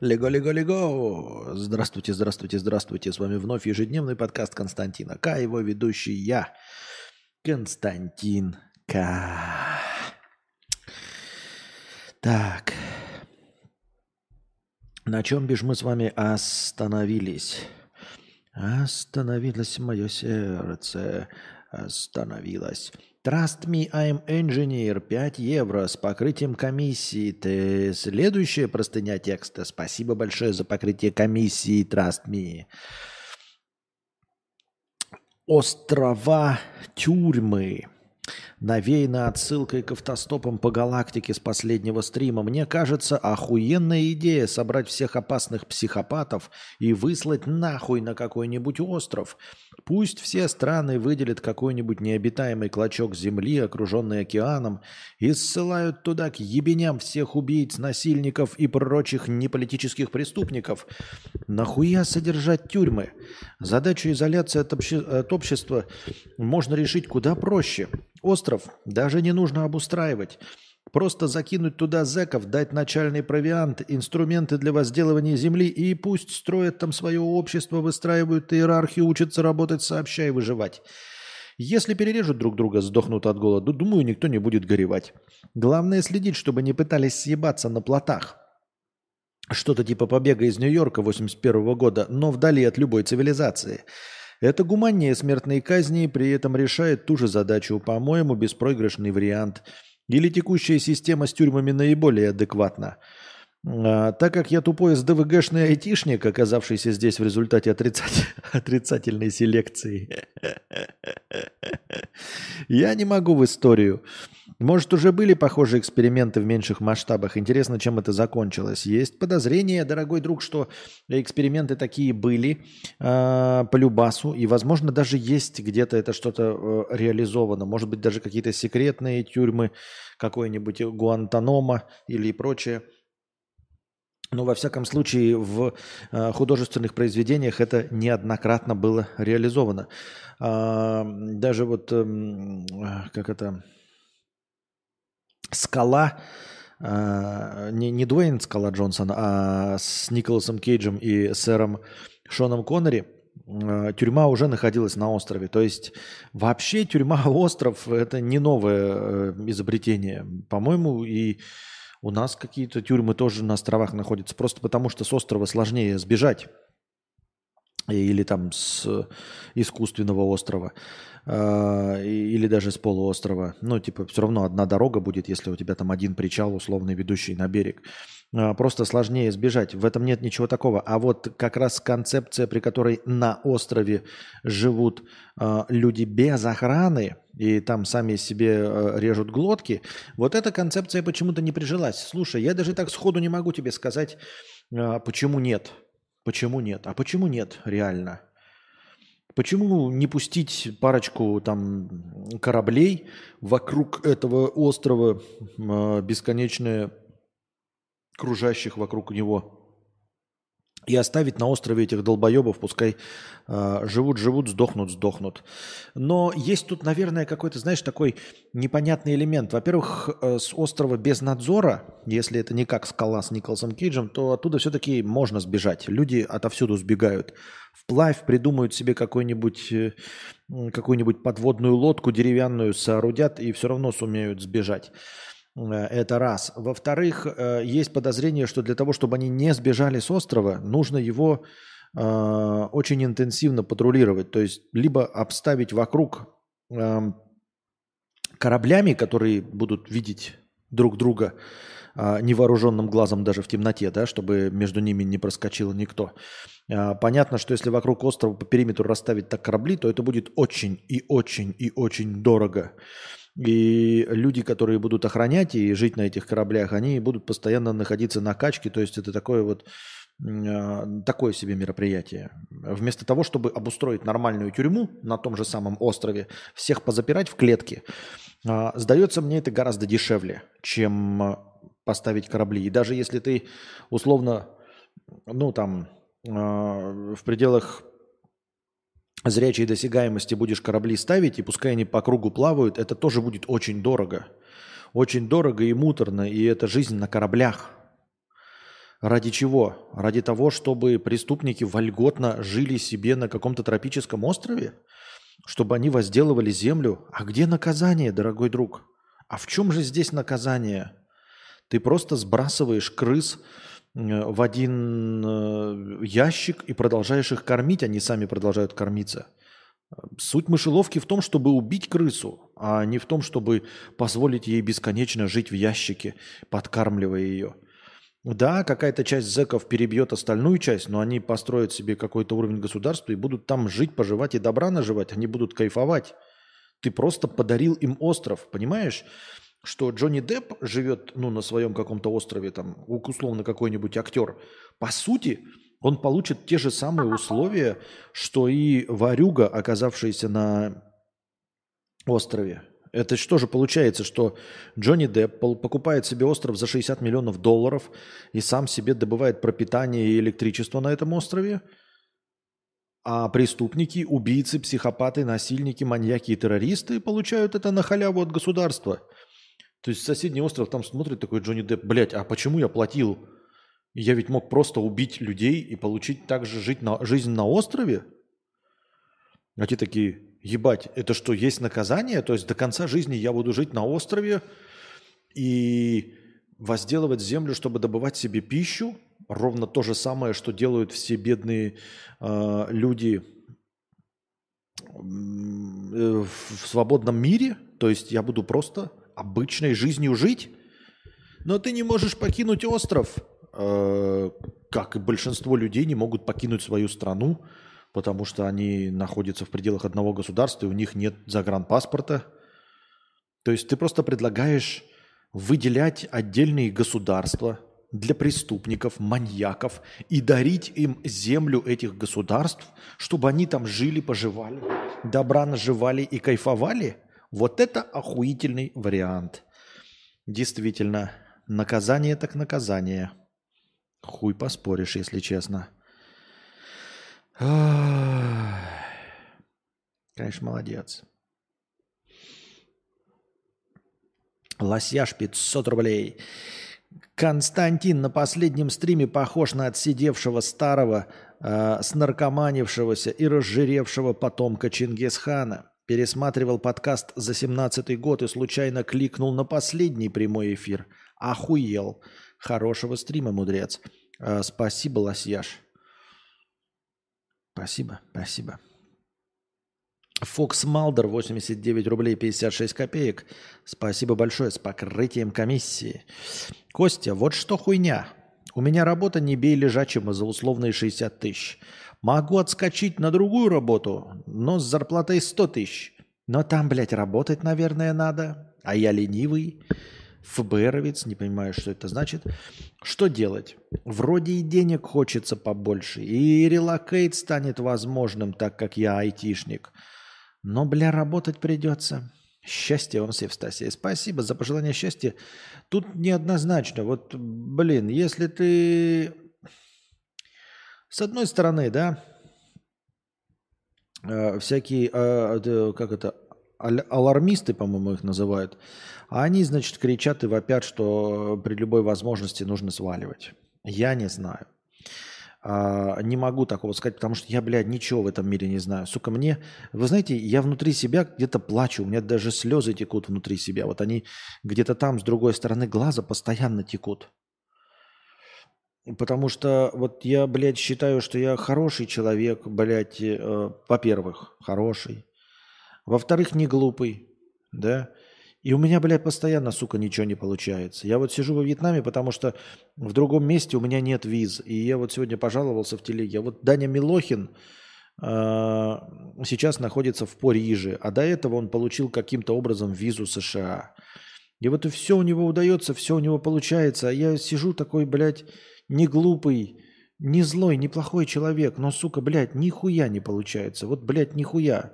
Лего, лего, лего! Здравствуйте, здравствуйте, здравствуйте. С вами вновь ежедневный подкаст Константина К. Его ведущий я, Константин К. Так. На чем бишь мы с вами остановились? Остановилось мое сердце. Остановилось. Trust me, I'm engineer. 5 евро с покрытием комиссии. Ты следующая простыня текста. Спасибо большое за покрытие комиссии. Trust me. Острова тюрьмы навеяно отсылкой к автостопам по галактике с последнего стрима. Мне кажется, охуенная идея собрать всех опасных психопатов и выслать нахуй на какой-нибудь остров. Пусть все страны выделят какой-нибудь необитаемый клочок земли, окруженный океаном, и ссылают туда к ебеням всех убийц, насильников и прочих неполитических преступников. Нахуя содержать тюрьмы? Задачу изоляции от, обще... от общества можно решить куда проще. Остров даже не нужно обустраивать. Просто закинуть туда зэков, дать начальный провиант, инструменты для возделывания земли и пусть строят там свое общество, выстраивают иерархию, учатся работать сообща и выживать. Если перережут друг друга, сдохнут от голода, думаю, никто не будет горевать. Главное следить, чтобы не пытались съебаться на плотах. Что-то типа побега из Нью-Йорка 81 года, но вдали от любой цивилизации – это гуманнее смертной казни, при этом решает ту же задачу, по-моему, беспроигрышный вариант. Или текущая система с тюрьмами наиболее адекватна. А, так как я тупой СДВГшный айтишник, оказавшийся здесь в результате отрицать... отрицательной селекции, я не могу в историю. Может, уже были похожие эксперименты в меньших масштабах. Интересно, чем это закончилось. Есть подозрение, дорогой друг, что эксперименты такие были э, по Любасу. И, возможно, даже есть где-то это что-то э, реализовано. Может быть, даже какие-то секретные тюрьмы, какой-нибудь Гуантанома или прочее. Но во всяком случае в э, художественных произведениях это неоднократно было реализовано. Э, даже вот, э, как это, Скала, э, не, не Дуэйн Скала Джонсон, а с Николасом Кейджем и сэром Шоном Коннери, тюрьма уже находилась на острове. То есть вообще тюрьма-остров – это не новое изобретение. По-моему, и у нас какие-то тюрьмы тоже на островах находятся, просто потому что с острова сложнее сбежать или там с искусственного острова. А, или даже с полуострова. Ну, типа, все равно одна дорога будет, если у тебя там один причал, условно ведущий на берег. А, просто сложнее сбежать. В этом нет ничего такого. А вот как раз концепция, при которой на острове живут а, люди без охраны, и там сами себе режут глотки, вот эта концепция почему-то не прижилась. Слушай, я даже так сходу не могу тебе сказать, почему нет. Почему нет? А почему нет, реально? Почему не пустить парочку там кораблей вокруг этого острова, э, бесконечное кружащих вокруг него, и оставить на острове этих долбоебов, пускай э, живут, живут, сдохнут, сдохнут. Но есть тут, наверное, какой-то, знаешь, такой непонятный элемент. Во-первых, э, с острова без надзора, если это не как скала с Николасом Кейджем, то оттуда все-таки можно сбежать. Люди отовсюду сбегают. Вплавь придумают себе э, какую-нибудь подводную лодку деревянную соорудят и все равно сумеют сбежать. Э, это раз. Во-вторых, э, есть подозрение, что для того, чтобы они не сбежали с острова, нужно его э, очень интенсивно патрулировать. То есть либо обставить вокруг эм, кораблями, которые будут видеть друг друга невооруженным глазом даже в темноте, да, чтобы между ними не проскочил никто. Понятно, что если вокруг острова по периметру расставить так корабли, то это будет очень и очень и очень дорого. И люди, которые будут охранять и жить на этих кораблях, они будут постоянно находиться на качке. То есть это такое вот а, такое себе мероприятие. Вместо того, чтобы обустроить нормальную тюрьму на том же самом острове, всех позапирать в клетки, а, сдается мне это гораздо дешевле, чем поставить корабли. И даже если ты условно, ну там, а, в пределах зрячей досягаемости будешь корабли ставить, и пускай они по кругу плавают, это тоже будет очень дорого. Очень дорого и муторно, и это жизнь на кораблях. Ради чего? Ради того, чтобы преступники вольготно жили себе на каком-то тропическом острове? Чтобы они возделывали землю? А где наказание, дорогой друг? А в чем же здесь наказание? Ты просто сбрасываешь крыс в один э, ящик и продолжаешь их кормить, они сами продолжают кормиться. Суть мышеловки в том, чтобы убить крысу, а не в том, чтобы позволить ей бесконечно жить в ящике, подкармливая ее. Да, какая-то часть зэков перебьет остальную часть, но они построят себе какой-то уровень государства и будут там жить, поживать и добра наживать. Они будут кайфовать. Ты просто подарил им остров, понимаешь? Что Джонни Депп живет ну, на своем каком-то острове, там, условно какой-нибудь актер. По сути, он получит те же самые условия, что и Варюга, оказавшийся на острове. Это что же получается, что Джонни Депп покупает себе остров за 60 миллионов долларов и сам себе добывает пропитание и электричество на этом острове, а преступники, убийцы, психопаты, насильники, маньяки и террористы получают это на халяву от государства. То есть соседний остров там смотрит такой Джонни Депп, блядь, а почему я платил? Я ведь мог просто убить людей и получить также жить на, жизнь на острове? А те такие, ебать, это что, есть наказание? То есть до конца жизни я буду жить на острове и возделывать землю, чтобы добывать себе пищу? Ровно то же самое, что делают все бедные э, люди э, в свободном мире? То есть я буду просто обычной жизнью жить? Но ты не можешь покинуть остров, э, как и большинство людей не могут покинуть свою страну, потому что они находятся в пределах одного государства, и у них нет загранпаспорта. То есть ты просто предлагаешь выделять отдельные государства для преступников, маньяков и дарить им землю этих государств, чтобы они там жили, поживали, добра наживали и кайфовали. Вот это охуительный вариант. Действительно, наказание так наказание. Хуй поспоришь, если честно. Конечно, молодец. Лосяш 500 рублей. Константин на последнем стриме похож на отсидевшего старого, э, снаркоманившегося и разжиревшего потомка Чингисхана. Пересматривал подкаст за 17 год и случайно кликнул на последний прямой эфир. Охуел. Хорошего стрима, мудрец. Э, спасибо, Лосьяш. Спасибо, спасибо. Фокс Малдер, 89 рублей 56 копеек. Спасибо большое с покрытием комиссии. Костя, вот что хуйня. У меня работа не бей лежачего за условные 60 тысяч. Могу отскочить на другую работу, но с зарплатой 100 тысяч. Но там, блядь, работать, наверное, надо. А я ленивый. ФБРовец, не понимаю, что это значит. Что делать? Вроде и денег хочется побольше, и relocate станет возможным, так как я айтишник. Но, бля, работать придется. Счастья вам, Севстасия. Спасибо за пожелание счастья. Тут неоднозначно. Вот, блин, если ты... С одной стороны, да, э, всякие, э, как это, алармисты, по-моему, их называют, а они, значит, кричат и вопят, что при любой возможности нужно сваливать. Я не знаю. А, не могу такого сказать, потому что я, блядь, ничего в этом мире не знаю. Сука, мне... Вы знаете, я внутри себя где-то плачу, у меня даже слезы текут внутри себя. Вот они где-то там, с другой стороны глаза, постоянно текут. Потому что вот я, блядь, считаю, что я хороший человек, блядь, э, во-первых, хороший. Во-вторых, не глупый, да. И у меня, блядь, постоянно, сука, ничего не получается. Я вот сижу во Вьетнаме, потому что в другом месте у меня нет виз. И я вот сегодня пожаловался в телеге. Вот Даня Милохин э, сейчас находится в Париже, а до этого он получил каким-то образом визу США. И вот и все у него удается, все у него получается. А я сижу такой, блядь, не глупый, не злой, не плохой человек, но, сука, блядь, нихуя не получается. Вот, блядь, нихуя.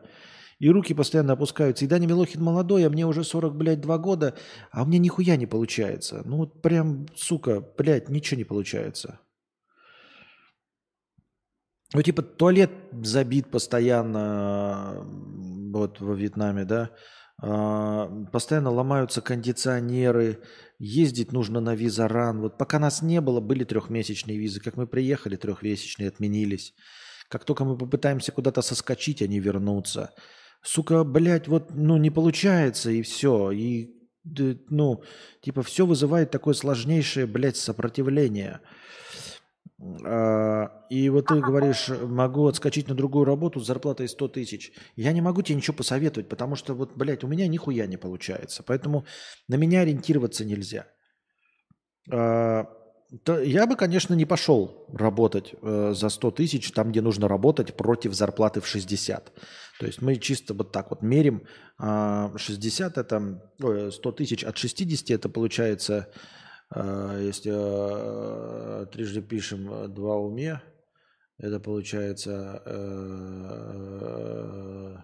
И руки постоянно опускаются. И Даня Милохин молодой, а мне уже 40, блядь, 2 года, а у меня нихуя не получается. Ну вот прям, сука, блядь, ничего не получается. Ну типа туалет забит постоянно вот во Вьетнаме, да. А, постоянно ломаются кондиционеры, ездить нужно на визаран. Вот пока нас не было, были трехмесячные визы. Как мы приехали, трехмесячные отменились. Как только мы попытаемся куда-то соскочить, они вернутся. Сука, блядь, вот, ну, не получается, и все. И, ну, типа, все вызывает такое сложнейшее, блядь, сопротивление. А, и вот ты говоришь, могу отскочить на другую работу с зарплатой 100 тысяч. Я не могу тебе ничего посоветовать, потому что вот, блядь, у меня нихуя не получается. Поэтому на меня ориентироваться нельзя. А, я бы, конечно, не пошел работать э, за 100 тысяч там, где нужно работать против зарплаты в 60. То есть мы чисто вот так вот мерим. 60 это, 100 тысяч от 60 это получается а, если э, трижды пишем э, два уме, это получается э,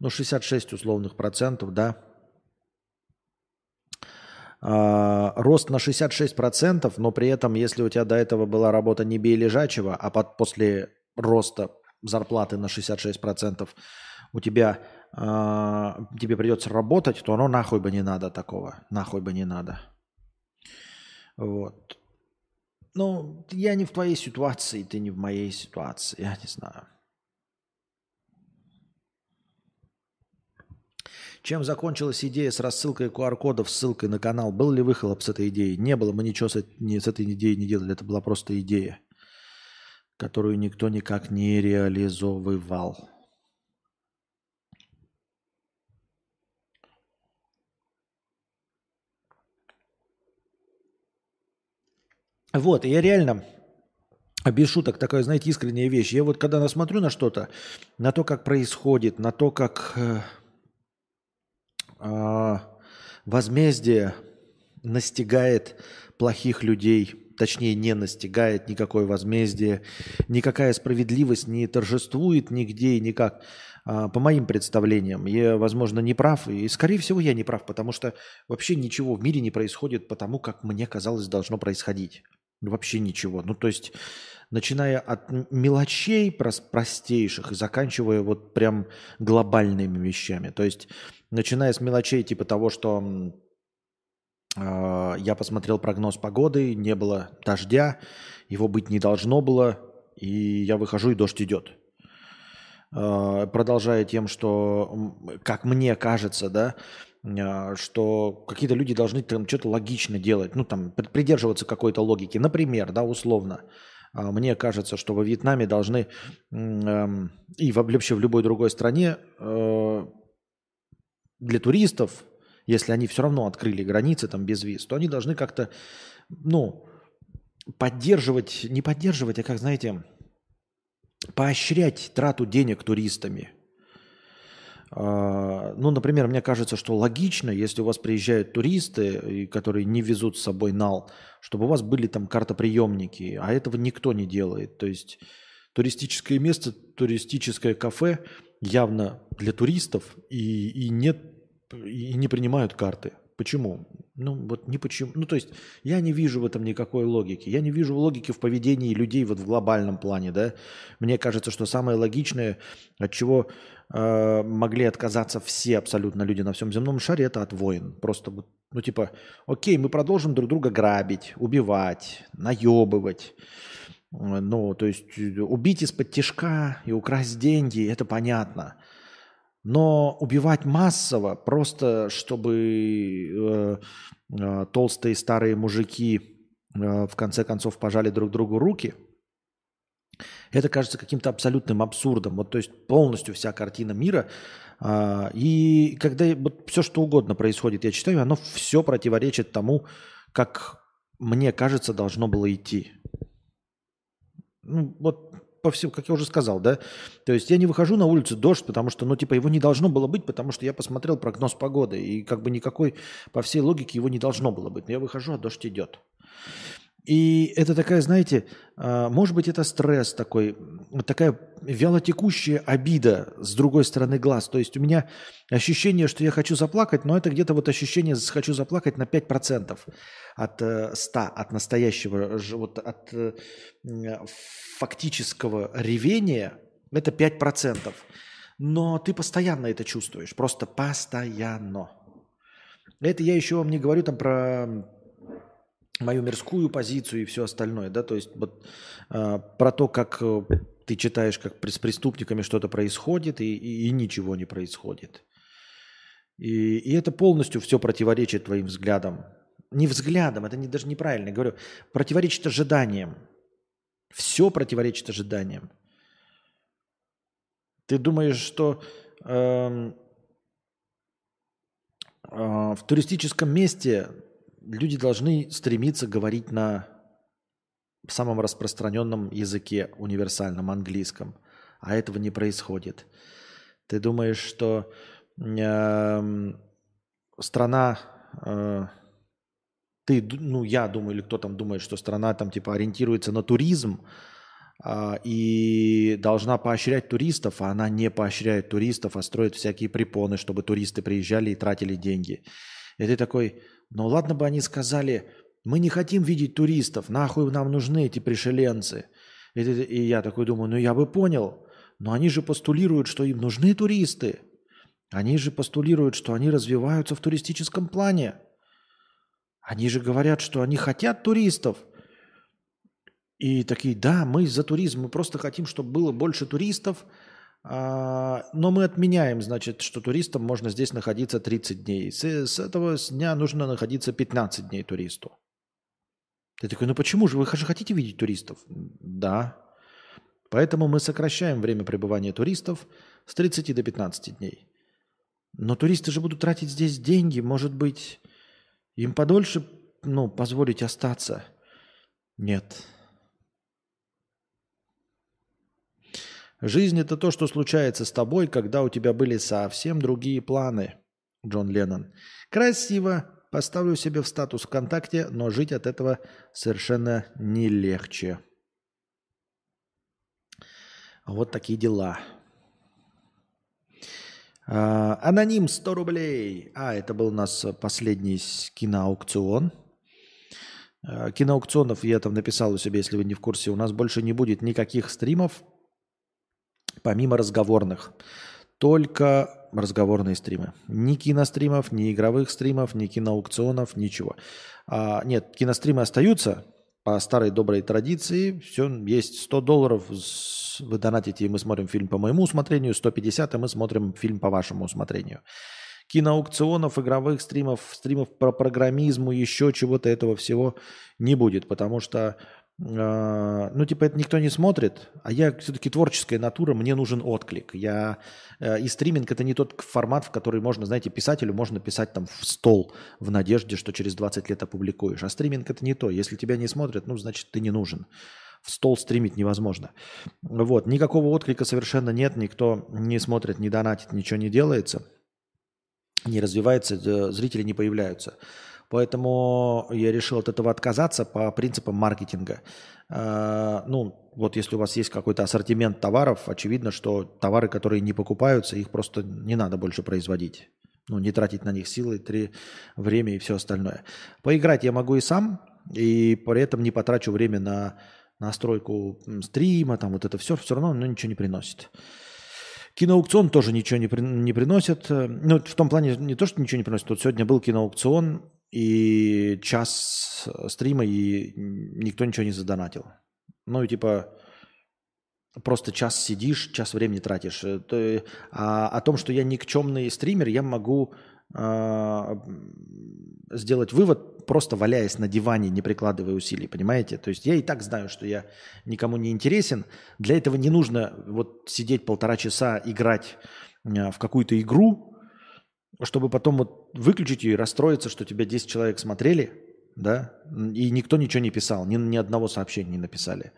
ну, 66 условных процентов, да. А, рост на 66 процентов, но при этом, если у тебя до этого была работа не бей лежачего, а под, после роста зарплаты на 66 процентов у тебя, э, тебе придется работать, то оно нахуй бы не надо такого. Нахуй бы не надо. Вот. Ну, я не в твоей ситуации, ты не в моей ситуации, я не знаю. Чем закончилась идея с рассылкой QR-кодов, ссылкой на канал? Был ли выхлоп с этой идеей? Не было, мы ничего с, с этой идеей не делали, это была просто идея, которую никто никак не реализовывал. Вот, я реально, без шуток, такая, знаете, искренняя вещь. Я вот когда насмотрю на что-то, на то, как происходит, на то, как э, э, возмездие настигает плохих людей, точнее не настигает никакое возмездие, никакая справедливость не торжествует нигде и никак. А, по моим представлениям, я, возможно, не прав, и, скорее всего, я не прав, потому что вообще ничего в мире не происходит потому, как мне казалось должно происходить. Вообще ничего. Ну, то есть, начиная от мелочей простейших и заканчивая вот прям глобальными вещами. То есть, начиная с мелочей типа того, что я посмотрел прогноз погоды, не было дождя, его быть не должно было, и я выхожу, и дождь идет. Э, продолжая тем, что, как мне кажется, да, а, что какие-то люди должны там что-то логично делать, ну там придерживаться какой-то логики. Например, да, условно, а, мне кажется, что во Вьетнаме должны эм, и вообще в любой другой стране э, для туристов, если они все равно открыли границы там без виз, то они должны как-то, ну, поддерживать, не поддерживать, а как, знаете, поощрять трату денег туристами – а, ну, например, мне кажется, что логично, если у вас приезжают туристы, которые не везут с собой нал, чтобы у вас были там картоприемники, а этого никто не делает. То есть туристическое место, туристическое кафе явно для туристов и, и нет и не принимают карты. Почему? Ну, вот не почему. Ну, то есть я не вижу в этом никакой логики. Я не вижу логики в поведении людей вот в глобальном плане, да. Мне кажется, что самое логичное, от чего э, могли отказаться все абсолютно люди на всем земном шаре, это от войн. Просто, ну, типа, окей, мы продолжим друг друга грабить, убивать, наебывать. Ну, то есть убить из-под тяжка и украсть деньги, это понятно. Но убивать массово, просто чтобы э, э, толстые старые мужики э, в конце концов пожали друг другу руки, это кажется каким-то абсолютным абсурдом. Вот, то есть полностью вся картина мира. Э, и когда вот все что угодно происходит, я читаю, оно все противоречит тому, как мне кажется, должно было идти. Ну, вот по всему, как я уже сказал, да. То есть я не выхожу на улицу дождь, потому что, ну, типа, его не должно было быть, потому что я посмотрел прогноз погоды, и как бы никакой, по всей логике, его не должно было быть. Но я выхожу, а дождь идет. И это такая, знаете, а, может быть, это стресс такой, такая вялотекущая обида с другой стороны глаз. То есть у меня ощущение, что я хочу заплакать, но это где-то вот ощущение «хочу заплакать» на 5% от 100, э, от настоящего, вот от э, фактического ревения, это 5%. Но ты постоянно это чувствуешь, просто постоянно. Это я еще вам не говорю там про мою мирскую позицию и все остальное, да, то есть вот э, про то, как э, ты читаешь, как с преступниками что-то происходит и, и, и ничего не происходит. И, и это полностью все противоречит твоим взглядам. Не взглядам, это не, даже неправильно говорю, противоречит ожиданиям. Все противоречит ожиданиям. Ты думаешь, что э, э, в туристическом месте люди должны стремиться говорить на самом распространенном языке, универсальном английском, а этого не происходит. Ты думаешь, что э, страна, э, ты, ну я думаю, или кто там думает, что страна там типа ориентируется на туризм э, и должна поощрять туристов, а она не поощряет туристов, а строит всякие препоны, чтобы туристы приезжали и тратили деньги. И ты такой, но ладно бы они сказали, мы не хотим видеть туристов, нахуй нам нужны эти пришеленцы. И, и я такой думаю, ну я бы понял, но они же постулируют, что им нужны туристы. Они же постулируют, что они развиваются в туристическом плане. Они же говорят, что они хотят туристов. И такие, да, мы за туризм, мы просто хотим, чтобы было больше туристов – а, но мы отменяем, значит, что туристам можно здесь находиться 30 дней. С, с этого дня нужно находиться 15 дней туристу. Ты такой, ну почему же? Вы же хотите видеть туристов? Да. Поэтому мы сокращаем время пребывания туристов с 30 до 15 дней. Но туристы же будут тратить здесь деньги. Может быть, им подольше ну, позволить остаться? Нет. Жизнь – это то, что случается с тобой, когда у тебя были совсем другие планы. Джон Леннон. Красиво. Поставлю себе в статус ВКонтакте, но жить от этого совершенно не легче. Вот такие дела. А, аноним 100 рублей. А, это был у нас последний киноаукцион. А, киноаукционов я там написал у себя, если вы не в курсе. У нас больше не будет никаких стримов помимо разговорных. Только разговорные стримы. Ни киностримов, ни игровых стримов, ни киноаукционов, ничего. А, нет, киностримы остаются по старой доброй традиции. Все, есть 100 долларов, вы донатите, и мы смотрим фильм по моему усмотрению, 150, и мы смотрим фильм по вашему усмотрению. Киноаукционов, игровых стримов, стримов по программизму, еще чего-то этого всего не будет, потому что ну, типа, это никто не смотрит, а я все-таки творческая натура, мне нужен отклик. Я, э, и стриминг – это не тот формат, в который можно, знаете, писателю можно писать там в стол в надежде, что через 20 лет опубликуешь. А стриминг – это не то. Если тебя не смотрят, ну, значит, ты не нужен. В стол стримить невозможно. Вот, никакого отклика совершенно нет, никто не смотрит, не донатит, ничего не делается, не развивается, э, зрители не появляются. Поэтому я решил от этого отказаться по принципам маркетинга. А, ну, вот если у вас есть какой-то ассортимент товаров, очевидно, что товары, которые не покупаются, их просто не надо больше производить. Ну, не тратить на них силы, три, время и все остальное. Поиграть я могу и сам, и при этом не потрачу время на настройку стрима, там вот это все, все равно ну, ничего не приносит. Киноаукцион тоже ничего не, при, не приносит. Ну, в том плане не то, что ничего не приносит. Вот сегодня был киноаукцион, и час стрима, и никто ничего не задонатил. Ну и типа просто час сидишь, час времени тратишь. А о том, что я никчемный стример, я могу э, сделать вывод, просто валяясь на диване, не прикладывая усилий, понимаете? То есть я и так знаю, что я никому не интересен. Для этого не нужно вот сидеть полтора часа, играть в какую-то игру, чтобы потом вот выключить ее и расстроиться, что тебя 10 человек смотрели, да, и никто ничего не писал, ни, ни одного сообщения не написали.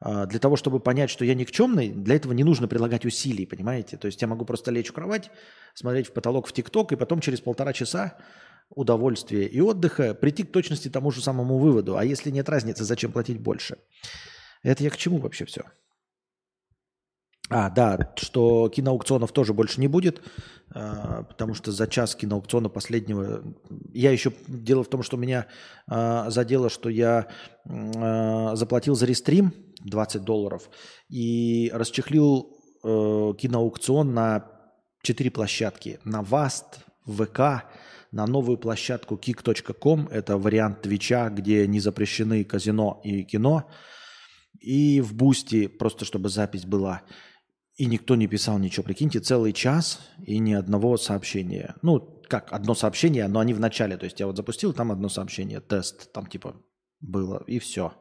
А, для того, чтобы понять, что я никчемный, для этого не нужно прилагать усилий, понимаете? То есть я могу просто лечь в кровать, смотреть в потолок в ТикТок, и потом через полтора часа удовольствия и отдыха прийти к точности тому же самому выводу. А если нет разницы, зачем платить больше? Это я к чему вообще все? А, да, что киноаукционов тоже больше не будет, а, потому что за час киноаукциона последнего... Я еще... Дело в том, что меня а, задело, что я а, заплатил за restream 20 долларов и расчехлил э, киноаукцион на 4 площадки. На WASD, ВК, на новую площадку kick.com, это вариант Твича, где не запрещены казино и кино, и в Бусти, просто чтобы запись была. И никто не писал ничего. Прикиньте, целый час и ни одного сообщения. Ну, как, одно сообщение, но они в начале. То есть я вот запустил, там одно сообщение, тест, там типа было, и все.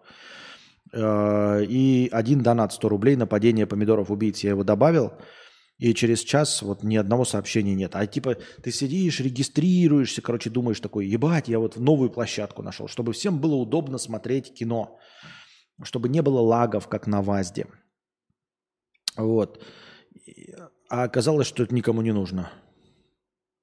Э, и один донат 100 рублей на падение помидоров убийц. Я его добавил, и через час вот ни одного сообщения нет. А типа ты сидишь, регистрируешься, короче, думаешь такой, ебать, я вот новую площадку нашел, чтобы всем было удобно смотреть кино, чтобы не было лагов, как на ВАЗде. Вот. А оказалось, что это никому не нужно.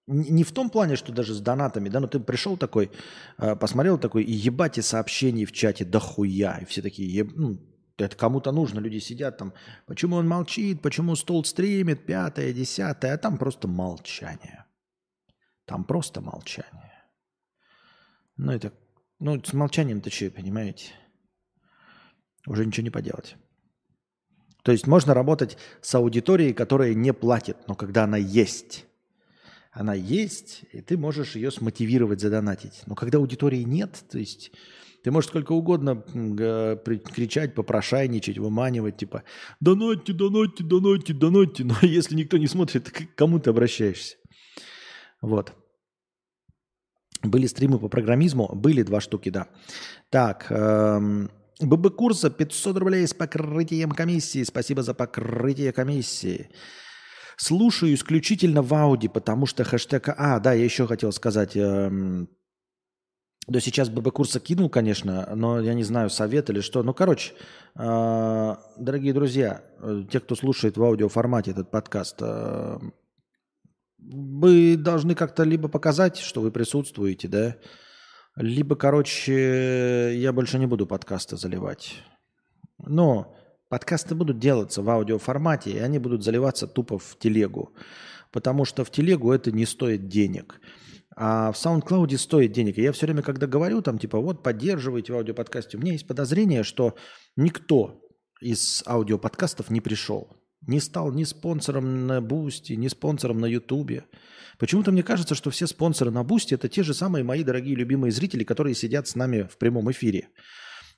Не в том плане, что даже с донатами, да, но ты пришел такой, а, посмотрел такой, и ебать и сообщений в чате дохуя. И все такие, еб... ну, это кому-то нужно, люди сидят там, почему он молчит, почему стол стримит, пятое, десятое, а там просто молчание. Там просто молчание. Ну, это, ну, с молчанием-то что, понимаете? Уже ничего не поделать. То есть можно работать с аудиторией, которая не платит, но когда она есть. Она есть, и ты можешь ее смотивировать, задонатить. Но когда аудитории нет, то есть ты можешь сколько угодно кричать, попрошайничать, выманивать, типа «донатьте, донатьте, донатьте, донатьте», но если никто не смотрит, к кому ты обращаешься? Вот. Были стримы по программизму? Были два штуки, да. Так, эм, ББ курса 500 рублей с покрытием комиссии. Спасибо за покрытие комиссии. Слушаю исключительно в ауди, потому что хэштег... А, да, я еще хотел сказать. Эм, да сейчас ББ курса кинул, конечно, но я не знаю, совет или что. Ну, короче, э, дорогие друзья, э, те, кто слушает в аудиоформате этот подкаст, э, вы должны как-то либо показать, что вы присутствуете, да, либо, короче, я больше не буду подкасты заливать. Но подкасты будут делаться в аудиоформате, и они будут заливаться тупо в телегу. Потому что в телегу это не стоит денег. А в SoundCloud стоит денег. И я все время, когда говорю, там, типа, вот, поддерживайте в аудиоподкасте, у меня есть подозрение, что никто из аудиоподкастов не пришел. Не стал ни спонсором на Бусти, ни спонсором на Ютубе. Почему-то мне кажется, что все спонсоры на Бусти это те же самые мои дорогие любимые зрители, которые сидят с нами в прямом эфире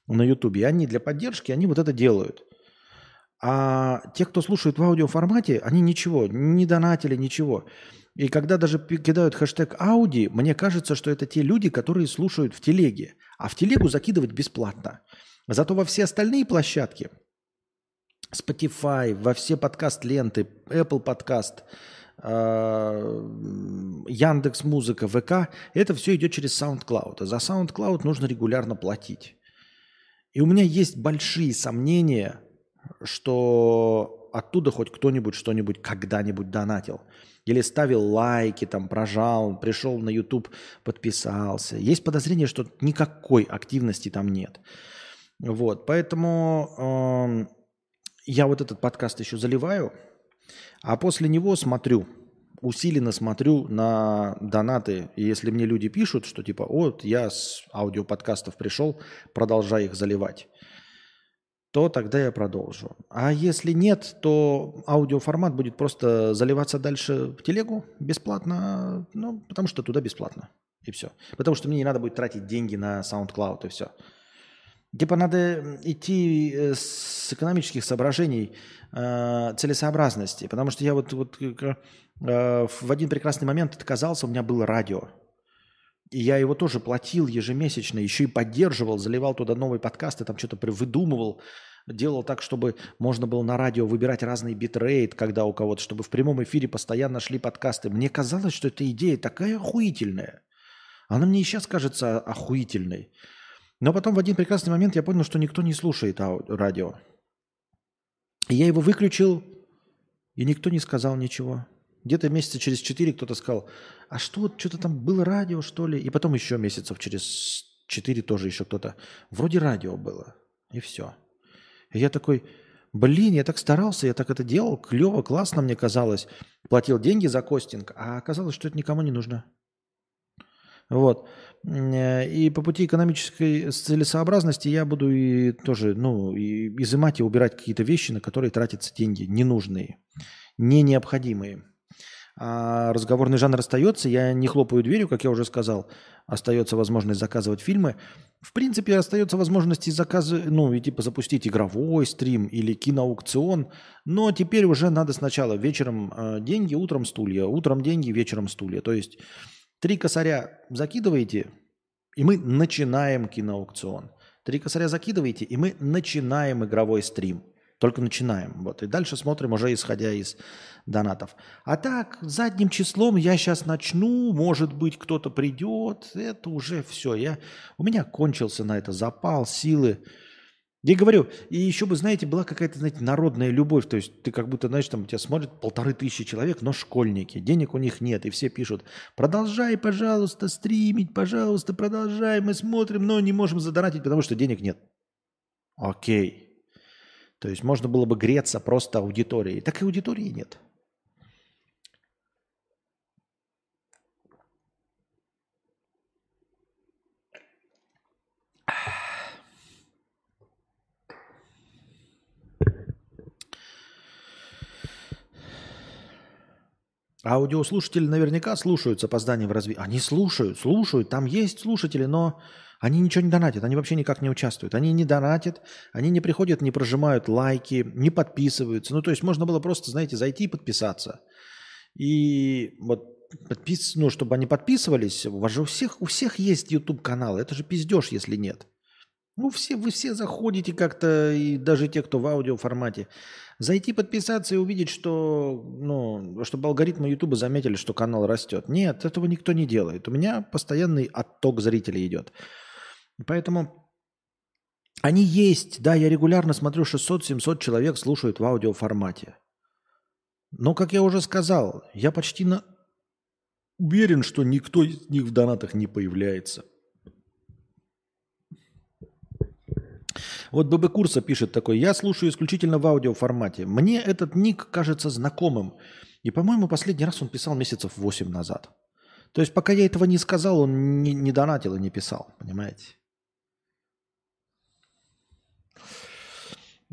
на Ютубе. Они для поддержки, они вот это делают. А те, кто слушает в аудиоформате, они ничего, не донатили, ничего. И когда даже кидают хэштег Ауди, мне кажется, что это те люди, которые слушают в телеге. А в телегу закидывать бесплатно. Зато во все остальные площадки, Spotify, во все подкаст-ленты, Apple подкаст, а, Яндекс Музыка, ВК, это все идет через SoundCloud. А за SoundCloud нужно регулярно платить. И у меня есть большие сомнения, что оттуда хоть кто-нибудь что-нибудь когда-нибудь донатил. Или ставил лайки, там, прожал, пришел на YouTube, подписался. Есть подозрение, что никакой активности там нет. Вот, поэтому э, я вот этот подкаст еще заливаю, а после него смотрю, усиленно смотрю на донаты. И если мне люди пишут, что типа, вот я с аудиоподкастов пришел, продолжай их заливать, то тогда я продолжу. А если нет, то аудиоформат будет просто заливаться дальше в телегу бесплатно, ну, потому что туда бесплатно. И все. Потому что мне не надо будет тратить деньги на SoundCloud и все. Типа надо идти э, с экономических соображений э, целесообразности. Потому что я вот, вот э, в один прекрасный момент отказался, у меня было радио. И я его тоже платил ежемесячно, еще и поддерживал, заливал туда новые подкасты, там что-то выдумывал, делал так, чтобы можно было на радио выбирать разный битрейт, когда у кого-то, чтобы в прямом эфире постоянно шли подкасты. Мне казалось, что эта идея такая охуительная. Она мне и сейчас кажется охуительной. Но потом в один прекрасный момент я понял, что никто не слушает радио. я его выключил, и никто не сказал ничего. Где-то месяца через четыре кто-то сказал, а что, что-то там было радио, что ли? И потом еще месяцев через четыре тоже еще кто-то. Вроде радио было. И все. И я такой, блин, я так старался, я так это делал, клево, классно мне казалось. Платил деньги за костинг, а оказалось, что это никому не нужно. Вот. И по пути экономической целесообразности я буду и тоже, ну, и изымать и убирать какие-то вещи, на которые тратятся деньги, ненужные, не необходимые. А разговорный жанр остается, я не хлопаю дверью, как я уже сказал, остается возможность заказывать фильмы. В принципе, остается возможность и заказы, ну, и типа запустить игровой стрим или киноаукцион, но теперь уже надо сначала вечером э, деньги, утром стулья, утром деньги, вечером стулья. То есть три косаря закидываете, и мы начинаем киноаукцион. Три косаря закидываете, и мы начинаем игровой стрим. Только начинаем. Вот. И дальше смотрим уже исходя из донатов. А так, задним числом я сейчас начну, может быть, кто-то придет. Это уже все. Я, у меня кончился на это запал, силы. Я говорю, и еще бы, знаете, была какая-то, знаете, народная любовь. То есть ты как будто, знаешь, там тебя смотрят полторы тысячи человек, но школьники. Денег у них нет. И все пишут, продолжай, пожалуйста, стримить, пожалуйста, продолжай. Мы смотрим, но не можем задонатить, потому что денег нет. Окей. То есть можно было бы греться просто аудиторией. Так и аудитории нет. Аудиослушатели наверняка слушают с опозданием в развитии. Они слушают, слушают. Там есть слушатели, но они ничего не донатят, они вообще никак не участвуют. Они не донатят, они не приходят, не прожимают лайки, не подписываются. Ну, то есть можно было просто, знаете, зайти и подписаться. И вот подпис... ну, чтобы они подписывались, у вас же у всех, у всех есть YouTube-канал. Это же пиздеж, если нет. Ну, все, вы все заходите как-то, и даже те, кто в аудиоформате. Зайти подписаться и увидеть, что, ну, чтобы алгоритмы YouTube заметили, что канал растет. Нет, этого никто не делает. У меня постоянный отток зрителей идет. Поэтому они есть, да, я регулярно смотрю, 600-700 человек слушают в аудиоформате. Но, как я уже сказал, я почти на... уверен, что никто из них в донатах не появляется. Вот ББ Курса пишет такой, я слушаю исключительно в аудиоформате. Мне этот ник кажется знакомым. И, по-моему, последний раз он писал месяцев 8 назад. То есть, пока я этого не сказал, он не, не донатил и не писал, понимаете?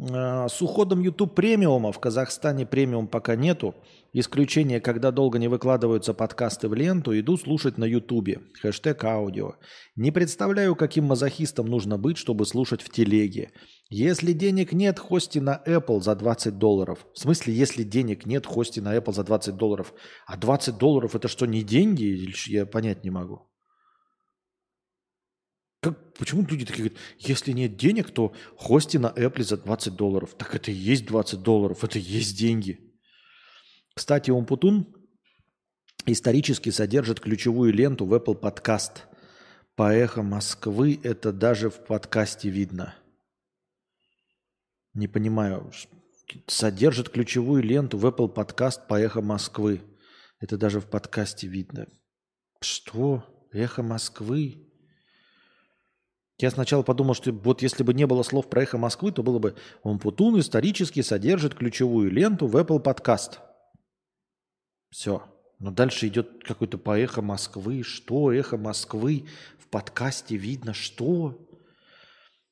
С уходом YouTube премиума в Казахстане премиум пока нету. Исключение, когда долго не выкладываются подкасты в ленту, иду слушать на YouTube. Хэштег аудио. Не представляю, каким мазохистом нужно быть, чтобы слушать в телеге. Если денег нет, хости на Apple за 20 долларов. В смысле, если денег нет, хости на Apple за 20 долларов. А 20 долларов это что, не деньги? Я понять не могу. Как, почему люди такие говорят, если нет денег, то хости на Apple за 20 долларов. Так это и есть 20 долларов, это и есть деньги. Кстати, Умпутун исторически содержит ключевую ленту в Apple Podcast. По эхо Москвы это даже в подкасте видно. Не понимаю. Содержит ключевую ленту в Apple Podcast по эхо Москвы. Это даже в подкасте видно. Что? Эхо Москвы? Я сначала подумал, что вот если бы не было слов про эхо Москвы, то было бы «Умпутун исторически содержит ключевую ленту в Apple Podcast». Все. Но дальше идет какой-то по эхо Москвы. Что? Эхо Москвы в подкасте видно. Что?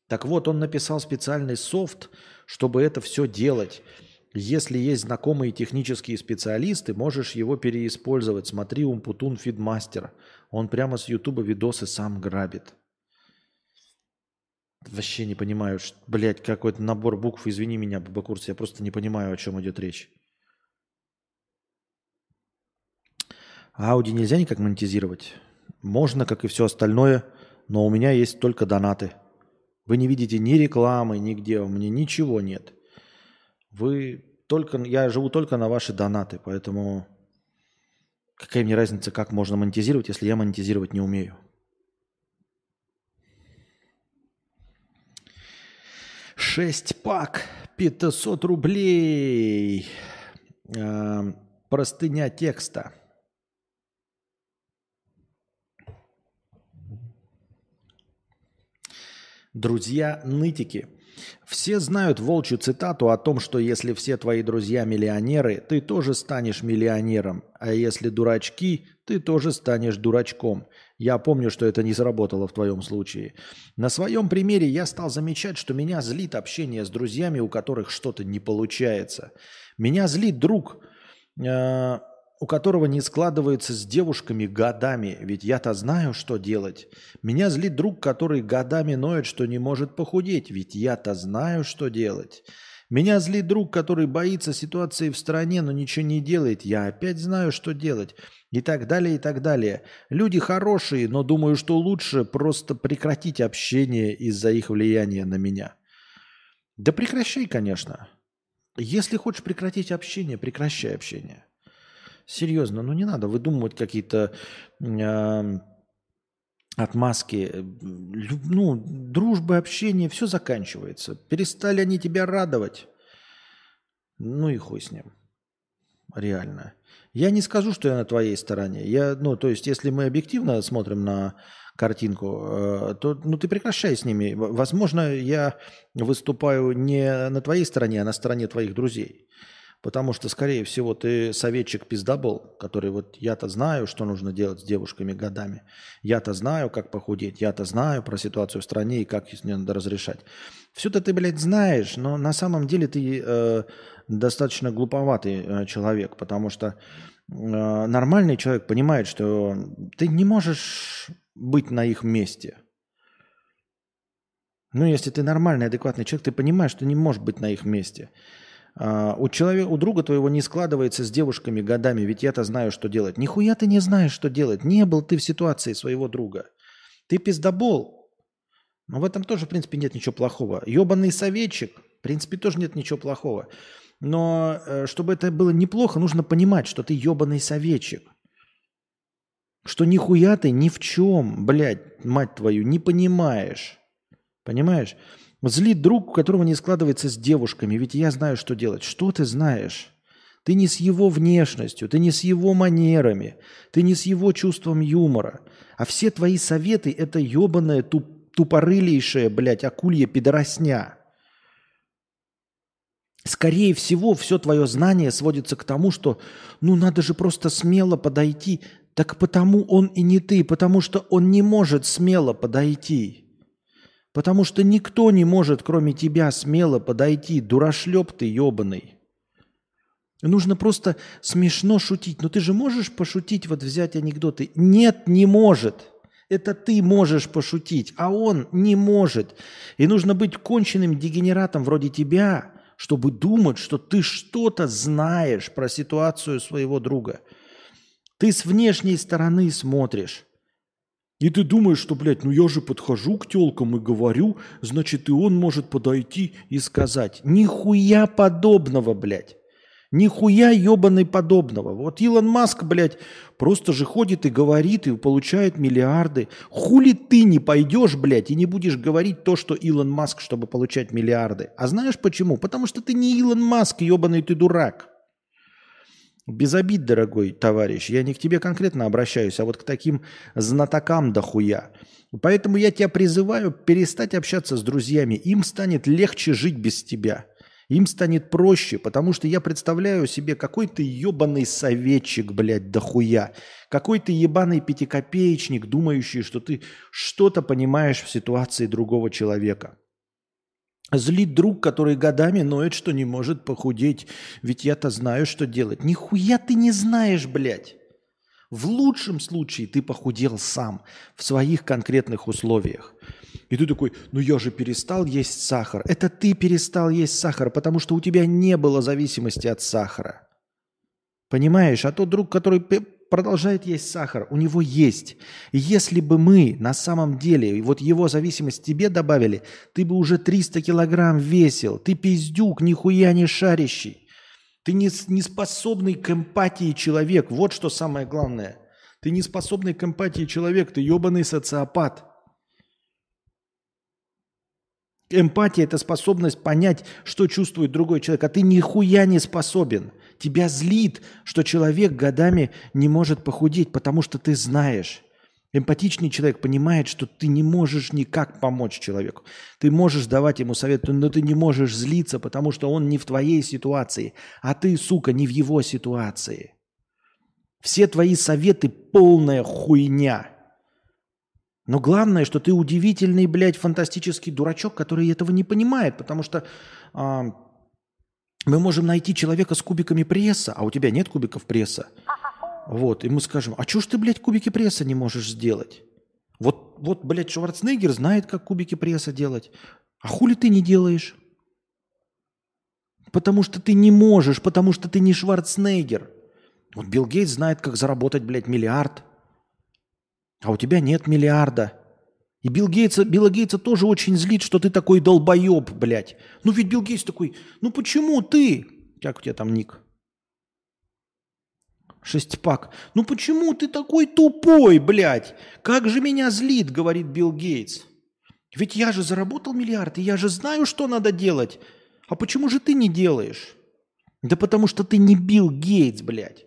Так вот, он написал специальный софт, чтобы это все делать. Если есть знакомые технические специалисты, можешь его переиспользовать. Смотри, Умпутун Фидмастер. Он прямо с Ютуба видосы сам грабит. Вообще не понимаю, блядь, какой-то набор букв, извини меня, Бабакурс, я просто не понимаю, о чем идет речь. Ауди нельзя никак монетизировать? Можно, как и все остальное, но у меня есть только донаты. Вы не видите ни рекламы, нигде, у меня ничего нет. Вы только, я живу только на ваши донаты, поэтому какая мне разница, как можно монетизировать, если я монетизировать не умею. Шесть пак 500 рублей. Э, простыня текста. Друзья-нытики. Все знают волчью цитату о том, что если все твои друзья миллионеры, ты тоже станешь миллионером, а если дурачки, ты тоже станешь дурачком. Я помню, что это не сработало в твоем случае. На своем примере я стал замечать, что меня злит общение с друзьями, у которых что-то не получается. Меня злит друг, э, у которого не складывается с девушками годами, ведь я-то знаю, что делать. Меня злит друг, который годами ноет, что не может похудеть, ведь я-то знаю, что делать. Меня злит друг, который боится ситуации в стране, но ничего не делает. Я опять знаю, что делать. И так далее, и так далее. Люди хорошие, но думаю, что лучше просто прекратить общение из-за их влияния на меня. Да прекращай, конечно. Если хочешь прекратить общение, прекращай общение. Серьезно, ну не надо выдумывать какие-то э, отмазки. Ну, дружба, общение, все заканчивается. Перестали они тебя радовать. Ну и хуй с ним. Реально. Я не скажу, что я на твоей стороне. Я, ну, то есть, если мы объективно смотрим на картинку, э, то ну, ты прекращай с ними. Возможно, я выступаю не на твоей стороне, а на стороне твоих друзей. Потому что, скорее всего, ты советчик пиздабол, который вот я-то знаю, что нужно делать с девушками годами. Я-то знаю, как похудеть. Я-то знаю про ситуацию в стране и как ней надо разрешать. Все это ты, блядь, знаешь, но на самом деле ты э, достаточно глуповатый э, человек, потому что э, нормальный человек понимает, что ты не можешь быть на их месте. Ну, если ты нормальный, адекватный человек, ты понимаешь, что не можешь быть на их месте. А, у, человека, у друга твоего не складывается с девушками годами, ведь я-то знаю, что делать. Нихуя ты не знаешь, что делать. Не был ты в ситуации своего друга. Ты пиздобол. Но в этом тоже, в принципе, нет ничего плохого. Ебаный советчик, в принципе, тоже нет ничего плохого. Но э, чтобы это было неплохо, нужно понимать, что ты ебаный советчик. Что нихуя ты ни в чем, блядь, мать твою, не понимаешь. Понимаешь? Злит друг, у которого не складывается с девушками, ведь я знаю, что делать. Что ты знаешь? Ты не с его внешностью, ты не с его манерами, ты не с его чувством юмора. А все твои советы – это ебаная туп, тупорылейшая, блядь, акулья пидоросня. Скорее всего, все твое знание сводится к тому, что ну надо же просто смело подойти. Так потому он и не ты, потому что он не может смело подойти. Потому что никто не может, кроме тебя, смело подойти. Дурашлеп ты ебаный. Нужно просто смешно шутить. Но ты же можешь пошутить, вот взять анекдоты? Нет, не может. Это ты можешь пошутить, а он не может. И нужно быть конченным дегенератом вроде тебя, чтобы думать, что ты что-то знаешь про ситуацию своего друга. Ты с внешней стороны смотришь. И ты думаешь, что, блядь, ну я же подхожу к телкам и говорю, значит, и он может подойти и сказать. Нихуя подобного, блядь. Нихуя ебаный подобного. Вот Илон Маск, блядь, просто же ходит и говорит, и получает миллиарды. Хули ты не пойдешь, блядь, и не будешь говорить то, что Илон Маск, чтобы получать миллиарды. А знаешь почему? Потому что ты не Илон Маск, ебаный ты дурак. Без обид, дорогой товарищ, я не к тебе конкретно обращаюсь, а вот к таким знатокам дохуя. Поэтому я тебя призываю перестать общаться с друзьями. Им станет легче жить без тебя. Им станет проще, потому что я представляю себе какой то ебаный советчик, блядь, дохуя. Какой то ебаный пятикопеечник, думающий, что ты что-то понимаешь в ситуации другого человека. Злит друг, который годами ноет, что не может похудеть. Ведь я-то знаю, что делать. Нихуя ты не знаешь, блядь. В лучшем случае ты похудел сам в своих конкретных условиях. И ты такой, ну я же перестал есть сахар. Это ты перестал есть сахар, потому что у тебя не было зависимости от сахара. Понимаешь? А тот друг, который продолжает есть сахар, у него есть. Если бы мы на самом деле вот его зависимость тебе добавили, ты бы уже 300 килограмм весил. Ты пиздюк, нихуя не шарящий. Ты не, не способный к эмпатии человек. Вот что самое главное. Ты не способный к эмпатии человек, ты ебаный социопат. Эмпатия – это способность понять, что чувствует другой человек, а ты нихуя не способен. Тебя злит, что человек годами не может похудеть, потому что ты знаешь. Эмпатичный человек понимает, что ты не можешь никак помочь человеку. Ты можешь давать ему совет, но ты не можешь злиться, потому что он не в твоей ситуации, а ты, сука, не в его ситуации. Все твои советы полная хуйня. Но главное, что ты удивительный, блядь, фантастический дурачок, который этого не понимает, потому что а, мы можем найти человека с кубиками пресса, а у тебя нет кубиков пресса. Вот, и мы скажем, а чё ж ты, блядь, кубики пресса не можешь сделать? Вот, вот, блядь, Шварценеггер знает, как кубики пресса делать. А хули ты не делаешь? Потому что ты не можешь, потому что ты не Шварценеггер. Вот Билл Гейтс знает, как заработать, блядь, миллиард. А у тебя нет миллиарда. И Билл Гейтса, Билла Гейтса тоже очень злит, что ты такой долбоеб, блядь. Ну ведь Билл Гейтс такой, ну почему ты? Как у тебя там ник? Шестипак. Ну почему ты такой тупой, блядь? Как же меня злит, говорит Билл Гейтс. Ведь я же заработал миллиард, и я же знаю, что надо делать. А почему же ты не делаешь? Да потому что ты не Билл Гейтс, блядь.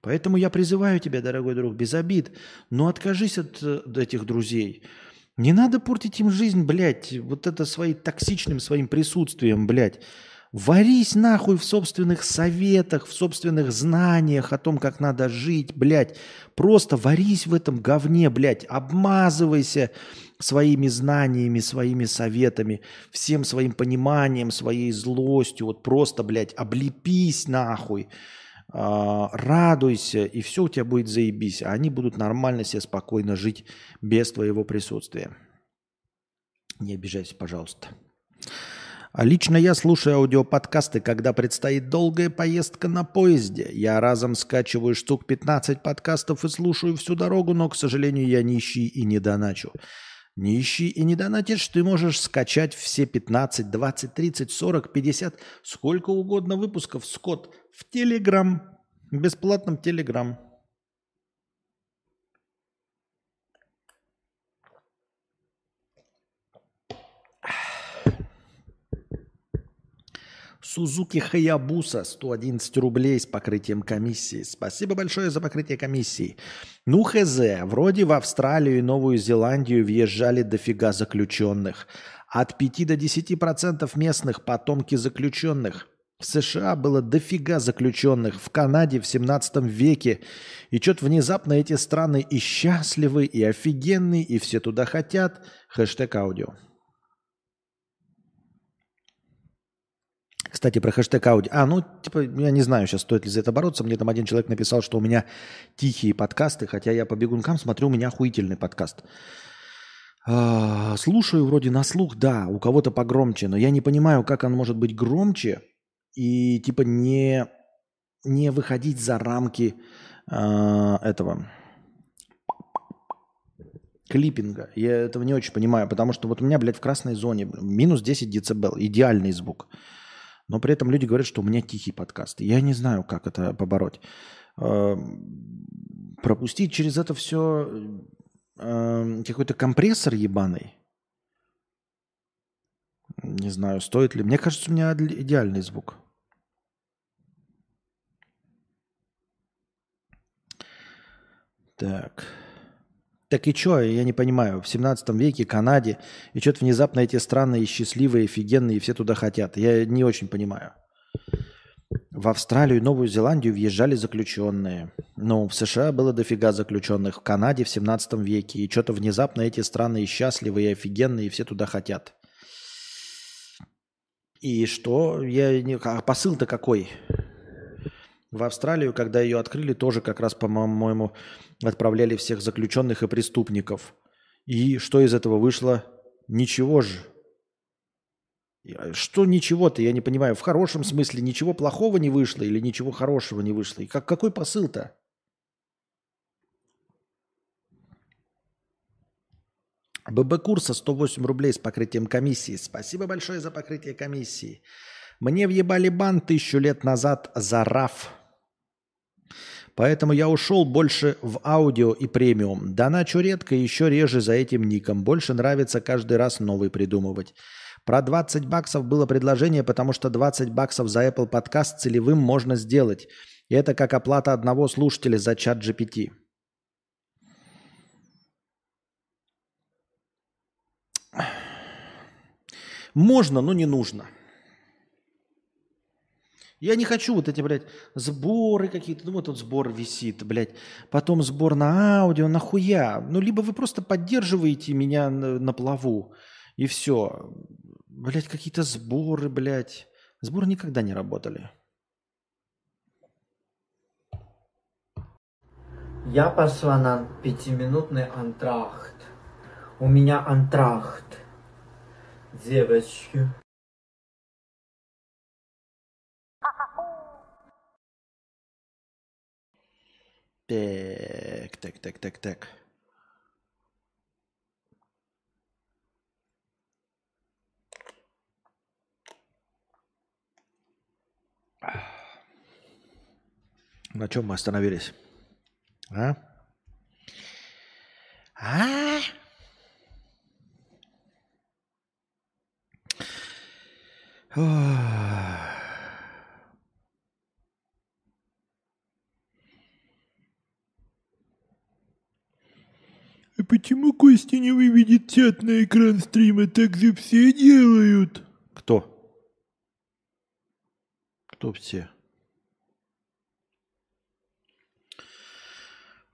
Поэтому я призываю тебя, дорогой друг, без обид, но откажись от, э, этих друзей. Не надо портить им жизнь, блядь, вот это своим токсичным своим присутствием, блядь. Варись нахуй в собственных советах, в собственных знаниях о том, как надо жить, блядь. Просто варись в этом говне, блядь. Обмазывайся своими знаниями, своими советами, всем своим пониманием, своей злостью. Вот просто, блядь, облепись нахуй. А, радуйся, и все у тебя будет заебись. А они будут нормально себе спокойно жить без твоего присутствия. Не обижайся, пожалуйста. А лично я слушаю аудиоподкасты, когда предстоит долгая поездка на поезде. Я разом скачиваю штук 15 подкастов и слушаю всю дорогу, но, к сожалению, я нищий и не доначу. Не ищи и не донатишь, ты можешь скачать все 15, 20, 30, 40, 50, сколько угодно выпусков, Скотт, в Телеграм, бесплатном Телеграм. Сузуки Хаябуса 111 рублей с покрытием комиссии. Спасибо большое за покрытие комиссии. Ну хз, вроде в Австралию и Новую Зеландию въезжали дофига заключенных. От 5 до 10% местных потомки заключенных. В США было дофига заключенных, в Канаде в 17 веке. И что-то внезапно эти страны и счастливы, и офигенные, и все туда хотят. Хэштег аудио. Кстати, про хэштег аудио. А, ну, типа, я не знаю сейчас, стоит ли за это бороться. Мне там один человек написал, что у меня тихие подкасты, хотя я по бегункам смотрю, у меня охуительный подкаст. А, слушаю вроде на слух, да, у кого-то погромче, но я не понимаю, как он может быть громче и типа не, не выходить за рамки а, этого клиппинга. Я этого не очень понимаю, потому что вот у меня, блядь, в красной зоне минус 10 децибел, идеальный звук. Но при этом люди говорят, что у меня тихий подкаст. Я не знаю, как это побороть. Эм, пропустить через это все эм, какой-то компрессор ебаный. Не знаю, стоит ли. Мне кажется, у меня идеальный звук. Так. Так и что, я не понимаю, в 17 веке, Канаде, и что-то внезапно эти страны и счастливые, офигенные, и все туда хотят. Я не очень понимаю. В Австралию и Новую Зеландию въезжали заключенные. Ну, в США было дофига заключенных, в Канаде в 17 веке. И что-то внезапно эти страны и счастливые, и офигенные, и все туда хотят. И что? Я не... А посыл-то какой? В Австралию, когда ее открыли, тоже как раз, по-моему, отправляли всех заключенных и преступников. И что из этого вышло? Ничего же. Что ничего-то, я не понимаю. В хорошем смысле ничего плохого не вышло или ничего хорошего не вышло? И как, какой посыл-то? ББ курса 108 рублей с покрытием комиссии. Спасибо большое за покрытие комиссии. Мне въебали бан тысячу лет назад за РАФ. Поэтому я ушел больше в аудио и премиум. Доначу редко, еще реже за этим ником. Больше нравится каждый раз новый придумывать. Про 20 баксов было предложение, потому что 20 баксов за Apple подкаст целевым можно сделать. И это как оплата одного слушателя за чат GPT. Можно, но не нужно. Я не хочу вот эти, блядь, сборы какие-то. Ну, вот тут сбор висит, блядь. Потом сбор на аудио, нахуя? Ну, либо вы просто поддерживаете меня на, на плаву, и все. Блядь, какие-то сборы, блядь. Сборы никогда не работали. Я пошла на пятиминутный антрахт. У меня антрахт. Девочки. Так, так, так, так, так. На чем мы остановились? А? А? Ох. Почему Костя не выведет чат на экран стрима? Так же все делают. Кто? Кто все?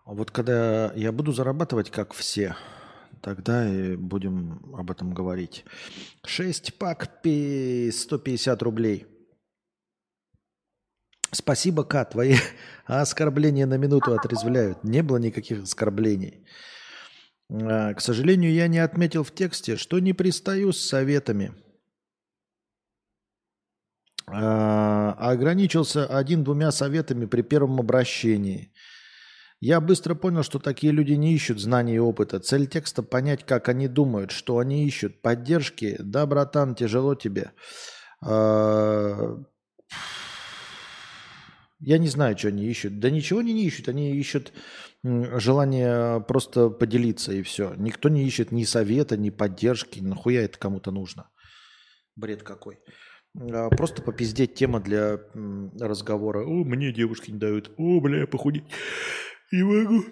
А Вот когда я буду зарабатывать, как все, тогда и будем об этом говорить. 6 пак пи- 150 рублей. Спасибо, Ка, твои оскорбления на минуту отрезвляют. Не было никаких оскорблений. А, К сожалению, я не отметил в тексте, что не пристаю с советами. А, Ограничился один-двумя советами при первом обращении. Я быстро понял, что такие люди не ищут знаний и опыта. Цель текста – понять, как они думают, что они ищут. Поддержки. Да, братан, тяжело тебе. А, Я не знаю, что они ищут. Да ничего они не ищут. Они ищут желание просто поделиться и все. Никто не ищет ни совета, ни поддержки. Нахуя это кому-то нужно? Бред какой. А, Просто попиздеть тема для разговора. О, мне девушки не дают. О, бля, я похудеть не могу.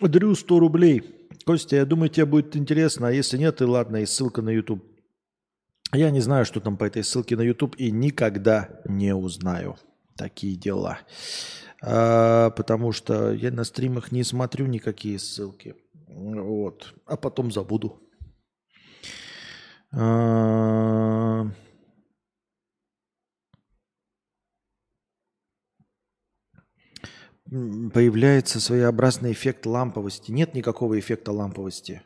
Дрю 100 рублей. Костя, я думаю, тебе будет интересно. А если нет, и ладно, и ссылка на YouTube. Я не знаю, что там по этой ссылке на YouTube, и никогда не узнаю. Такие дела. А, потому что я на стримах не смотрю никакие ссылки. Вот. А потом забуду. А, Появляется своеобразный эффект ламповости. Нет никакого эффекта ламповости.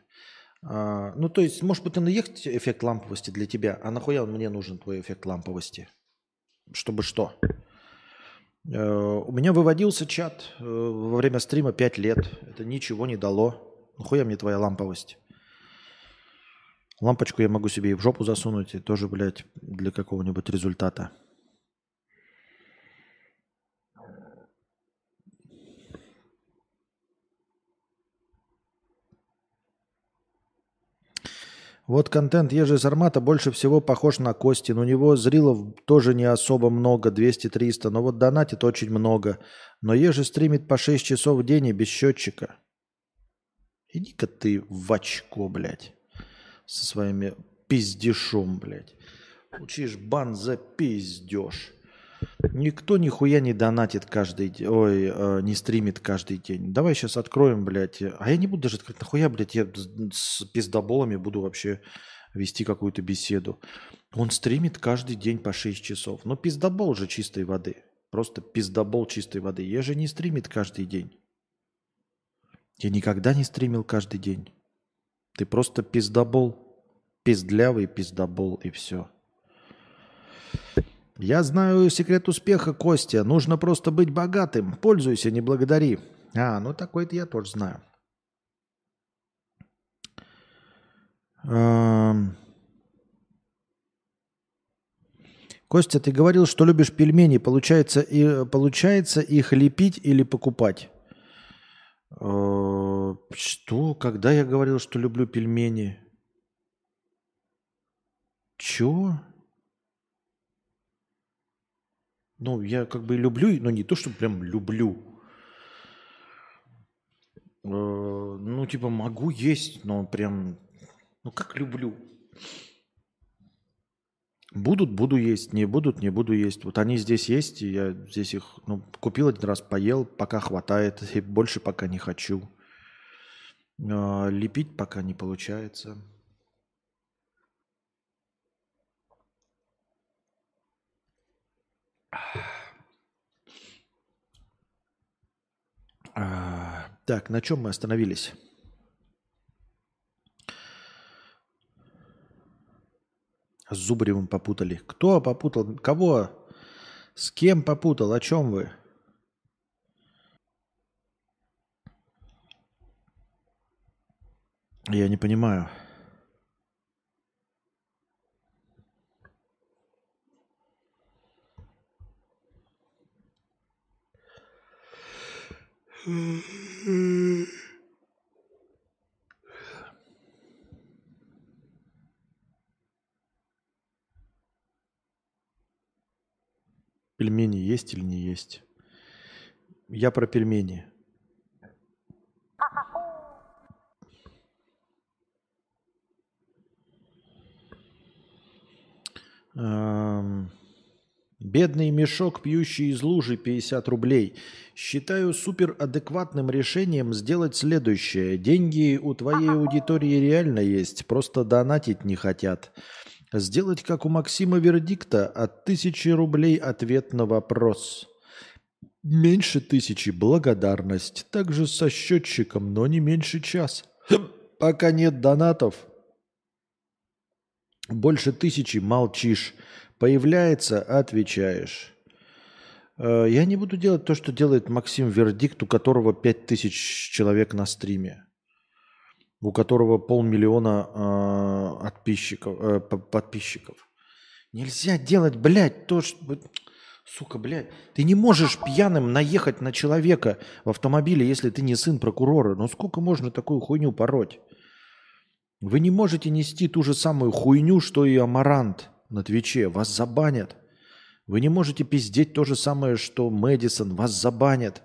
А, ну, то есть, может быть, он и есть эффект ламповости для тебя, а нахуя он мне нужен, твой эффект ламповости? Чтобы что? Э, У меня выводился чат э, во время стрима 5 лет. Это ничего не дало. Нахуя мне твоя ламповость? Лампочку я могу себе и в жопу засунуть, и тоже, блядь, для какого-нибудь результата. Вот контент Ежи Сармата больше всего похож на Костин. У него зрилов тоже не особо много, 200-300, но вот донатит очень много. Но Ежи стримит по 6 часов в день и без счетчика. Иди-ка ты в очко, блядь, со своими пиздешом, блядь. Учишь бан за пиздеж. Никто нихуя не донатит каждый день, ой, э, не стримит каждый день. Давай сейчас откроем, блядь. А я не буду даже открыть, нахуя, блядь, я с пиздоболами буду вообще вести какую-то беседу. Он стримит каждый день по 6 часов. Но пиздобол же чистой воды. Просто пиздобол чистой воды. Я же не стримит каждый день. Я никогда не стримил каждый день. Ты просто пиздобол. Пиздлявый пиздобол и все. Я знаю секрет успеха, Костя. Нужно просто быть богатым. Пользуйся, не благодари. А, ну такой-то я тоже знаю. Костя, ты говорил, что любишь пельмени. Получается, и, получается их лепить или покупать? Э, Что? Когда я говорил, что люблю пельмени? Чё? Ну, я как бы люблю, но не то, что прям люблю. Э, Ну, типа, могу есть, но прям, ну, как люблю. Будут, буду есть, не будут, не буду есть. Вот они здесь есть, и я здесь их ну, купил один раз, поел, пока хватает, и больше пока не хочу. А, Лепить пока не получается. А, Так, на чем мы остановились? С Зубаревым попутали. Кто попутал? Кого? С кем попутал? О чем вы? Я не понимаю. Пельмени есть или не есть? Я про пельмени. Бедный мешок, пьющий из лужи 50 рублей. Считаю суперадекватным решением сделать следующее. Деньги у твоей аудитории реально есть, просто донатить не хотят. Сделать, как у Максима Вердикта, от тысячи рублей ответ на вопрос. Меньше тысячи – благодарность. Также со счетчиком, но не меньше час. Пока нет донатов, больше тысячи – молчишь. Появляется – отвечаешь. Э, Я не буду делать то, что делает Максим Вердикт, у которого 5000 человек на стриме. У которого полмиллиона э, подписчиков, э, подписчиков. Нельзя делать, блядь, то, что... Сука, блядь. Ты не можешь пьяным наехать на человека в автомобиле, если ты не сын прокурора. Ну сколько можно такую хуйню пороть? Вы не можете нести ту же самую хуйню, что и Амарант на Твиче. Вас забанят. Вы не можете пиздеть то же самое, что Мэдисон. Вас забанят.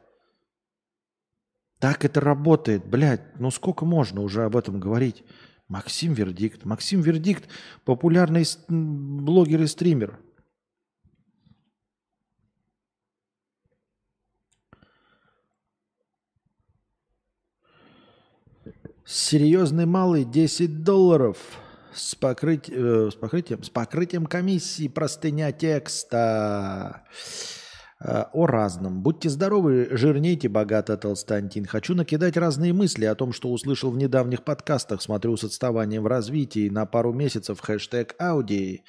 Так это работает, блядь. Ну сколько можно уже об этом говорить? Максим Вердикт. Максим Вердикт – популярный блогер и стример. Серьезный малый 10 долларов с, покрыть- э, с покрытием, с покрытием комиссии простыня текста Э, о разном. Будьте здоровы, жирнейте богато, Толстантин. Хочу накидать разные мысли о том, что услышал в недавних подкастах. Смотрю с отставанием в развитии на пару месяцев хэштег Ауди.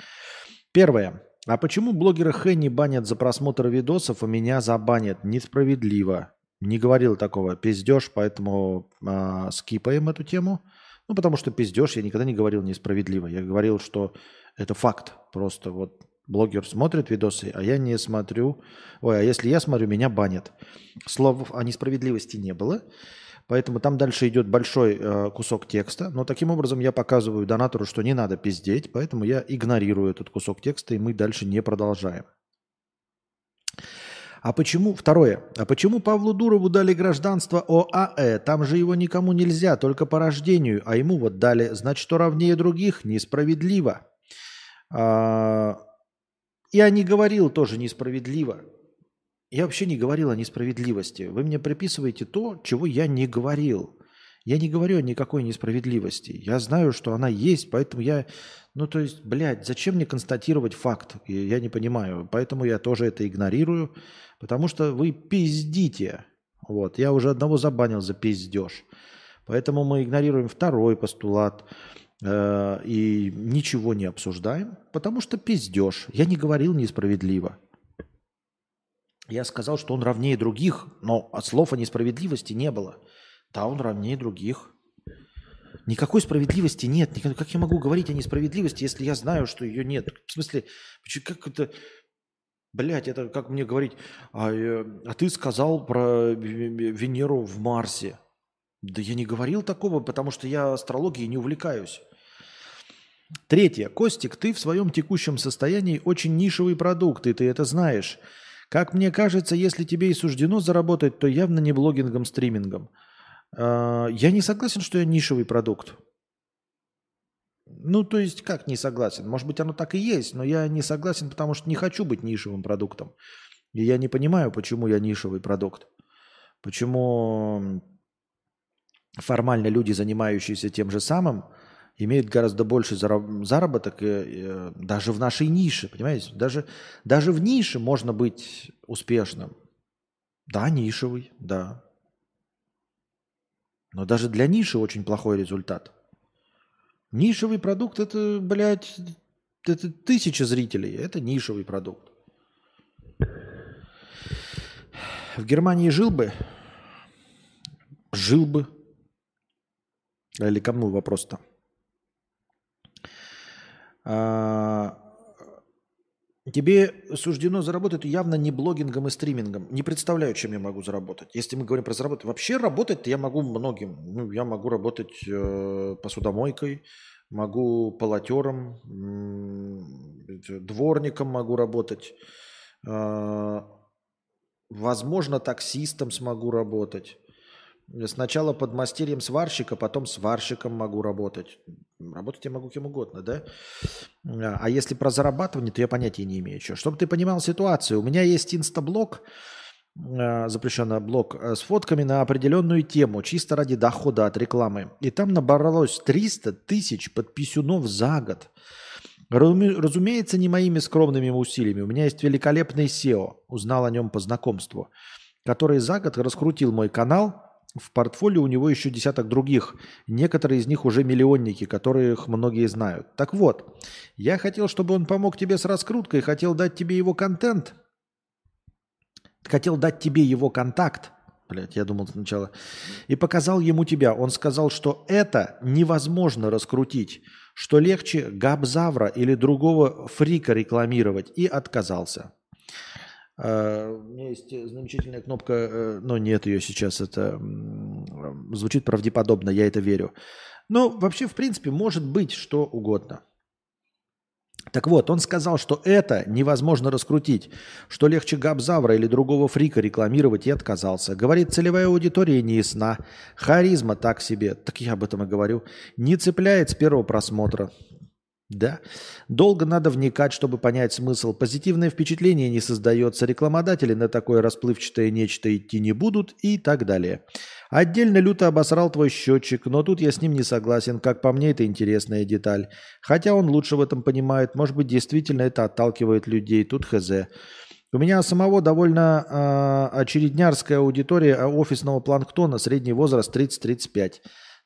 Первое. А почему блогера Хенни банят за просмотр видосов, а меня забанят? Несправедливо. Не говорил такого. Пиздеж, поэтому а, скипаем эту тему. Ну, потому что пиздеж, я никогда не говорил несправедливо. Я говорил, что это факт. Просто вот блогер смотрит видосы, а я не смотрю. Ой, а если я смотрю, меня банят. Слов о несправедливости не было. Поэтому там дальше идет большой э, кусок текста. Но таким образом я показываю донатору, что не надо пиздеть. Поэтому я игнорирую этот кусок текста, и мы дальше не продолжаем. А почему, второе, а почему Павлу Дурову дали гражданство ОАЭ? Там же его никому нельзя, только по рождению, а ему вот дали, значит, что равнее других, несправедливо. А, я не говорил тоже несправедливо. Я вообще не говорил о несправедливости. Вы мне приписываете то, чего я не говорил. Я не говорю о никакой несправедливости. Я знаю, что она есть, поэтому я... Ну, то есть, блядь, зачем мне констатировать факт? Я не понимаю. Поэтому я тоже это игнорирую, потому что вы пиздите. Вот, я уже одного забанил за пиздеж. Поэтому мы игнорируем второй постулат э, и ничего не обсуждаем, потому что пиздеж. Я не говорил несправедливо. Я сказал, что он равнее других, но от слов о несправедливости не было. Да, он равнее других. Никакой справедливости нет. Как я могу говорить о несправедливости, если я знаю, что ее нет? В смысле, как это... Блять, это как мне говорить, а, э, а ты сказал про Венеру в Марсе. Да я не говорил такого, потому что я астрологией не увлекаюсь. Третье. Костик, ты в своем текущем состоянии очень нишевый продукт, и ты это знаешь. Как мне кажется, если тебе и суждено заработать, то явно не блогингом, стримингом. А, Я не согласен, что я нишевый продукт. Ну, то есть, как не согласен? Может быть, оно так и есть, но я не согласен, потому что не хочу быть нишевым продуктом. И я не понимаю, почему я нишевый продукт. Почему формально люди, занимающиеся тем же самым, имеют гораздо больше зараб- заработок и, э, даже в нашей нише, понимаете? Даже, даже в нише можно быть успешным. Да, нишевый, да. Но даже для ниши очень плохой результат. Нишевый продукт это, блядь, это тысяча зрителей. Это нишевый продукт. В Германии жил бы? Жил бы. Или кому вопрос-то? А, Тебе суждено заработать явно не блогингом и стримингом. Не представляю, чем я могу заработать. Если мы говорим про заработать, вообще работать я могу многим. Ну, я могу работать э, посудомойкой, могу полотером, это, дворником могу работать. Э, возможно, таксистом смогу работать. Сначала подмастерьем сварщика, потом сварщиком могу работать. Работать я могу кем угодно, да? А если про зарабатывание, то я понятия не имею. Что. Чтобы ты понимал ситуацию, у меня есть инстаблог, э, запрещенный блог, э, с фотками на определенную тему, чисто ради дохода от рекламы. И там набралось 300 тысяч подписюнов за год. Разуме- Разумеется, не моими скромными усилиями. У меня есть великолепный SEO, узнал о нем по знакомству, который за год раскрутил мой канал. В портфолио у него еще десяток других. Некоторые из них уже миллионники, которых многие знают. Так вот, я хотел, чтобы он помог тебе с раскруткой, хотел дать тебе его контент. Хотел дать тебе его контакт. Блять, я думал сначала. И показал ему тебя. Он сказал, что это невозможно раскрутить, что легче Габзавра или другого фрика рекламировать. И отказался. Э, У меня есть замечательная кнопка, э, но нет ее сейчас, это м, звучит правдеподобно, я это верю. Но вообще, в принципе, может быть что угодно. Так вот, он сказал, что это невозможно раскрутить, что легче Габзавра или другого фрика рекламировать и отказался. Говорит, целевая аудитория не ясна, харизма так себе, так я об этом и говорю, не цепляет с первого просмотра. Да. Долго надо вникать, чтобы понять смысл. Позитивное впечатление не создается. Рекламодатели на такое расплывчатое нечто идти не будут и так далее. Отдельно люто обосрал твой счетчик, но тут я с ним не согласен. Как по мне, это интересная деталь. Хотя он лучше в этом понимает. Может быть, действительно это отталкивает людей. Тут хз. У меня самого довольно э, очереднярская аудитория а, офисного планктона, средний возраст 30-35.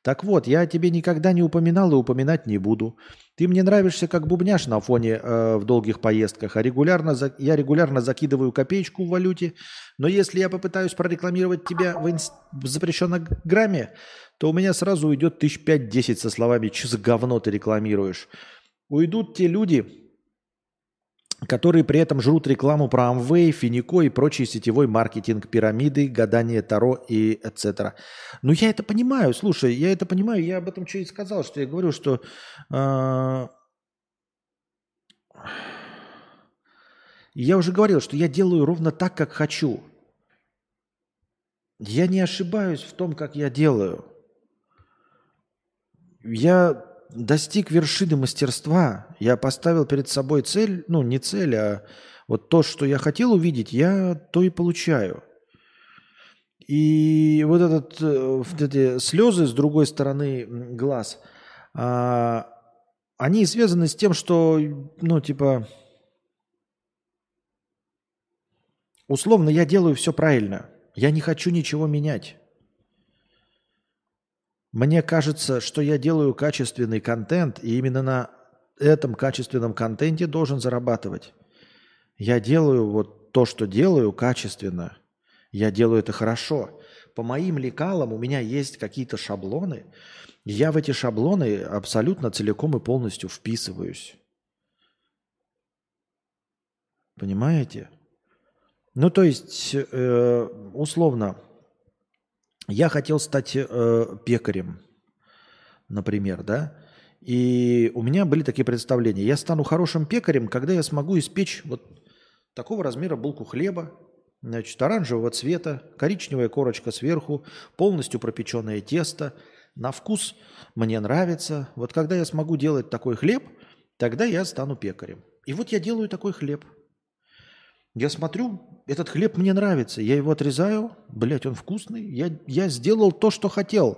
Так вот, я о тебе никогда не упоминал и упоминать не буду. Ты мне нравишься как бубняш на фоне э, в долгих поездках, а регулярно за- я регулярно закидываю копеечку в валюте. Но если я попытаюсь прорекламировать тебя в, инс- в запрещенном грамме, то у меня сразу уйдет тысяч пять-десять со словами «Че за говно ты рекламируешь?». Уйдут те люди, которые при этом жрут рекламу про Amway, Финико и прочий сетевой маркетинг, пирамиды, гадание Таро и etc. Ну, я это понимаю, слушай, я это понимаю, я об этом что и сказал, что я говорю, что э, я уже говорил, что я делаю ровно так, как хочу. Я не ошибаюсь в том, как я делаю. Я достиг вершины мастерства. Я поставил перед собой цель, ну не цель, а вот то, что я хотел увидеть, я то и получаю. И вот, этот, э, вот эти слезы с другой стороны глаз, а, они связаны с тем, что, ну, типа, условно, я делаю все правильно. Я не хочу ничего менять. Мне кажется, что я делаю качественный контент, и именно на этом качественном контенте должен зарабатывать. Я делаю вот то, что делаю, качественно. Я делаю это хорошо. по моим лекалам у меня есть какие-то шаблоны. Я в эти шаблоны абсолютно целиком и полностью вписываюсь. Понимаете? Ну, то есть, э, условно, я хотел стать э, пекарем, например, да, и у меня были такие представления. Я стану хорошим пекарем, когда я смогу испечь вот такого размера булку хлеба, значит, оранжевого цвета, коричневая корочка сверху, полностью пропеченное тесто. На вкус мне нравится. Вот когда я смогу делать такой хлеб, тогда я стану пекарем. И вот я делаю такой хлеб. Я смотрю, этот хлеб мне нравится. Я его отрезаю, блядь, он вкусный. Я, я сделал то, что хотел.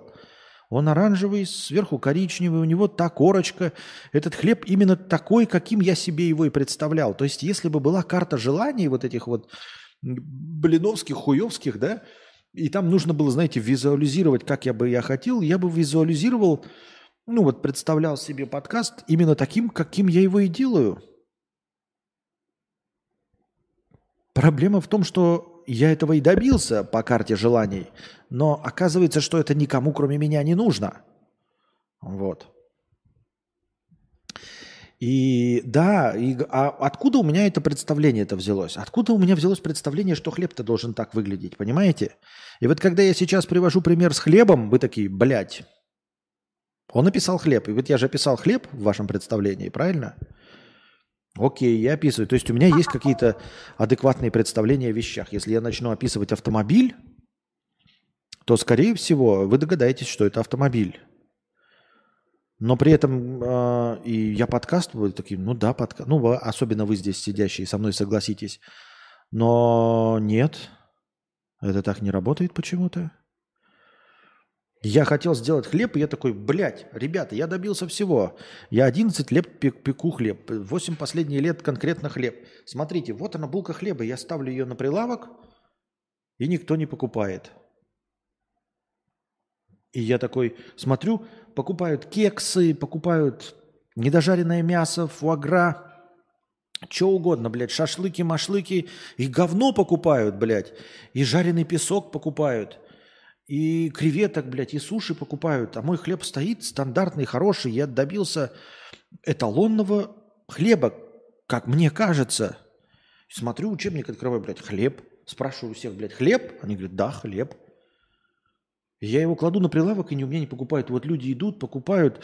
Он оранжевый, сверху коричневый, у него та корочка. Этот хлеб именно такой, каким я себе его и представлял. То есть, если бы была карта желаний вот этих вот блиновских, хуевских, да, и там нужно было, знаете, визуализировать, как я бы я хотел, я бы визуализировал, ну вот представлял себе подкаст именно таким, каким я его и делаю. Проблема в том, что я этого и добился по карте желаний, но оказывается, что это никому, кроме меня, не нужно. Вот. И да, и, а откуда у меня это представление это взялось? Откуда у меня взялось представление, что хлеб-то должен так выглядеть, понимаете? И вот когда я сейчас привожу пример с хлебом, вы такие, блядь, он написал хлеб. И вот я же описал хлеб в вашем представлении, правильно? Окей, я описываю. То есть у меня есть какие-то адекватные представления о вещах. Если я начну описывать автомобиль, то, скорее всего, вы догадаетесь, что это автомобиль. Но при этом э, и я подкаст, вы такие, ну да, подкаст. Ну, особенно вы здесь сидящие, со мной согласитесь. Но нет, это так не работает почему-то. Я хотел сделать хлеб, и я такой, блядь, ребята, я добился всего. Я 11 лет пеку хлеб, 8 последние лет конкретно хлеб. Смотрите, вот она булка хлеба, я ставлю ее на прилавок, и никто не покупает. И я такой смотрю, покупают кексы, покупают недожаренное мясо, фуагра, что угодно, блядь, шашлыки, машлыки, и говно покупают, блядь, и жареный песок покупают – и креветок, блядь, и суши покупают. А мой хлеб стоит стандартный, хороший. Я добился эталонного хлеба, как мне кажется. Смотрю учебник, открываю, блядь, хлеб. Спрашиваю у всех, блядь, хлеб? Они говорят, да, хлеб. Я его кладу на прилавок, и не у меня не покупают. Вот люди идут, покупают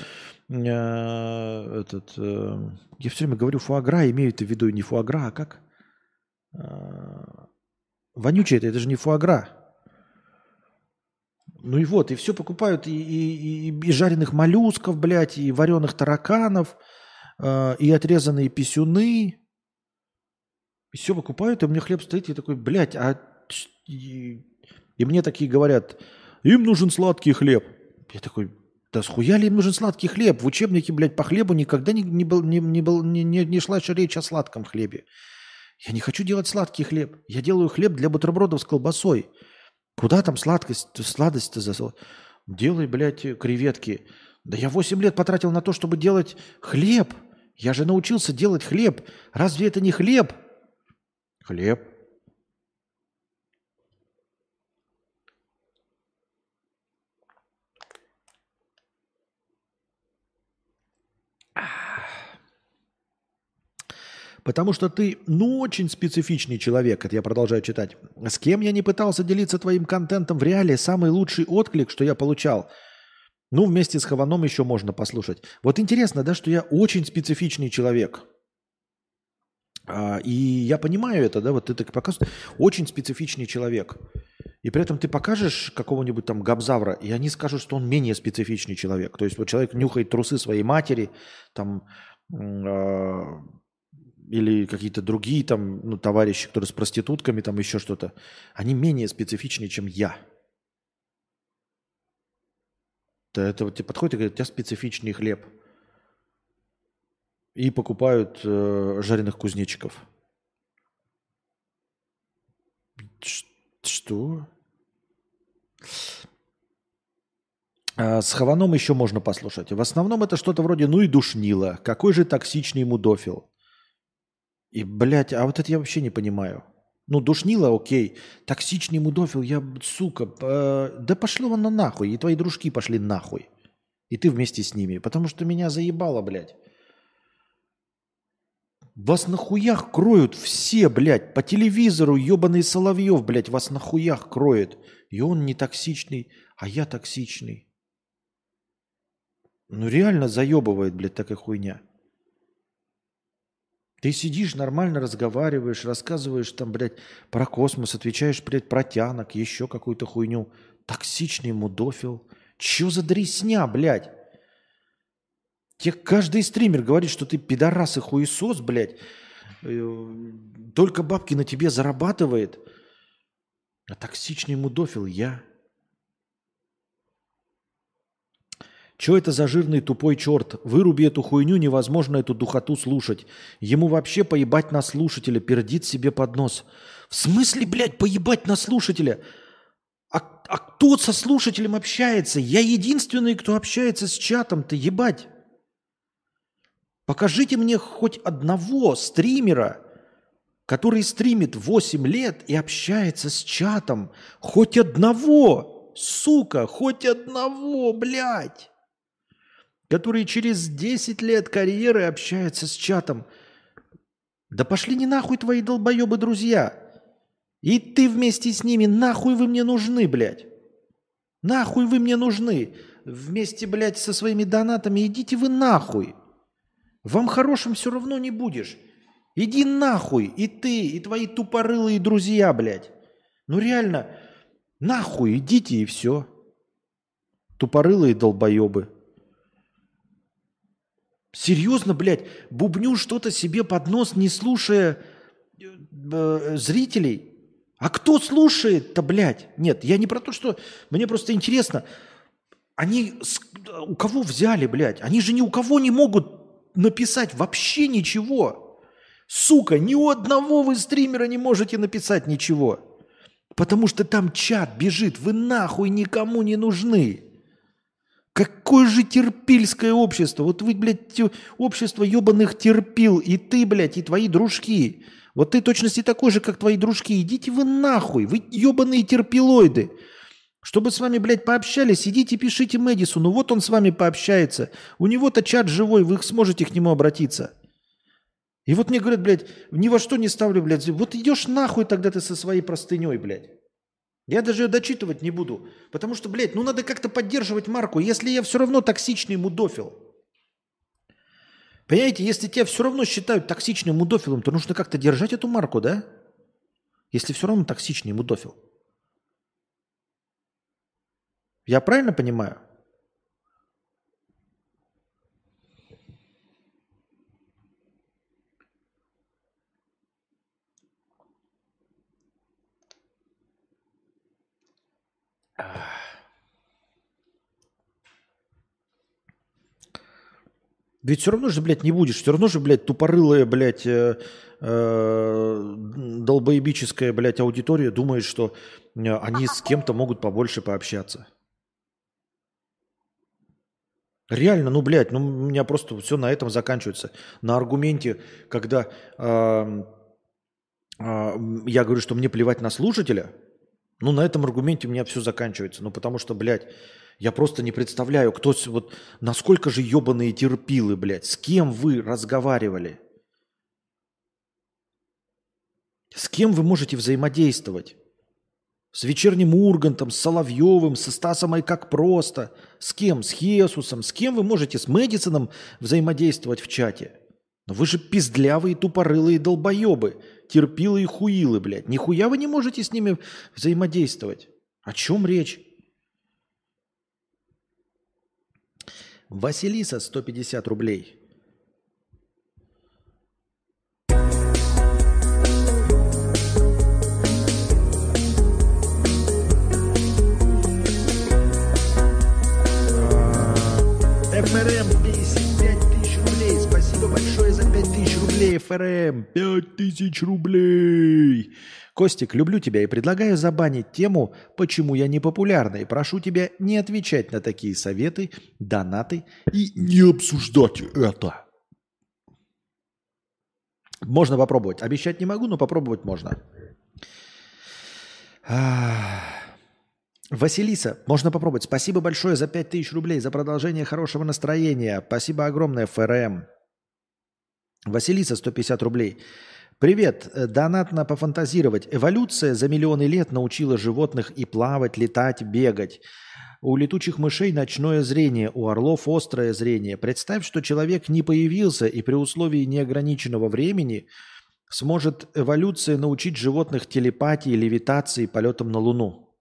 э, этот... Э, я все время говорю фуагра, имею это в виду не фуагра, а как? Э, вонючее это, это же не фуагра. Ну и вот, и все покупают, и, и, и, и жареных моллюсков, блядь, и вареных тараканов, э, и отрезанные писюны. И все покупают, и у меня хлеб стоит, и такой, блядь, а... И, и мне такие говорят, им нужен сладкий хлеб. Я такой, да схуя ли им нужен сладкий хлеб? В учебнике, блядь, по хлебу никогда не, не, был, не, не, был, не, не, не шла речь о сладком хлебе. Я не хочу делать сладкий хлеб. Я делаю хлеб для бутербродов с колбасой. Куда там сладкость, сладость-то засыл? Делай, блядь, креветки. Да я 8 лет потратил на то, чтобы делать хлеб. Я же научился делать хлеб. Разве это не хлеб? Хлеб. Потому что ты, ну, очень специфичный человек, это я продолжаю читать. С кем я не пытался делиться твоим контентом в реале, самый лучший отклик, что я получал. Ну, вместе с Хованом еще можно послушать. Вот интересно, да, что я очень специфичный человек. А, и я понимаю это, да, вот ты так показываешь, очень специфичный человек. И при этом ты покажешь какого-нибудь там габзавра, и они скажут, что он менее специфичный человек. То есть вот человек нюхает трусы своей матери, там а, или какие-то другие там, ну, товарищи, которые с проститутками, там еще что-то, они менее специфичнее, чем я. То это вот тебе подходит и говорит, у тебя специфичный хлеб. И покупают э, жареных кузнечиков. Что? А с Хованом еще можно послушать. В основном это что-то вроде «ну и душнило». Какой же токсичный мудофил. И, блядь, а вот это я вообще не понимаю. Ну, душнило, окей. Токсичный мудофил, я, сука, э, да пошло оно нахуй. И твои дружки пошли нахуй. И ты вместе с ними. Потому что меня заебало, блядь. Вас на хуях кроют все, блядь. По телевизору ебаный Соловьев, блядь, вас на хуях кроет. И он не токсичный, а я токсичный. Ну реально заебывает, блядь, такая хуйня. Ты сидишь, нормально разговариваешь, рассказываешь там, блядь, про космос, отвечаешь, блядь, про тянок, еще какую-то хуйню. Токсичный мудофил. Че за дресня, блядь? Тебе каждый стример говорит, что ты пидорас и хуесос, блядь. Э, Только бабки на тебе зарабатывает. А токсичный мудофил я. Че это за жирный тупой черт? Выруби эту хуйню, невозможно эту духоту слушать. Ему вообще поебать на слушателя, пердит себе под нос. В смысле, блядь, поебать на слушателя? А, а кто со слушателем общается? Я единственный, кто общается с чатом-то, ебать. Покажите мне хоть одного стримера, который стримит 8 лет и общается с чатом. Хоть одного, сука, хоть одного, блядь. Который через 10 лет карьеры общается с чатом. Да пошли не нахуй твои долбоебы друзья. И ты вместе с ними, нахуй вы мне нужны, блядь. Нахуй вы мне нужны. Вместе, блядь, со своими донатами идите вы нахуй. Вам хорошим все равно не будешь. Иди нахуй, и ты, и твои тупорылые друзья, блядь. Ну реально, нахуй идите и все. Тупорылые долбоебы. Серьезно, блядь, бубню что-то себе под нос, не слушая э, зрителей. А кто слушает-то, блядь? Нет, я не про то, что... Мне просто интересно. Они с- у кого взяли, блядь? Они же ни у кого не могут написать вообще ничего. Сука, ни у одного вы стримера не можете написать ничего. Потому что там чат бежит, вы нахуй никому не нужны. Какое же терпильское общество. Вот вы, блядь, общество ебаных терпил. И ты, блядь, и твои дружки. Вот ты точности такой же, как твои дружки. Идите вы нахуй. Вы ебаные терпилоиды. Чтобы с вами, блядь, пообщались, идите пишите Мэдисону. Вот он с вами пообщается. У него-то чат живой, вы сможете к нему обратиться. И вот мне говорят, блядь, ни во что не ставлю, блядь. Вот идешь нахуй тогда ты со своей простыней, блядь. Я даже ее дочитывать не буду. Потому что, блядь, ну надо как-то поддерживать марку. Если я все равно токсичный мудофил. Понимаете, если тебя все равно считают токсичным мудофилом, то нужно как-то держать эту марку, да? Если все равно токсичный мудофил. Я правильно понимаю? Ведь все равно же, блядь, не будешь. Все равно же, блядь, тупорылая, блядь, э, э, долбоебическая, блядь, аудитория думает, что э, они с кем-то могут побольше пообщаться. Реально, ну, блядь, ну, у меня просто все на этом заканчивается. На аргументе, когда э, э, я говорю, что мне плевать на слушателя, ну, на этом аргументе у меня все заканчивается. Ну, потому что, блядь, я просто не представляю, кто, вот, насколько же ебаные терпилы, блядь, с кем вы разговаривали? С кем вы можете взаимодействовать? С вечерним Ургантом, с Соловьевым, со Стасом и как просто. С кем? С Хесусом. С кем вы можете с Мэдисоном взаимодействовать в чате? Но вы же пиздлявые, тупорылые долбоебы. Терпилы и хуилы, блядь. Нихуя вы не можете с ними взаимодействовать. О чем речь? Василиса, 150 рублей. ФРМ 55 тысяч рублей. Спасибо большое за 5 тысяч рублей, ФРМ. 5 тысяч рублей. Костик, люблю тебя и предлагаю забанить тему «Почему я не популярный». Прошу тебя не отвечать на такие советы, донаты и не обсуждать это. Можно попробовать. Обещать не могу, но попробовать можно. Василиса, можно попробовать. Спасибо большое за 5000 рублей, за продолжение хорошего настроения. Спасибо огромное, ФРМ. Василиса, 150 рублей. Привет, э, донат на пофантазировать. Эволюция за миллионы лет научила животных и плавать, летать, бегать. У летучих мышей ночное зрение, у орлов острое зрение. Представь, что человек не появился и при условии неограниченного времени сможет эволюция научить животных телепатии, левитации, полетам на Луну.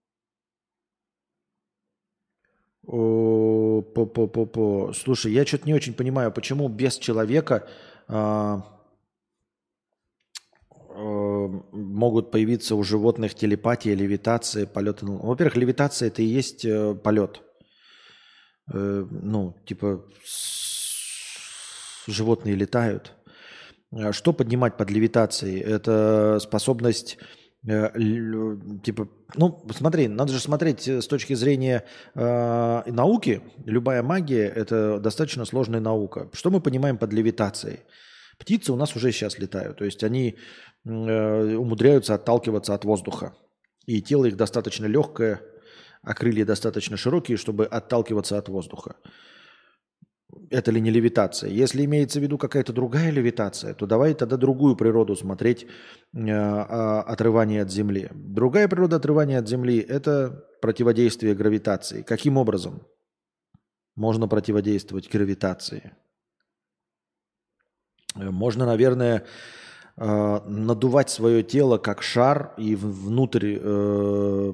О, по, по, по, по. Слушай, я что-то не очень понимаю, почему без человека а, могут появиться у животных телепатия, левитация, полеты. Ну, во-первых, левитация это и есть э, полет. Э, ну, типа животные летают. А что поднимать под левитацией? Это способность Э, типа, ну, смотри, надо же смотреть э, с точки зрения э, науки. Любая магия – это достаточно сложная наука. Что мы понимаем под левитацией? Птицы у нас уже сейчас летают, то есть они э, умудряются отталкиваться от воздуха. И тело их достаточно легкое, а крылья достаточно широкие, чтобы отталкиваться от воздуха это ли не левитация. Если имеется в виду какая-то другая левитация, то давай тогда другую природу смотреть э, отрывание от Земли. Другая природа отрывания от Земли – это противодействие гравитации. Каким образом можно противодействовать гравитации? Можно, наверное, э, надувать свое тело как шар и внутрь э,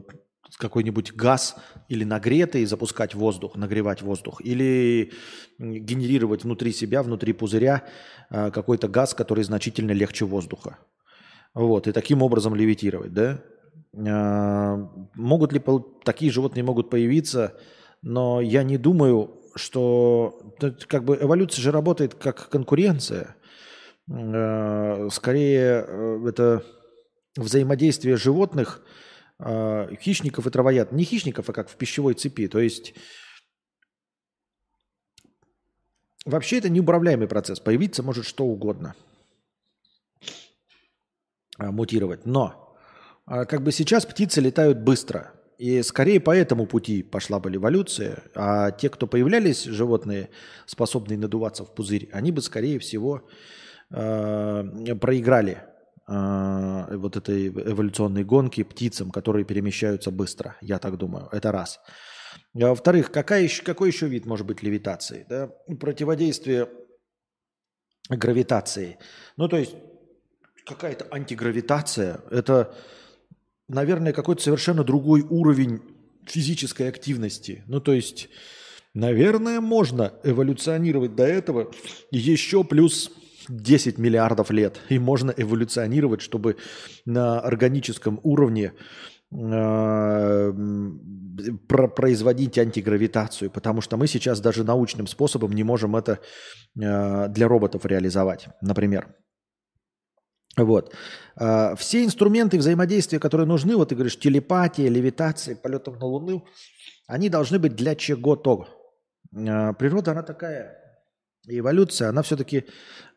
какой-нибудь газ или нагретый, запускать воздух, нагревать воздух, или генерировать внутри себя, внутри пузыря э, какой-то газ, который значительно легче воздуха. Вот, и таким образом левитировать, да? Могут ли такие животные могут появиться, но я не думаю, что как бы эволюция же работает как конкуренция. Э, скорее, это взаимодействие животных – э, хищников и травоядных. Не хищников, а как в пищевой цепи. То есть вообще это неуправляемый процесс. Появиться может что угодно. Э, мутировать. Но э, как бы сейчас птицы летают быстро. И скорее по этому пути пошла бы эволюция. А те, кто появлялись, животные, способные надуваться в пузырь, они бы, скорее всего, э, проиграли э, вот этой эволюционной гонки птицам, которые перемещаются быстро, я так думаю. Это раз. А во-вторых, какая еще, какой еще вид может быть левитации? Да? Противодействие гравитации. Ну, то есть какая-то антигравитация. Это, наверное, какой-то совершенно другой уровень физической активности. Ну, то есть, наверное, можно эволюционировать до этого еще плюс 10 миллиардов лет. И можно эволюционировать, чтобы на органическом уровне э, производить антигравитацию, потому что мы сейчас даже научным способом не можем это э, для роботов реализовать, например. Вот. Э, все инструменты взаимодействия, которые нужны, вот ты говоришь, телепатия, левитация, полетом на Луну, они должны быть для чего-то. Природа, она такая эволюция, она все-таки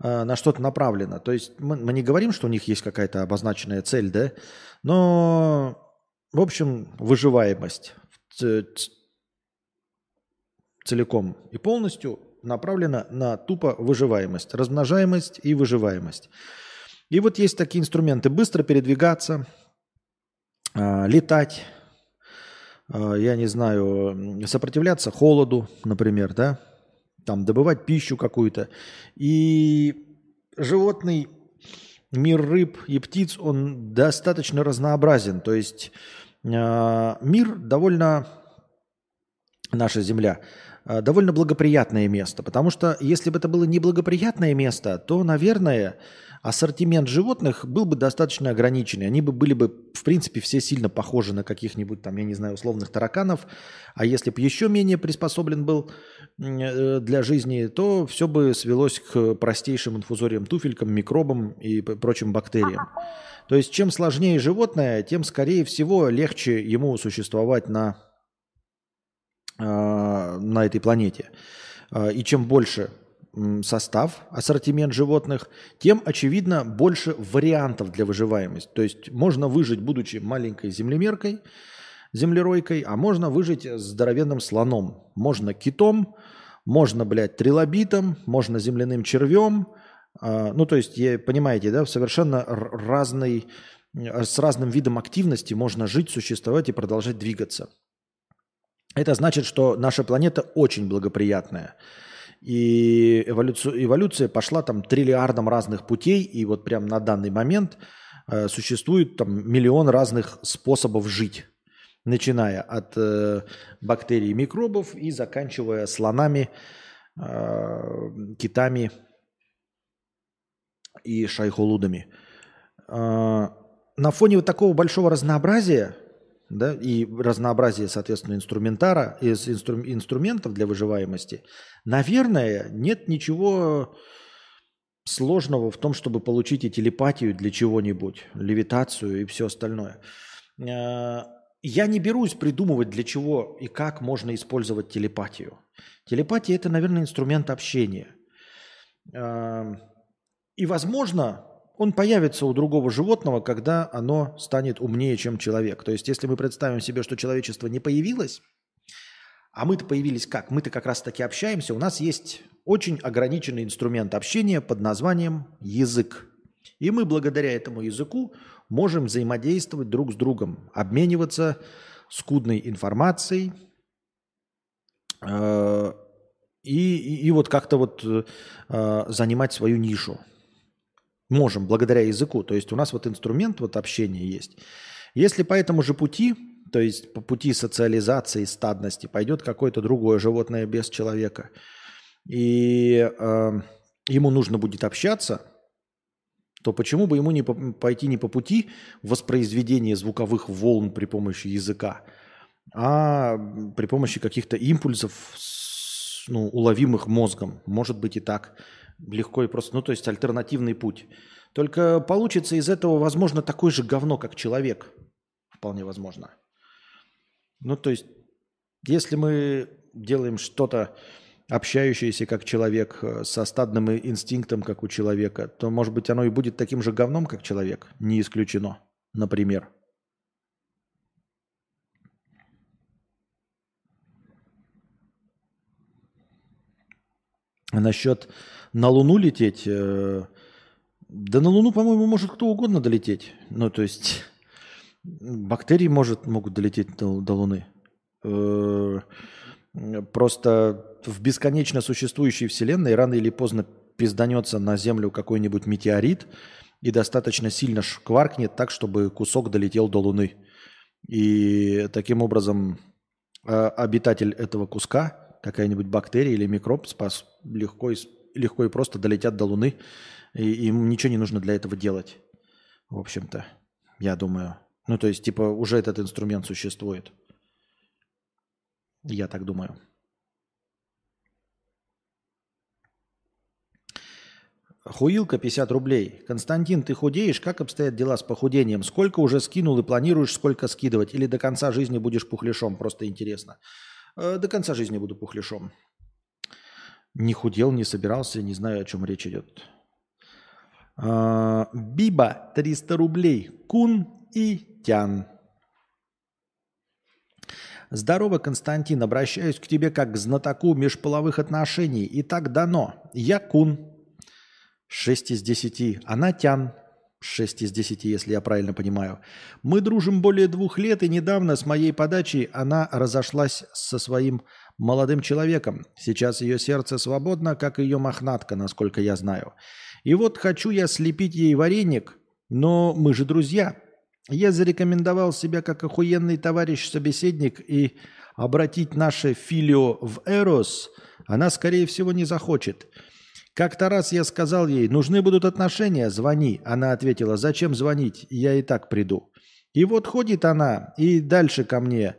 э, на что-то направлена. То есть мы, мы не говорим, что у них есть какая-то обозначенная цель, да, но, в общем, выживаемость целиком и полностью направлена на тупо выживаемость, размножаемость и выживаемость. И вот есть такие инструменты. Быстро передвигаться, э, летать, э, я не знаю, сопротивляться холоду, например, да, там добывать пищу какую-то. И животный мир рыб и птиц, он достаточно разнообразен. То есть э, мир довольно, наша Земля, э, довольно благоприятное место. Потому что если бы это было неблагоприятное место, то, наверное, ассортимент животных был бы достаточно ограниченный. Они бы были бы, в принципе, все сильно похожи на каких-нибудь там, я не знаю, условных тараканов. А если бы еще менее приспособлен был для жизни, то все бы свелось к простейшим инфузориям, туфелькам, микробам и прочим бактериям. То есть чем сложнее животное, тем, скорее всего, легче ему существовать на, э, на этой планете. Э, и чем больше состав, ассортимент животных, тем, очевидно, больше вариантов для выживаемости. То есть можно выжить, будучи маленькой землемеркой, землеройкой, а можно выжить здоровенным слоном. Можно китом, можно, блядь, трилобитом, можно земляным червем. А, Ну, то есть, понимаете, да, совершенно разный, с разным видом активности можно жить, существовать и продолжать двигаться. Это значит, что наша планета очень благоприятная. И эволюцию, эволюция пошла там триллиардом разных путей, и вот прям на данный момент э, существует там миллион разных способов жить, начиная от э, бактерий и микробов и заканчивая слонами, э, китами и шайхолудами. Э, на фоне вот такого большого разнообразия да, и разнообразие, соответственно, инструментара, из инстру- инструментов для выживаемости, наверное, нет ничего сложного в том, чтобы получить и телепатию для чего-нибудь, левитацию и все остальное. Я не берусь придумывать, для чего и как можно использовать телепатию. Телепатия – это, наверное, инструмент общения. Э, И, возможно, он появится у другого животного, когда оно станет умнее, чем человек. То есть, если мы представим себе, что человечество не появилось, а мы-то появились как? Мы-то как раз-таки общаемся. У нас есть очень ограниченный инструмент общения под названием язык. И мы благодаря этому языку можем взаимодействовать друг с другом, обмениваться скудной информацией э, и, и- и вот как-то вот э, занимать свою нишу. Можем, благодаря языку. То есть у нас вот инструмент вот общения есть. Если по этому же пути, то есть по пути социализации, стадности, пойдет какое-то другое животное без человека, и э, ему нужно будет общаться, то почему бы ему не по- пойти не по пути воспроизведения звуковых волн при помощи языка, а при помощи каких-то импульсов, ну, уловимых мозгом. Может быть и так. Легко и просто. Ну, то есть альтернативный путь. Только получится из этого, возможно, такой же говно, как человек. Вполне возможно. Ну, то есть, если мы делаем что-то общающееся как человек, э, со стадным инстинктом, как у человека, то, может быть, оно и будет таким же говном, как человек. Не исключено, например. А насчет на Луну лететь, э, да на Луну, по-моему, может кто угодно долететь. Ну, то есть бактерии может, могут долететь до, до Луны. Э, Просто в бесконечно существующей Вселенной рано или поздно пизданется на Землю какой-нибудь метеорит и достаточно сильно шкваркнет так, чтобы кусок долетел до Луны. И таким образом э, обитатель этого куска, какая-нибудь бактерия или микроб спас, легко, и, легко и просто долетят до Луны, и им ничего не нужно для этого делать, в общем-то, я думаю. Ну, то есть, типа, уже этот инструмент существует. Я так думаю. Хуилка 50 рублей. Константин, ты худеешь? Как обстоят дела с похудением? Сколько уже скинул и планируешь сколько скидывать? Или до конца жизни будешь пухляшом? Просто интересно. Э, До конца жизни буду пухляшом. Не худел, не собирался, не знаю, о чем речь идет. А, Биба 300 рублей. Кун и Тян. Здорово, Константин. Обращаюсь к тебе как к знатоку межполовых отношений. И так дано. Я Кун. 6 из 10. Она Тян. 6 из 10, если я правильно понимаю. Мы дружим более двух лет, и недавно с моей подачи она разошлась со своим молодым человеком. Сейчас ее сердце свободно, как ее мохнатка, насколько я знаю. И вот хочу я слепить ей вареник, но мы же друзья. Я зарекомендовал себя как охуенный товарищ-собеседник и обратить наше филио в эрос она, скорее всего, не захочет. Как-то раз я сказал ей, нужны будут отношения, звони. Она ответила, зачем звонить, я и так приду. И вот ходит она и дальше ко мне.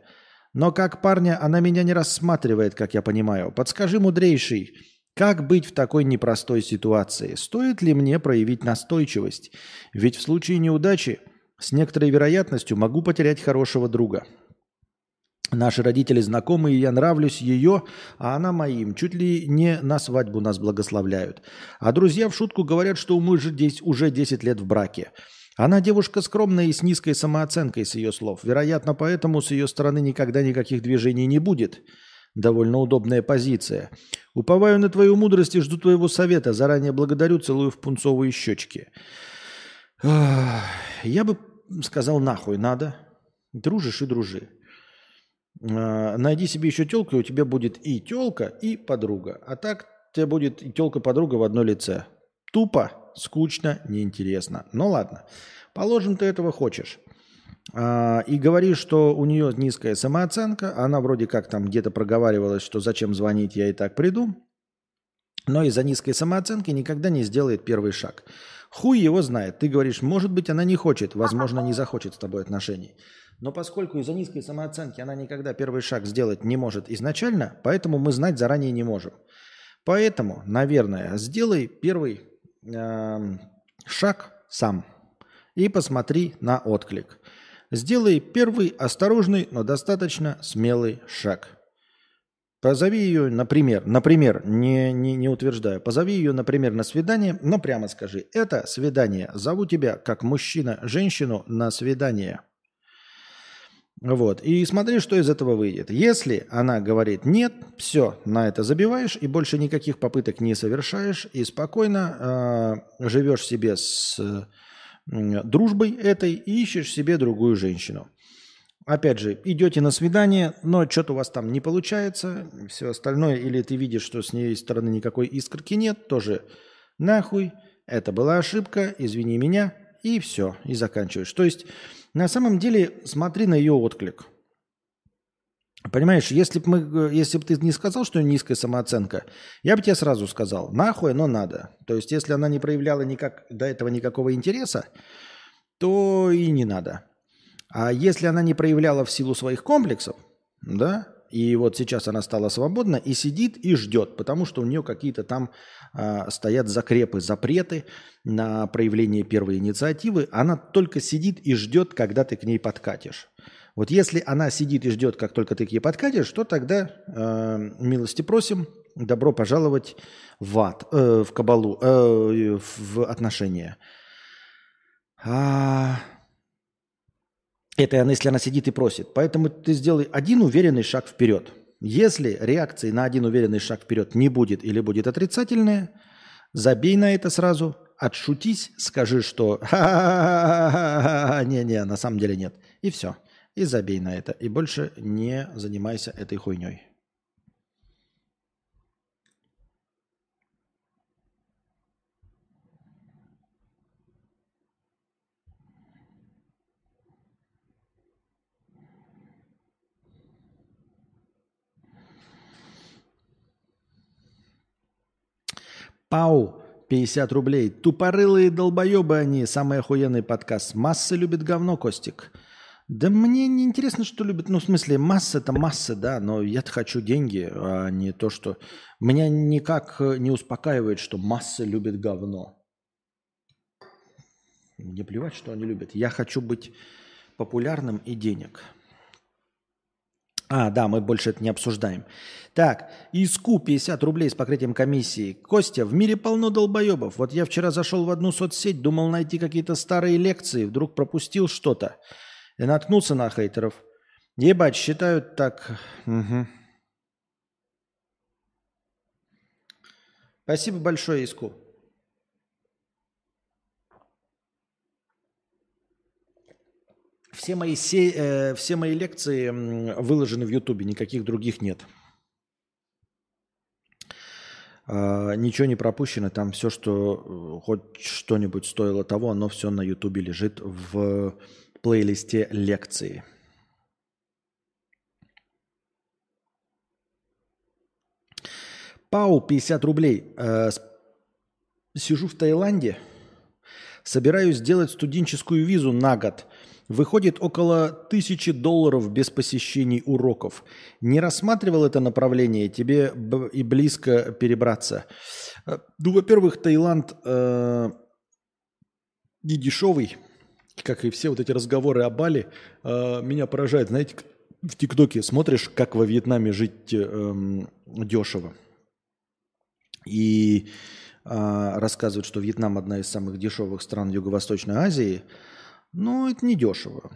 Но как парня она меня не рассматривает, как я понимаю. Подскажи, мудрейший, как быть в такой непростой ситуации? Стоит ли мне проявить настойчивость? Ведь в случае неудачи с некоторой вероятностью могу потерять хорошего друга. Наши родители знакомые, я нравлюсь ее, а она моим. Чуть ли не на свадьбу нас благословляют. А друзья в шутку говорят, что мы же здесь уже 10 лет в браке. Она девушка скромная и с низкой самооценкой, с ее слов. Вероятно, поэтому с ее стороны никогда никаких движений не будет. Довольно удобная позиция. Уповаю на твою мудрость и жду твоего совета. Заранее благодарю, целую в пунцовые щечки. Я бы сказал, нахуй надо. Дружишь и дружи. А, Найди себе еще телку, и у тебя будет и телка, и подруга. А так у тебя будет и телка-подруга в одно лице. Тупо, скучно, неинтересно. Ну ладно. Положим, ты этого хочешь. А, И говоришь, что у нее низкая самооценка. Она вроде как там где-то проговаривалась, что зачем звонить, я и так приду. Но из-за низкой самооценки никогда не сделает первый шаг. Хуй его знает. Ты говоришь, может быть, она не хочет, возможно, не захочет с тобой отношений. Но поскольку из-за низкой самооценки она никогда первый шаг сделать не может изначально, поэтому мы знать заранее не можем. Поэтому, наверное, сделай первый эм, шаг сам и посмотри на отклик. Сделай первый осторожный, но достаточно смелый шаг. Позови ее, например, например, не, не, не утверждаю, позови ее, например, на свидание, но прямо скажи, это свидание, зову тебя как мужчина женщину на свидание. Вот. И смотри, что из этого выйдет. Если она говорит нет, все, на это забиваешь и больше никаких попыток не совершаешь и спокойно э, живешь себе с э, дружбой этой и ищешь себе другую женщину. Опять же, идете на свидание, но что-то у вас там не получается, все остальное, или ты видишь, что с ней стороны никакой искорки нет, тоже нахуй, это была ошибка, извини меня, и все, и заканчиваешь. То есть, на самом деле, смотри на ее отклик. Понимаешь, если бы мы, если бы ты не сказал, что низкая самооценка, я бы тебе сразу сказал, нахуй оно надо. То есть, если она не проявляла никак, до этого никакого интереса, то и не надо. А если она не проявляла в силу своих комплексов, да, и вот сейчас она стала свободна и сидит и ждет, потому что у нее какие-то там а, стоят закрепы, запреты на проявление первой инициативы, она только сидит и ждет, когда ты к ней подкатишь. Вот если она сидит и ждет, как только ты к ней подкатишь, то тогда э, милости просим, добро пожаловать в ад, э, в кабалу, э, в отношения. А, это она, если она сидит и просит. Поэтому ты сделай один уверенный шаг вперед. Если реакции на один уверенный шаг вперед не будет или будет отрицательная, забей на это сразу, отшутись, скажи, что не-не, на самом деле нет. И все. И забей на это. И больше не занимайся этой хуйней. Пау, 50 рублей. Тупорылые долбоебы они. Самый охуенный подкаст. Масса любит говно, Костик. Да мне не интересно, что любят. Ну, в смысле, масса это масса, да, но я-то хочу деньги, а не то, что... Меня никак э, не успокаивает, что масса любит говно. Мне плевать, что они любят. Я хочу быть популярным и денег. А, да, мы больше это не обсуждаем. Так, ИСКУ 50 рублей с покрытием комиссии. Костя, в мире полно долбоебов. Вот я вчера зашел в одну соцсеть, думал найти какие-то старые лекции, вдруг пропустил что-то. И наткнулся на хейтеров. Ебать, считают так... Мгм. Спасибо большое, Иску. Все мои, се- э, все мои лекции выложены в Ютубе, никаких других нет. А, ничего не пропущено, там все, что э, хоть что-нибудь стоило того, оно все на Ютубе лежит в плейлисте лекции. Пау, 50 рублей. Э, Сижу в Таиланде, собираюсь сделать студенческую визу на год. Выходит около тысячи долларов без посещений уроков. Не рассматривал это направление, тебе и близко перебраться. Э, Ну, во-первых, Таиланд э, не дешевый, как и все вот эти разговоры о Бали, э, меня поражает. Знаете, в ТикТоке смотришь, как во Вьетнаме жить эм, дешево. И э, рассказывают, что Вьетнам одна из самых дешевых стран Юго-Восточной Азии. Но это не дешево.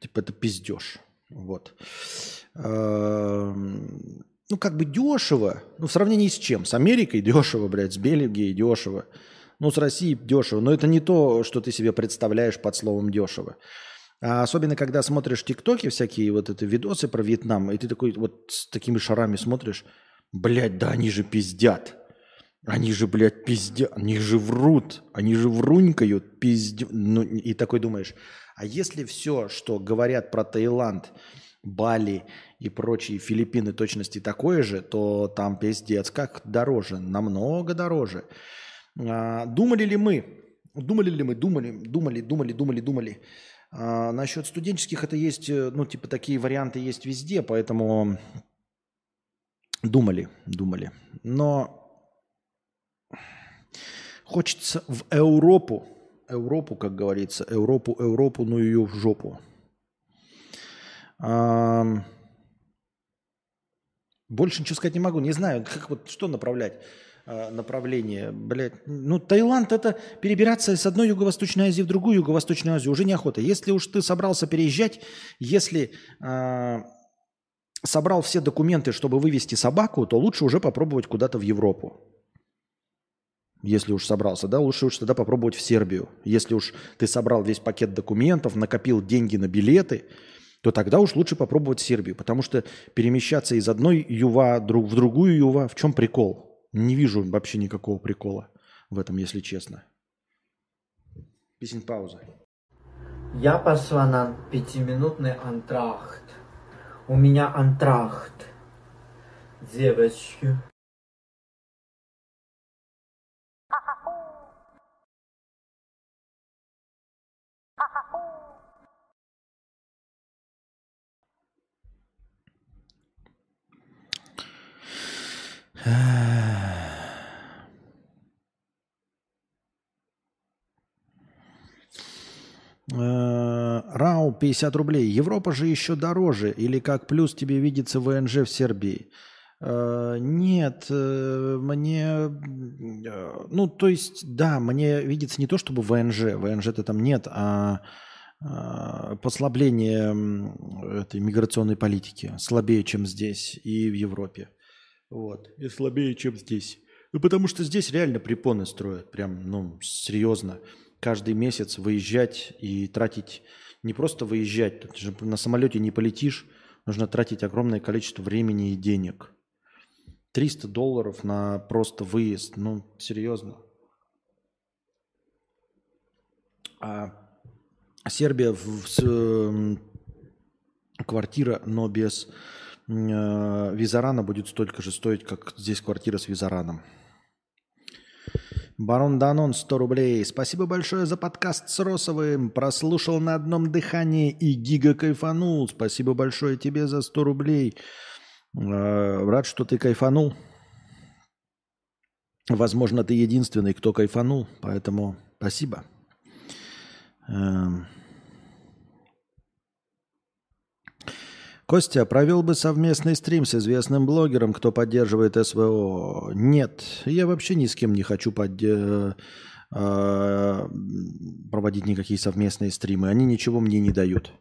Типа это пиздеж. Вот. Эм, ну, как бы дешево. Ну, в сравнении с чем? С Америкой дешево, блядь, с Бельгией дешево. Ну, с Россией дешево. Но это не то, что ты себе представляешь под словом дешево. А особенно, когда смотришь тиктоки всякие, вот это видосы про Вьетнам, и ты такой вот с такими шарами смотришь, блядь, да они же пиздят. Они же, блядь, пиздят, они же врут, они же врунькают, пиздят. Ну, и такой думаешь, а если все, что говорят про Таиланд, Бали и прочие Филиппины точности такое же, то там пиздец как дороже, намного дороже. А, думали ли мы, думали ли мы, думали, думали, думали, думали, думали, а, насчет студенческих это есть, э, ну, типа такие варианты есть везде, поэтому думали, думали. Но хочется в Европу, Европу, как говорится, Европу, Европу, ну ее в жопу. А, больше ничего сказать не могу, не знаю, как вот что направлять. Э, направление. Блядь. Ну, Таиланд это перебираться с одной Юго-Восточной Азии в другую Юго-Восточную Азию уже неохота. Если уж ты собрался переезжать, если э, собрал все документы, чтобы вывести собаку, то лучше уже попробовать куда-то в Европу. Если уж собрался, да, лучше уж тогда попробовать в Сербию. Если уж ты собрал весь пакет документов, накопил деньги на билеты, то тогда уж лучше попробовать Сербию. Потому что перемещаться из одной юва в другую юва, в чем прикол? Не вижу вообще никакого прикола в этом, если честно. Песень пауза. Я пошла на пятиминутный антрахт. У меня антрахт. Девочки. Рау 50 рублей. Европа же еще дороже. Или как плюс тебе видится ВНЖ в Сербии? Э, нет, э, мне... Ну, то есть, да, мне видится не то, чтобы ВНЖ. ВНЖ-то там нет, а послабление этой миграционной политики. Слабее, чем здесь и в Европе. Вот. И слабее, чем здесь. Ну, потому что здесь реально препоны строят. Прям, ну, серьезно каждый месяц выезжать и тратить, не просто выезжать, ты же на самолете не полетишь, нужно тратить огромное количество времени и денег. 300 долларов на просто выезд, ну, серьезно. А Сербия в, с, э, квартира, но без визарана будет столько же стоить, как здесь квартира с визараном. Барон Данон, 100 рублей. Спасибо большое за подкаст с Росовым. Прослушал на одном дыхании и гига кайфанул. Спасибо большое тебе за 100 рублей. Э, рад, что ты кайфанул. Возможно, ты единственный, кто кайфанул, поэтому спасибо. Эм. Костя, провел бы совместный стрим с известным блогером, кто поддерживает СВО. Нет, я вообще ни с кем не хочу под... Э, э, проводить никакие совместные стримы. Они ничего мне не дают.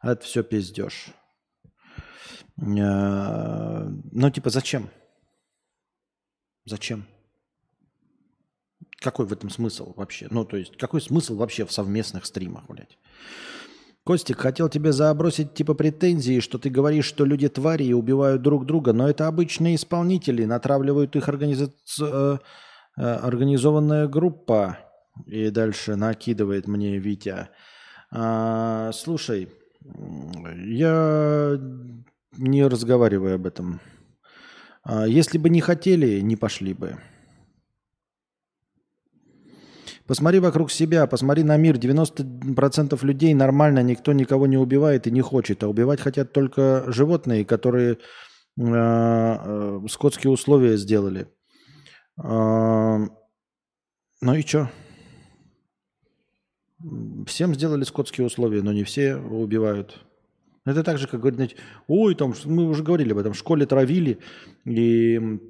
Это все пиздеж. Э, ну, типа, зачем? Зачем? Какой в этом смысл вообще? Ну, то есть, какой смысл вообще в совместных стримах, блядь? Костик, хотел тебе забросить типа претензии, что ты говоришь, что люди твари и убивают друг друга, но это обычные исполнители, натравливают их организа... Э, э, организованная группа. И дальше накидывает мне Витя. А, слушай, я не разговариваю об этом. А, если бы не хотели, не пошли бы. Посмотри вокруг себя, посмотри на мир. 90% людей нормально, никто никого не убивает и не хочет. А убивать хотят только животные, которые э, э, скотские условия сделали. Э, ну и что? Всем сделали скотские условия, но не все убивают. Это так же, как говорить, ой, там, мы уже говорили об этом, в школе травили, и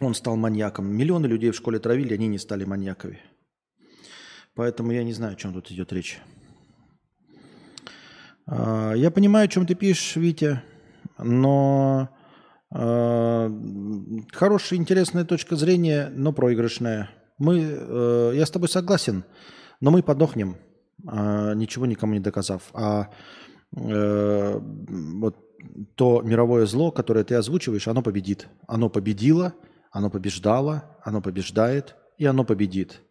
он стал маньяком. Миллионы людей в школе травили, они не стали маньяками. Поэтому я не знаю, о чем тут идет речь. А, я понимаю, о чем ты пишешь, Витя, но а, хорошая, интересная точка зрения, но проигрышная. Мы, э, я с тобой согласен, но мы подохнем, а, ничего никому не доказав. А э, вот то мировое зло, которое ты озвучиваешь, оно победит. Оно победило, оно побеждало, оно побеждает, и оно победит.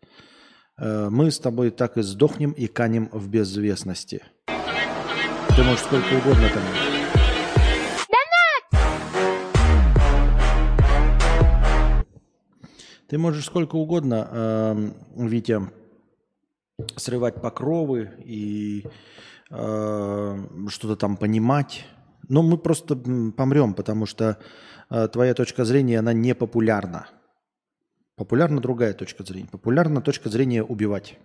Э, мы с тобой так и сдохнем и канем в безвестности. Ты можешь сколько угодно там... Ты можешь сколько угодно, э, Витя, срывать покровы и э, что-то там понимать. Но мы просто помрем, потому что твоя точка зрения, она не популярна. Популярна другая точка зрения. Популярна точка зрения убивать.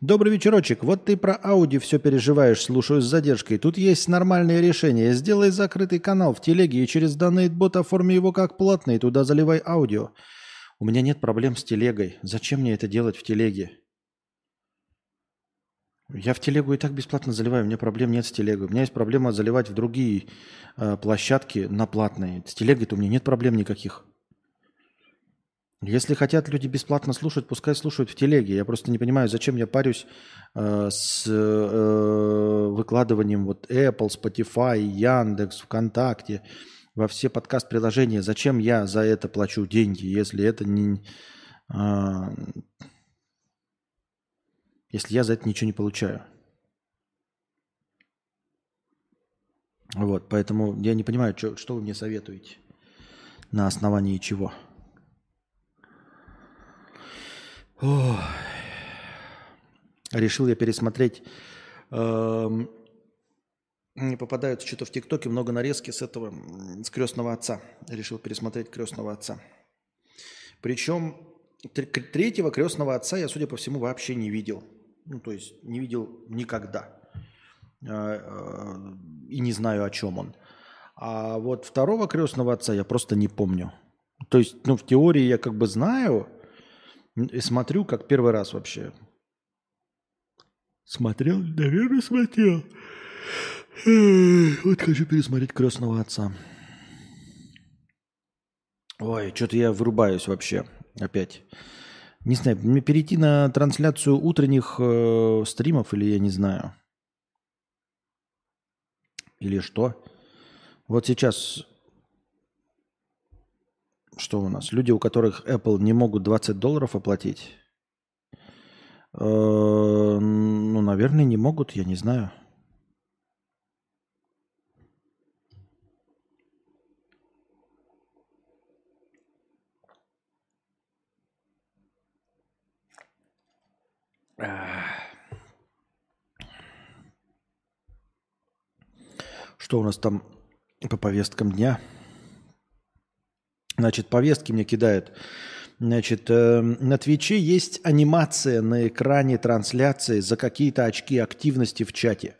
Добрый вечерочек. Вот ты про Ауди все переживаешь, слушаю с задержкой. Тут есть нормальное решение. Сделай закрытый канал в телеге и через донейтбот оформи его как платный. Туда заливай аудио. У меня нет проблем с телегой. Зачем мне это делать в телеге? Я в телегу и так бесплатно заливаю, у меня проблем нет с телегой. У меня есть проблема заливать в другие э, площадки на платные. С телегой-то у меня нет проблем никаких. Если хотят люди бесплатно слушать, пускай слушают в телеге. Я просто не понимаю, зачем я парюсь э, с э, выкладыванием вот Apple, Spotify, Яндекс, ВКонтакте во все подкаст-приложения. Зачем я за это плачу деньги, если это не... Э, если я за это ничего не получаю. Вот, поэтому я не понимаю, что, что вы мне советуете, на основании чего. Ох. Решил я пересмотреть. Эм, не попадают что-то в ТикТоке много нарезки с этого, с крестного отца. Решил пересмотреть крестного отца. Причем третьего крестного отца я, судя по всему, вообще не видел. Ну, то есть не видел никогда. Э, э, и не знаю, о чем он. А вот второго крестного отца я просто не помню. То есть, ну, в теории я как бы знаю, и смотрю, как первый раз вообще. Смотрел? Наверное, смотрел. Вот хочу пересмотреть «Крестного отца». Ой, что-то я вырубаюсь вообще опять. Не знаю, мне перейти на трансляцию утренних э, стримов или я не знаю. Или что? Вот сейчас что у нас? Люди, у которых Apple не могут 20 долларов оплатить? Э, ну, наверное, не могут, я не знаю. Что у нас там по повесткам дня? Значит, повестки мне кидают. Значит, э, на Твиче есть анимация на экране трансляции за какие-то очки активности в чате.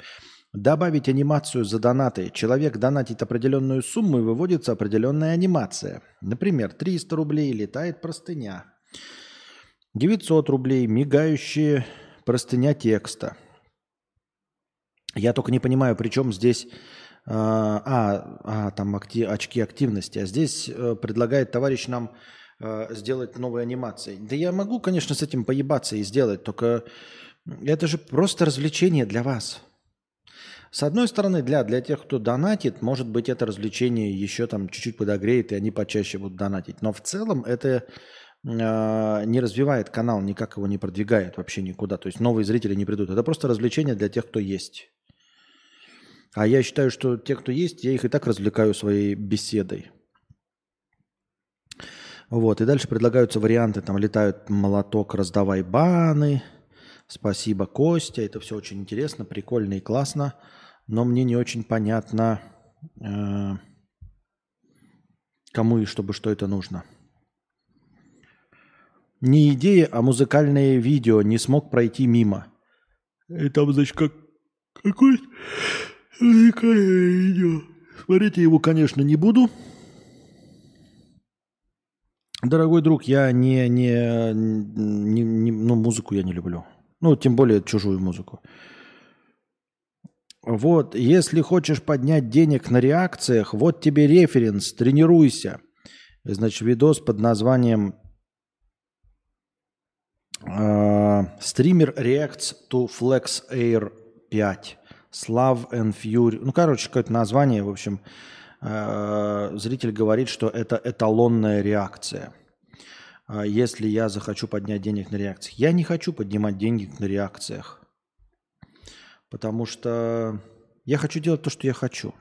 Добавить анимацию за донаты. Человек донатит определенную сумму и выводится определенная анимация. Например, 300 рублей летает простыня. 900 рублей мигающая простыня текста. Я только не понимаю, при чем здесь а, а, а там акти, очки активности. А здесь э, предлагает товарищ нам э, сделать новые анимации. Да я могу, конечно, с этим поебаться и сделать, только это же просто развлечение для вас. С одной стороны, для, для тех, кто донатит, может быть, это развлечение еще там чуть-чуть подогреет, и они почаще будут донатить. Но в целом это э, не развивает канал, никак его не продвигает вообще никуда. То есть новые зрители не придут. Это просто развлечение для тех, кто есть. А я считаю, что те, кто есть, я их и так развлекаю своей беседой. Вот, и дальше предлагаются варианты, там летают молоток, раздавай баны, спасибо, Костя, это все очень интересно, прикольно и классно, но мне не очень понятно, э, кому и чтобы что это нужно. Не идея, а музыкальное видео не смог пройти мимо. И там, значит, как Какой. Смотреть я его, конечно, не буду. Дорогой друг, я не, не, не, не- ну, музыку я не люблю. Ну, тем более чужую музыку. Вот, если хочешь поднять денег на реакциях, вот тебе референс, тренируйся. Значит, видос под названием э, Streamer reacts to Flex Air 5. Slav and Fury. Ну, короче, какое-то название, в общем. Э, зритель говорит, что это эталонная реакция. А Если я захочу поднять денег на реакциях. Я не хочу поднимать деньги на реакциях. Потому что я хочу делать то, что я хочу.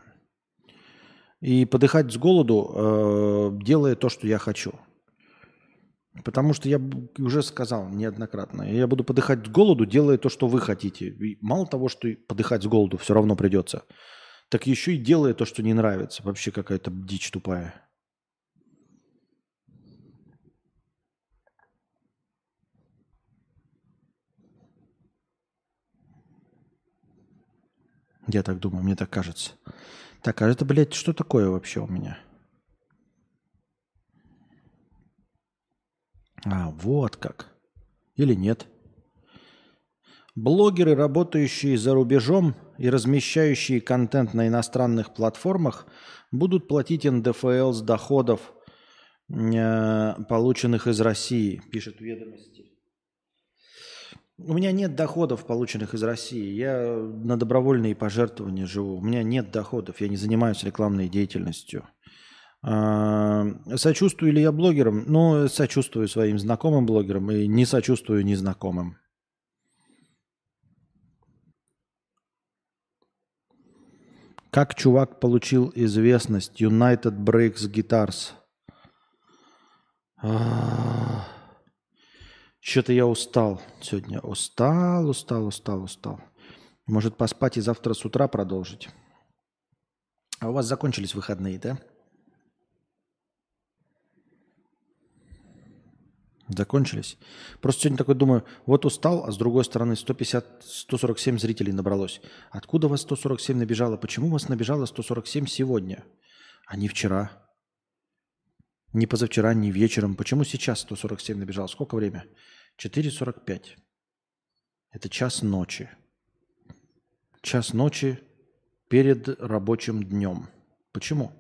И подыхать с голоду, э, делая то, что я хочу. Потому что я уже сказал неоднократно, я буду подыхать с голоду, делая то, что вы хотите. И мало того, что подыхать с голоду все равно придется, так еще и делая то, что не нравится. Вообще какая-то дичь тупая. Я так думаю, мне так кажется. Так, а это, блядь, что такое вообще у меня? А, вот как. Или нет. Блогеры, работающие за рубежом и размещающие контент на иностранных платформах, будут платить НДФЛ с доходов, э, полученных из России, пишет ведомости. У меня нет доходов, полученных из России. Я на добровольные пожертвования живу. У меня нет доходов. Я не занимаюсь рекламной деятельностью. А, Сочувствую ли я блогерам? Ну, сочувствую своим знакомым блогерам и не сочувствую незнакомым. Как чувак получил известность United Breaks Guitars? Что-то я устал сегодня. Устал, устал, устал, устал. Может поспать и завтра с утра продолжить. А у вас закончились выходные, да? Закончились. Просто сегодня такой думаю, вот устал, а с другой стороны 150, 147 зрителей набралось. Откуда вас 147 набежало? Почему вас набежало 147 сегодня, а не вчера? Не позавчера, не вечером. Почему сейчас 147 набежало? Сколько время? 4.45. Это час ночи. Час ночи перед рабочим днем. Почему?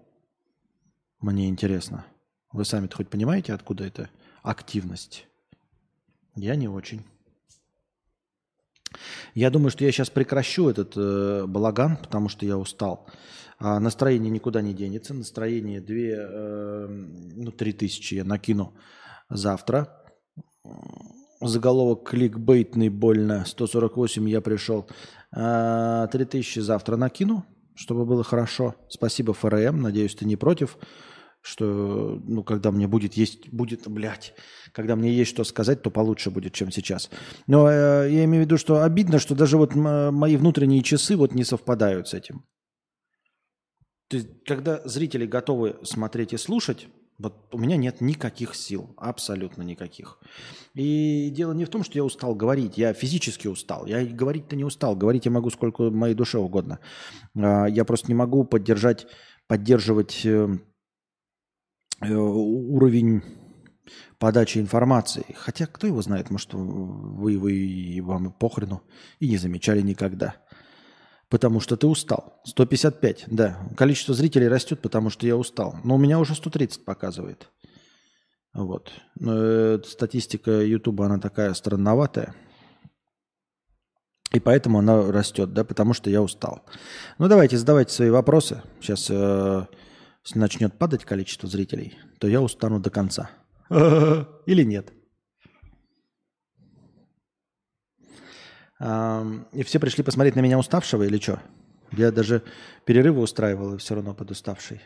Мне интересно. Вы сами-то хоть понимаете, откуда эта активность? Я не очень. Я думаю, что я сейчас прекращу этот э, балаган, потому что я устал. А настроение никуда не денется. Настроение 2, э, ну, 3 тысячи я накину завтра. Заголовок кликбейтный больно. 148 я пришел. 3 тысячи завтра накину, чтобы было хорошо. Спасибо, ФРМ. Надеюсь, ты не против что, ну, когда мне будет есть, будет, блядь, когда мне есть что сказать, то получше будет, чем сейчас. Но э, я имею в виду, что обидно, что даже вот мои внутренние часы вот не совпадают с этим. То есть, когда зрители готовы смотреть и слушать, вот у меня нет никаких сил, абсолютно никаких. И дело не в том, что я устал говорить, я физически устал. Я говорить-то не устал, говорить я могу сколько моей душе угодно. А, Я просто не могу поддержать, поддерживать э, уровень подачи информации. Хотя кто его знает, может, вы, вы вам похрену и не замечали никогда. Потому что ты устал. 155, да. Количество зрителей растет, потому что я устал. Но у меня уже 130 показывает. Вот. Но, э, статистика Ютуба, она такая странноватая. И поэтому она растет, да, потому что я устал. Ну, давайте, задавайте свои вопросы. Сейчас э, если начнет падать количество зрителей, то я устану до конца. Или нет. И все пришли посмотреть на меня уставшего или что? Я даже перерывы устраивал и все равно подуставший.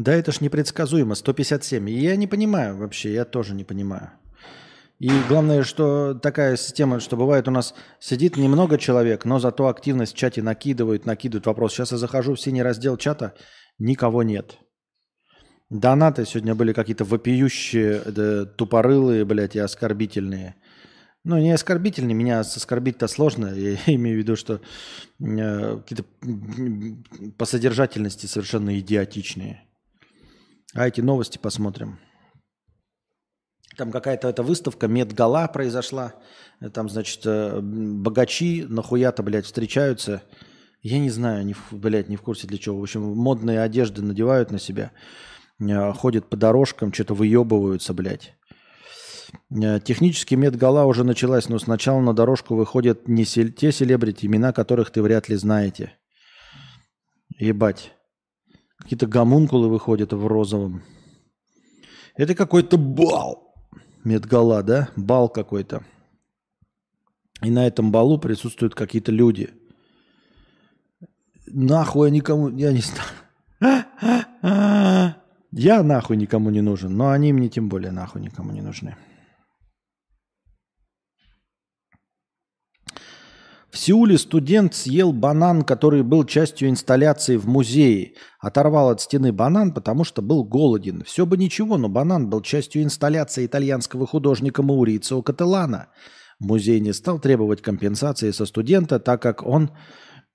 Да это ж непредсказуемо, 157. И я не понимаю вообще, я тоже не понимаю. И главное, что такая система, что бывает у нас сидит немного человек, но зато активность в чате накидывают, накидывают вопрос. Сейчас я захожу в синий раздел чата, никого нет. Донаты сегодня были какие-то вопиющие, да, тупорылые, блядь, и оскорбительные. Ну, не оскорбительные, меня оскорбить-то сложно. Я имею в виду, что э, какие-то по содержательности совершенно идиотичные. А эти новости посмотрим. Там какая-то эта выставка, медгала произошла. Там, значит, э, богачи нахуя-то, блядь, встречаются. Я не знаю, не, блядь, не в курсе для чего. В общем, модные одежды надевают на себя. Э, ходят по дорожкам, что-то выебываются, блядь. Э, технически медгала уже началась, но сначала на дорожку выходят не те селебрити, имена которых ты вряд ли знаете. Ебать. Какие-то гомункулы выходят в розовом. Это какой-то бал. Медгала, да? Бал какой-то. И на этом балу присутствуют какие-то люди. Нахуй я никому... Я не знаю. Я нахуй никому не нужен, но они мне тем более нахуй никому не нужны. В Сеуле студент съел банан, который был частью инсталляции в музее. Оторвал от стены банан, потому что был голоден. Все бы ничего, но банан был частью инсталляции итальянского художника Маурицио Кателана. Музей не стал требовать компенсации со студента, так как он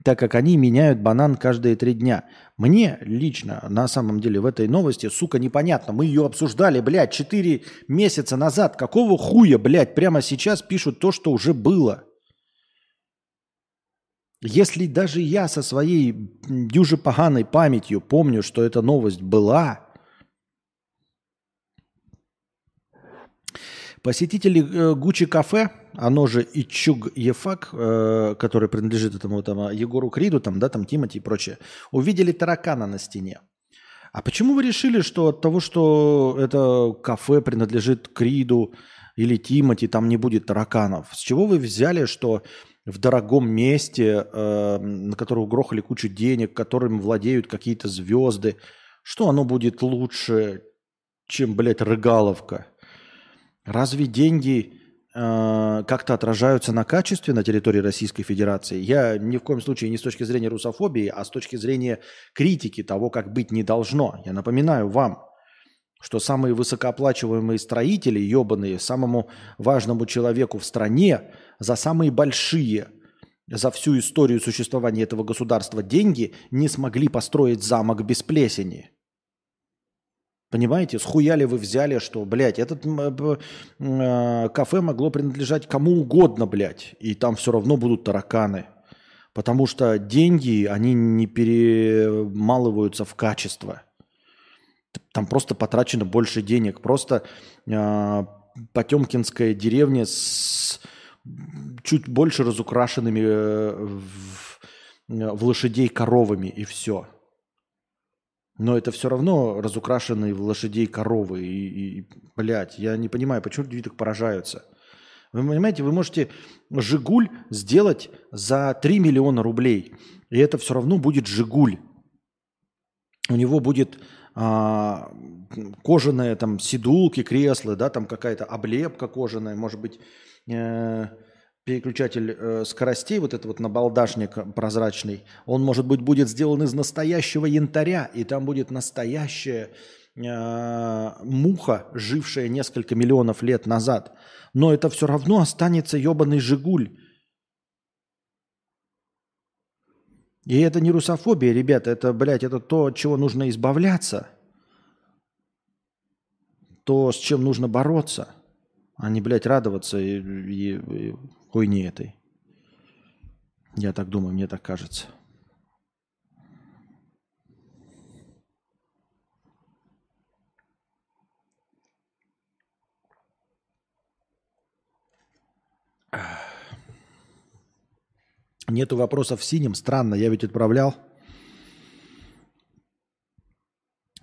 так как они меняют банан каждые три дня. Мне лично, на самом деле, в этой новости, сука, непонятно. Мы ее обсуждали, блядь, четыре месяца назад. Какого хуя, блядь, прямо сейчас пишут то, что уже было? Если даже я со своей дюже поганой памятью помню, что эта новость была, посетители э, Гуччи кафе, оно же Ичуг Ефак, э, который принадлежит этому там, Егору Криду, там, да, там Тимати и прочее, увидели таракана на стене. А почему вы решили, что от того, что это кафе принадлежит Криду или Тимати, там не будет тараканов? С чего вы взяли, что в дорогом месте, э, на которое угрохали кучу денег, которым владеют какие-то звезды, что оно будет лучше, чем, блядь, рыгаловка? Разве деньги э, как-то отражаются на качестве на территории Российской Федерации? Я ни в коем случае не с точки зрения русофобии, а с точки зрения критики того, как быть не должно. Я напоминаю вам, что самые высокооплачиваемые строители, ебаные, самому важному человеку в стране за самые большие за всю историю существования этого государства деньги не смогли построить замок без плесени. Понимаете, схуяли вы взяли, что, блядь, этот э, кафе могло принадлежать кому угодно, блядь, и там все равно будут тараканы. Потому что деньги, они не перемалываются в качество. Там просто потрачено больше денег. Просто э, Потемкинская деревня с чуть больше разукрашенными э, в, в лошадей коровами и все. Но это все равно разукрашенные в лошадей коровы. И, и блядь, я не понимаю, почему люди так поражаются. Вы понимаете, вы можете «Жигуль» сделать за 3 миллиона рублей. И это все равно будет «Жигуль». У него будет а, кожаные там сидулки, кресла, да, там какая-то облепка кожаная, может быть, э, переключатель э, скоростей, вот этот вот набалдашник прозрачный, он, может быть, будет сделан из настоящего янтаря, и там будет настоящая э, муха, жившая несколько миллионов лет назад. Но это все равно останется ебаный «Жигуль». И это не русофобия, ребята, это, блядь, это то, от чего нужно избавляться, то, с чем нужно бороться, а не, блядь, радоваться и, и, и хуйне этой. Я так думаю, мне так кажется. Нету вопросов в синем. Странно, я ведь отправлял.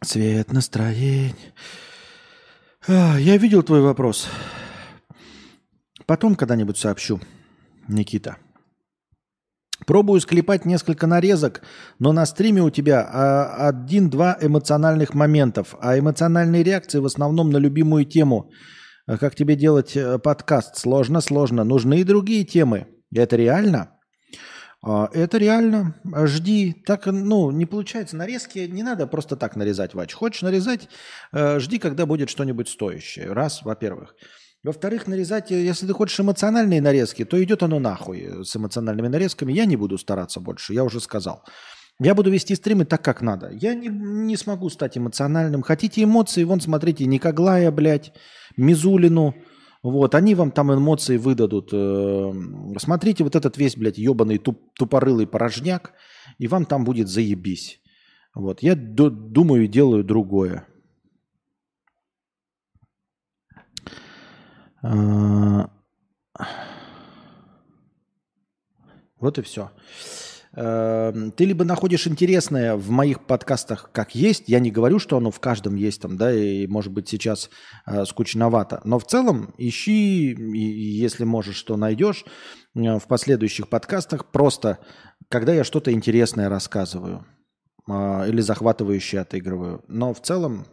Цвет настроения. А, я видел твой вопрос. Потом когда-нибудь сообщу, Никита. Пробую склепать несколько нарезок, но на стриме у тебя а, один-два эмоциональных моментов, а эмоциональные реакции в основном на любимую тему А Как тебе делать э, подкаст? Сложно, сложно. Нужны и другие темы. Это реально? А, Это реально. А, Жди. Так, ну, не получается. Нарезки не надо просто так нарезать, Вач. Хочешь нарезать, э, жди, когда будет что-нибудь стоящее. Раз, во-первых. Во-вторых, нарезать, э, если ты хочешь эмоциональные нарезки, то идет оно нахуй с эмоциональными нарезками. Я не буду стараться больше, я уже сказал. Я буду вести стримы так, как надо. Я не, не смогу стать эмоциональным. Хотите эмоции, вон смотрите, Никоглая, блядь, Мизулину. Вот, они вам там эмоции выдадут. Э, Смотрите вот этот весь, блядь, ебаный туп, тупорылый порожняк, и вам там будет заебись. Вот, я ду- думаю, делаю другое. А, Вот и все. Ты либо находишь интересное в моих подкастах как есть, я не говорю, что оно в каждом есть там, да, и может быть сейчас э, скучновато, но в целом ищи, если можешь, что найдешь э, в последующих подкастах, просто когда я что-то интересное рассказываю э, или захватывающее отыгрываю. Но в целом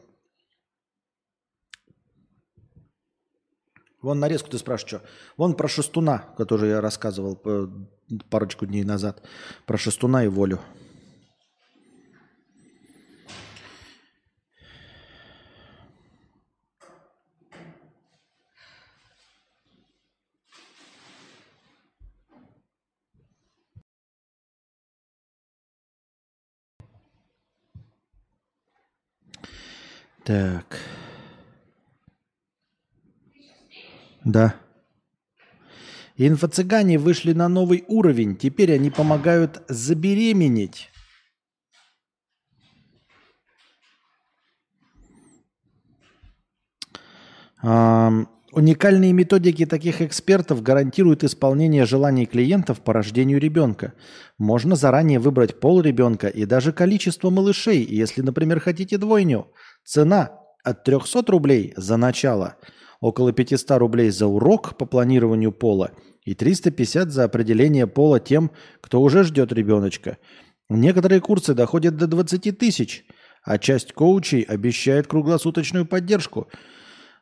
Вон нарезку ты спрашиваешь, что? Вон про Шестуна, который я рассказывал э, парочку дней назад. Про Шестуна и Волю. Так. Да. Инфо-цыгане вышли на новый уровень. Теперь они помогают забеременеть. Уникальные методики таких экспертов гарантируют исполнение желаний клиентов по рождению ребенка. Можно заранее выбрать пол ребенка и даже количество малышей, если, например, хотите двойню. Цена от 300 рублей за начало, около 500 рублей за урок по планированию пола и 350 за определение пола тем, кто уже ждет ребеночка. Некоторые курсы доходят до 20 тысяч, а часть коучей обещает круглосуточную поддержку –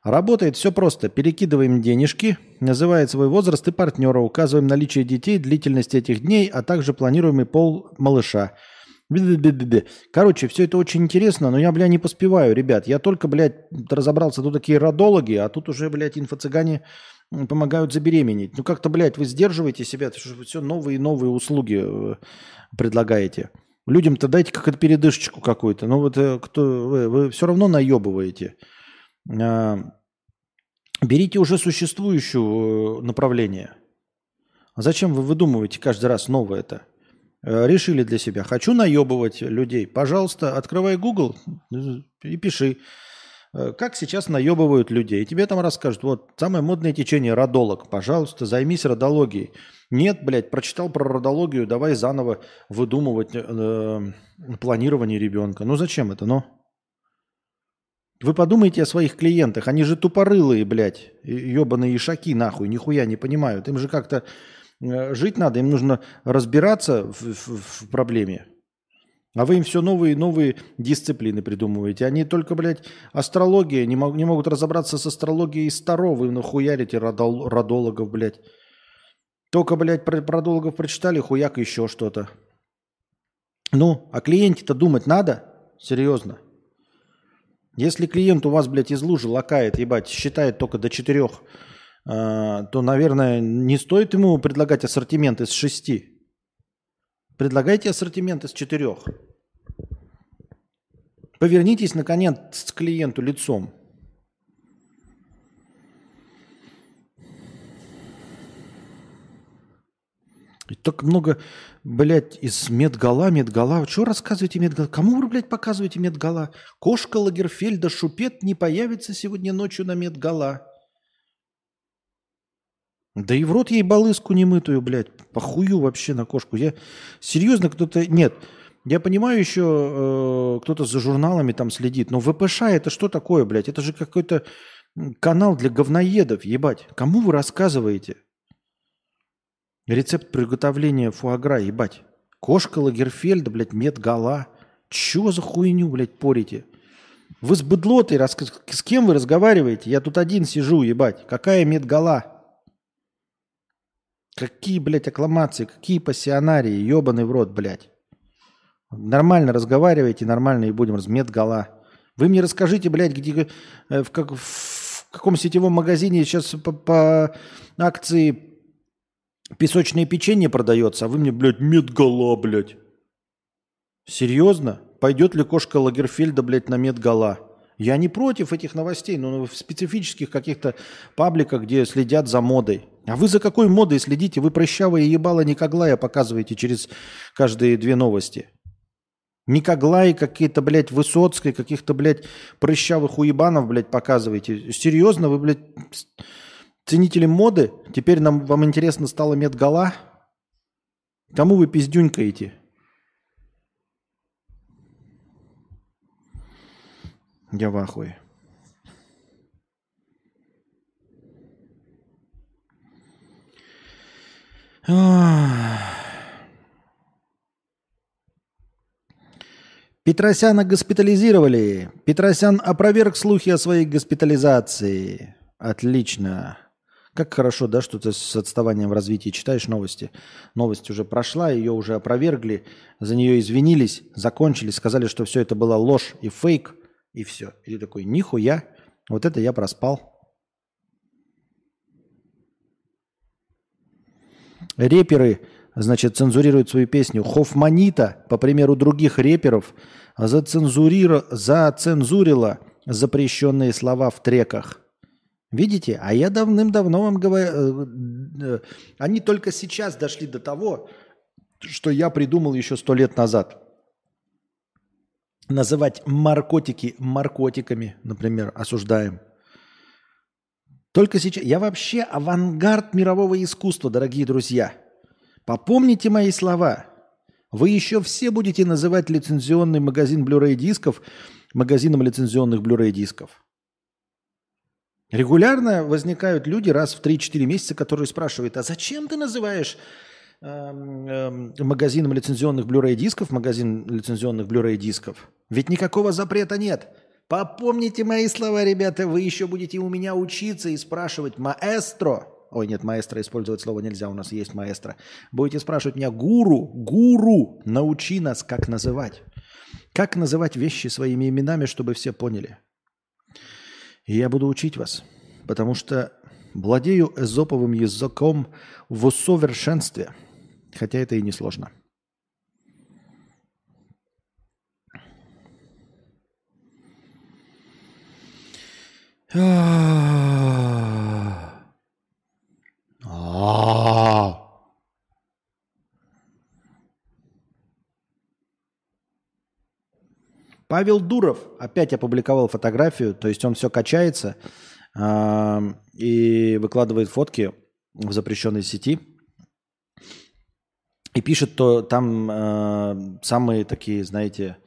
Работает все просто. Перекидываем денежки, называет свой возраст и партнера, указываем наличие детей, длительность этих дней, а также планируемый пол малыша. Короче, все это очень интересно, но я, бля, не поспеваю, ребят. Я только, блядь, разобрался, тут такие родологи, а тут уже, блядь, инфо-цыгане помогают забеременеть. Ну как-то, блядь, вы сдерживаете себя, вы все новые и новые услуги э, предлагаете. Людям-то дайте как-то передышечку какую-то. Ну вот э, кто, вы, вы все равно наебываете. А, Берите уже существующее направление. А зачем вы выдумываете каждый раз новое это? Э, Решили для себя. Хочу наебывать людей. Пожалуйста, открывай Google э, и пиши. э, Как сейчас наебывают людей. И тебе там расскажут, вот самое модное течение родолог. Пожалуйста, займись родологией. Нет, блядь, прочитал про родологию, давай заново выдумывать э, планирование ребенка. Ну зачем это, ну? Вы подумайте о своих клиентах. Они же тупорылые, блядь. Ебаные ишаки, нахуй. Нихуя не понимают. Им же как-то э, жить надо. Им нужно разбираться в, в- в проблеме. А вы им все новые и новые дисциплины придумываете. Они только, блядь, астрология. Не, мог- не могут разобраться с астрологией Старо. Вы нахуярите родол- родологов, блядь. Только, блядь, про родологов прочитали, хуяк еще что-то. Ну, о клиенте-то думать надо? Серьезно. Если клиент у вас, блядь, из лужи лакает, ебать, считает только до четырех, э, то, наверное, не стоит ему предлагать ассортимент из шести. Предлагайте ассортимент из четырех. Повернитесь, наконец, к клиенту лицом. И так много, блядь, из медгала, медгала. Что рассказываете медгала? Кому вы, блядь, показываете медгала? Кошка Лагерфельда Шупет не появится сегодня ночью на медгала. Да и в рот ей балыску немытую, блядь. Похую вообще на кошку. Я серьезно кто-то... Нет, я понимаю еще, э, кто-то за журналами там следит, но ВПШ это что такое, блядь? Это же какой-то канал для говноедов, ебать. Кому вы рассказываете? Рецепт приготовления фуагра, ебать. Кошка Лагерфельда, блядь, медгала. Чё за хуйню, блядь, порите? Вы с быдлотой, рас... с кем вы разговариваете? Я тут один сижу, ебать. Какая медгала? Какие, блядь, аккламации, какие пассионарии, ебаный в рот, блядь. Нормально разговаривайте, нормально и будем. Медгала. Вы мне расскажите, блядь, где, э, в, как, в каком сетевом магазине сейчас по, по акции песочное печенье продается, а вы мне, блядь, медгала, блядь. Серьезно? Пойдет ли кошка Лагерфельда, блядь, на медгала? Я не против этих новостей, но в специфических каких-то пабликах, где следят за модой. А вы за какой модой следите? Вы прыщавые ебало Никоглая показываете через каждые две новости. Никоглай какие-то, блядь, Высоцкой, каких-то, блядь, прыщавых уебанов, блядь, показываете. Серьезно, вы, блядь, ценители моды? Теперь нам, вам интересно стало медгала? Кому вы пиздюнькаете? Я в ахуе. Петросяна госпитализировали. Петросян опроверг слухи о своей госпитализации. Отлично. Как хорошо, да, что ты с отставанием в развитии читаешь новости. Новость уже прошла, ее уже опровергли, за нее извинились, закончили, сказали, что все это была ложь и фейк, и все. И ты такой, нихуя, вот это я проспал. Реперы, значит, цензурируют свою песню. Хофманита, по примеру других реперов, зацензурира, зацензурила запрещенные слова в треках. Видите? А я давным-давно вам говорю... Э, э, они только сейчас дошли до того, что я придумал еще сто лет назад. Называть наркотики наркотиками, например, осуждаем. Только сейчас... Я вообще авангард мирового искусства, дорогие друзья. Попомните мои слова. Вы еще все будете называть лицензионный магазин Blu-ray дисков магазином лицензионных Blu-ray дисков. Регулярно возникают люди раз в 3-4 месяца, которые спрашивают, а зачем ты называешь э, э, магазином лицензионных Blu-ray дисков магазин лицензионных Blu-ray дисков? Ведь никакого запрета нет. Попомните мои слова, ребята, вы еще будете у меня учиться и спрашивать маэстро. Ой, нет, маэстро использовать слово нельзя, у нас есть маэстро. Будете спрашивать меня, гуру, гуру, научи нас, как называть. Как называть вещи своими именами, чтобы все поняли. И я буду учить вас, потому что владею эзоповым языком в совершенстве, хотя это и не сложно. Павел Дуров опять опубликовал фотографию, то есть он все качается э, и выкладывает фотки в запрещенной сети. И пишет, то там э, самые такие, знаете,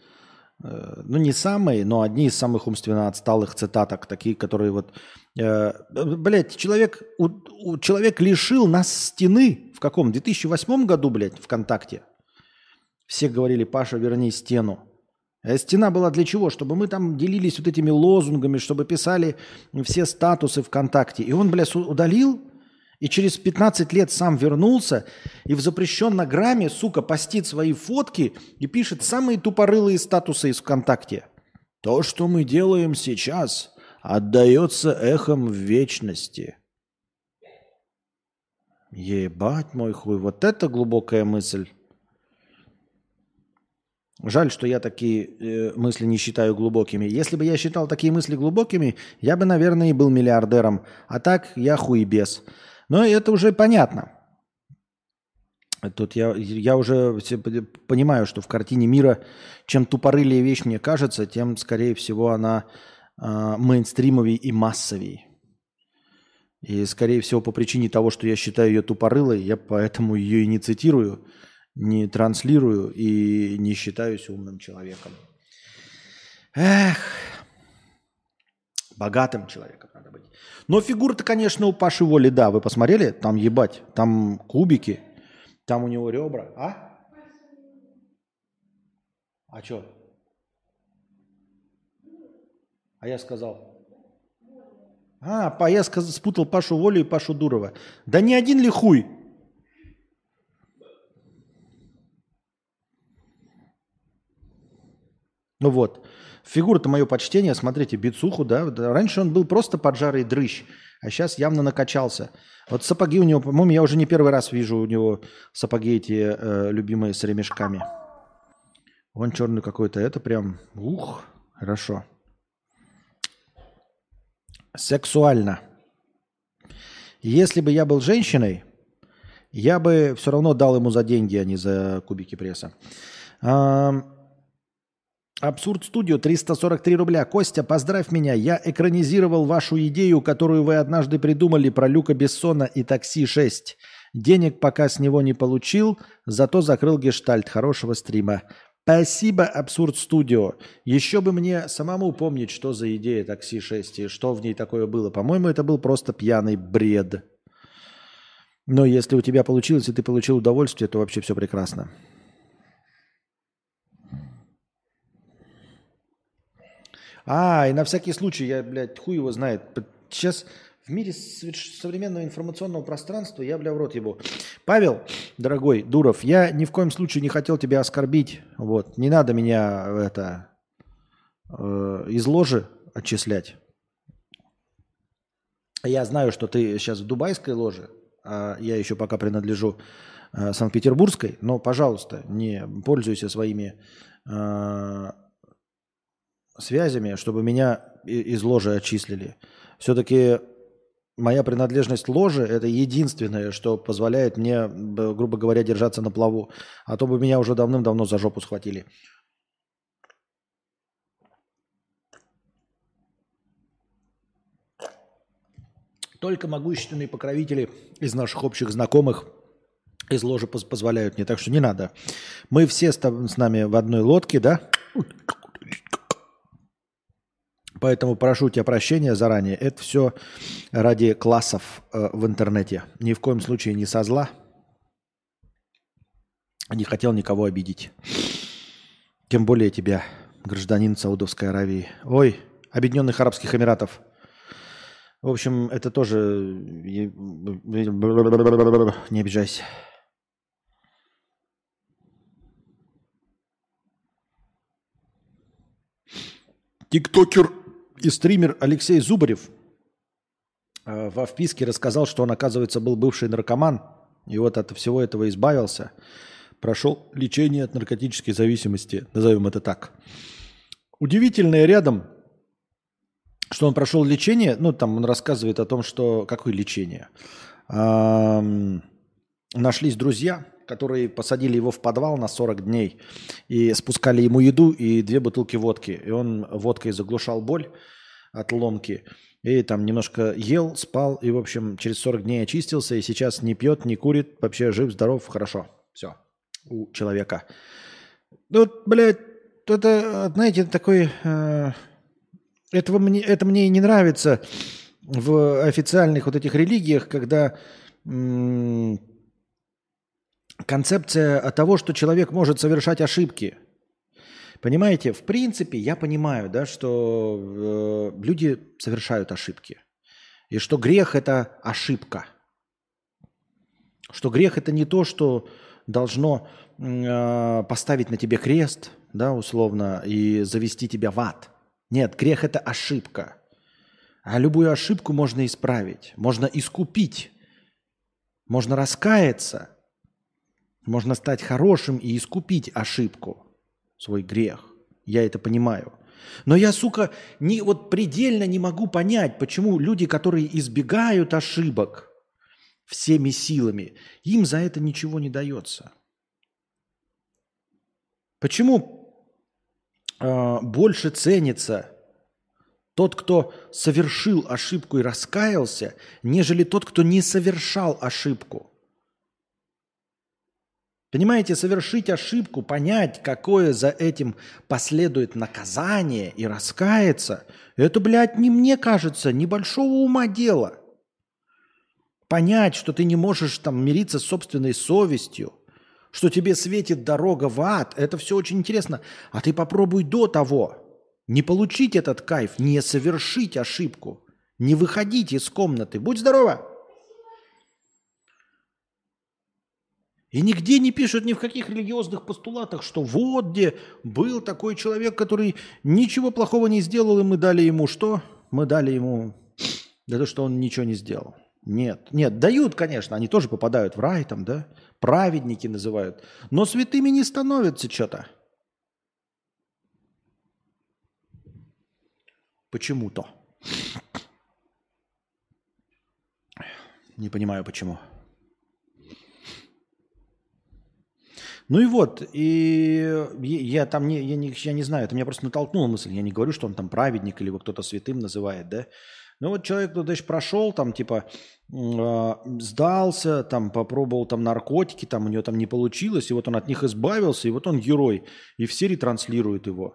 ну не самые, но одни из самых умственно отсталых цитаток, такие, которые вот, э, блядь, человек, у, у, человек лишил нас стены в каком? 2008 году, блядь, ВКонтакте. Все говорили, Паша, верни стену. А стена была для чего? Чтобы мы там делились вот этими лозунгами, чтобы писали все статусы ВКонтакте. И он, блядь, удалил, и через 15 лет сам вернулся, и в запрещенном грамме, сука, постит свои фотки и пишет самые тупорылые статусы из ВКонтакте. То, что мы делаем сейчас, отдается эхом в вечности. Ебать мой хуй, вот это глубокая мысль. Жаль, что я такие э, мысли не считаю глубокими. Если бы я считал такие мысли глубокими, я бы, наверное, и был миллиардером. А так я хуебес. Но это уже понятно. Тут я, я уже понимаю, что в картине мира, чем тупорылее вещь мне кажется, тем, скорее всего, она э, мейнстримовей и массовей. И, скорее всего, по причине того, что я считаю ее тупорылой, я поэтому ее и не цитирую – не транслирую и не считаюсь умным человеком. Эх, богатым человеком надо быть. Но фигура-то, конечно, у Паши Воли, да, вы посмотрели? Там ебать, там кубики, там у него ребра. А? А что? А я сказал. А, па, я спутал Пашу Волю и Пашу Дурова. Да не один ли хуй? Ну вот. Фигура-то мое почтение. Смотрите, бицуху, да? Раньше он был просто поджарый дрыщ, а сейчас явно накачался. Вот сапоги у него, по-моему, я уже не первый раз вижу у него сапоги эти э, любимые с ремешками. Вон черный какой-то. Это прям, ух, хорошо. Сексуально. Если бы я был женщиной, я бы все равно дал ему за деньги, а не за кубики пресса. Ам, Абсурд Студио 343 рубля. Костя, поздравь меня. Я экранизировал вашу идею, которую вы однажды придумали про Люка Бессона и Такси 6. Денег пока с него не получил, зато закрыл гештальт. Хорошего стрима. Спасибо, Абсурд Студио. Еще бы мне самому помнить, что за идея Такси 6 и что в ней такое было. По-моему, это был просто пьяный бред. Но если у тебя получилось, и ты получил удовольствие, то вообще все прекрасно. А, и на всякий случай, я, блядь, хуй его знает. Сейчас в мире современного информационного пространства я, бля, в рот ебу. Павел, дорогой Дуров, я ни в коем случае не хотел тебя оскорбить. Вот, не надо меня это э, из ложи отчислять. Я знаю, что ты сейчас в дубайской ложе, а я еще пока принадлежу э, Санкт-Петербургской, но, пожалуйста, не пользуйся своими э, связями, чтобы меня из ложи отчислили. Все-таки моя принадлежность ложи – это единственное, что позволяет мне, грубо говоря, держаться на плаву. А то бы меня уже давным-давно за жопу схватили. Только могущественные покровители из наших общих знакомых из ложи поз- позволяют мне, так что не надо. Мы все с нами в одной лодке, да? Поэтому прошу тебя прощения заранее. Это все ради классов э, в интернете. Ни в коем случае не со зла. Не хотел никого обидеть. Тем более тебя, гражданин Саудовской Аравии. Ой, Объединенных Арабских Эмиратов. В общем, это тоже... Не обижайся. Тиктокер и стример Алексей Зубарев э, во вписке рассказал, что он, оказывается, был бывший наркоман, и вот от всего этого избавился, прошел лечение от наркотической зависимости, назовем это так. Удивительное рядом, что он прошел лечение, ну, там он рассказывает о том, что... Какое лечение? Ам, нашлись друзья, которые посадили его в подвал на 40 дней и спускали ему еду и две бутылки водки. И он водкой заглушал боль от ломки. И там немножко ел, спал, и, в общем, через 40 дней очистился, и сейчас не пьет, не курит, вообще жив, здоров, хорошо. Все. У человека. Ну, блядь, это, знаете, такой... э, этого мне, это мне не нравится в официальных вот этих религиях, когда м, концепция того, что человек может совершать ошибки. Понимаете, в принципе, я понимаю, да, что э, люди совершают ошибки. И что грех – это ошибка. Что грех – это не то, что должно э, поставить на тебе крест, да, условно, и завести тебя в ад. Нет, грех – это ошибка. А любую ошибку можно исправить, можно искупить, можно раскаяться, можно стать хорошим и искупить ошибку, свой грех. Я это понимаю. Но я, сука, не, вот предельно не могу понять, почему люди, которые избегают ошибок всеми силами, им за это ничего не дается. Почему э, больше ценится тот, кто совершил ошибку и раскаялся, нежели тот, кто не совершал ошибку? Понимаете, совершить ошибку, понять, какое за этим последует наказание и раскаяться, это, блядь, не мне кажется, небольшого ума дело. Понять, что ты не можешь там мириться с собственной совестью, что тебе светит дорога в ад, это все очень интересно. А ты попробуй до того. Не получить этот кайф, не совершить ошибку, не выходить из комнаты. Будь здорова! И нигде не пишут ни в каких религиозных постулатах, что вот где был такой человек, который ничего плохого не сделал, и мы дали ему что? Мы дали ему за то, что он ничего не сделал. Нет, нет, дают, конечно, они тоже попадают в рай там, да? Праведники называют. Но святыми не становятся что-то. Почему-то. Не понимаю, почему. Ну и вот, и я там не, я не, я не знаю, это меня просто натолкнула мысль. Я не говорю, что он там праведник или его кто-то святым называет, да. Ну вот человек, ну, значит, прошел, там, типа, э, сдался, там, попробовал там наркотики, там, у него там не получилось, и вот он от них избавился, и вот он герой, и все ретранслируют его.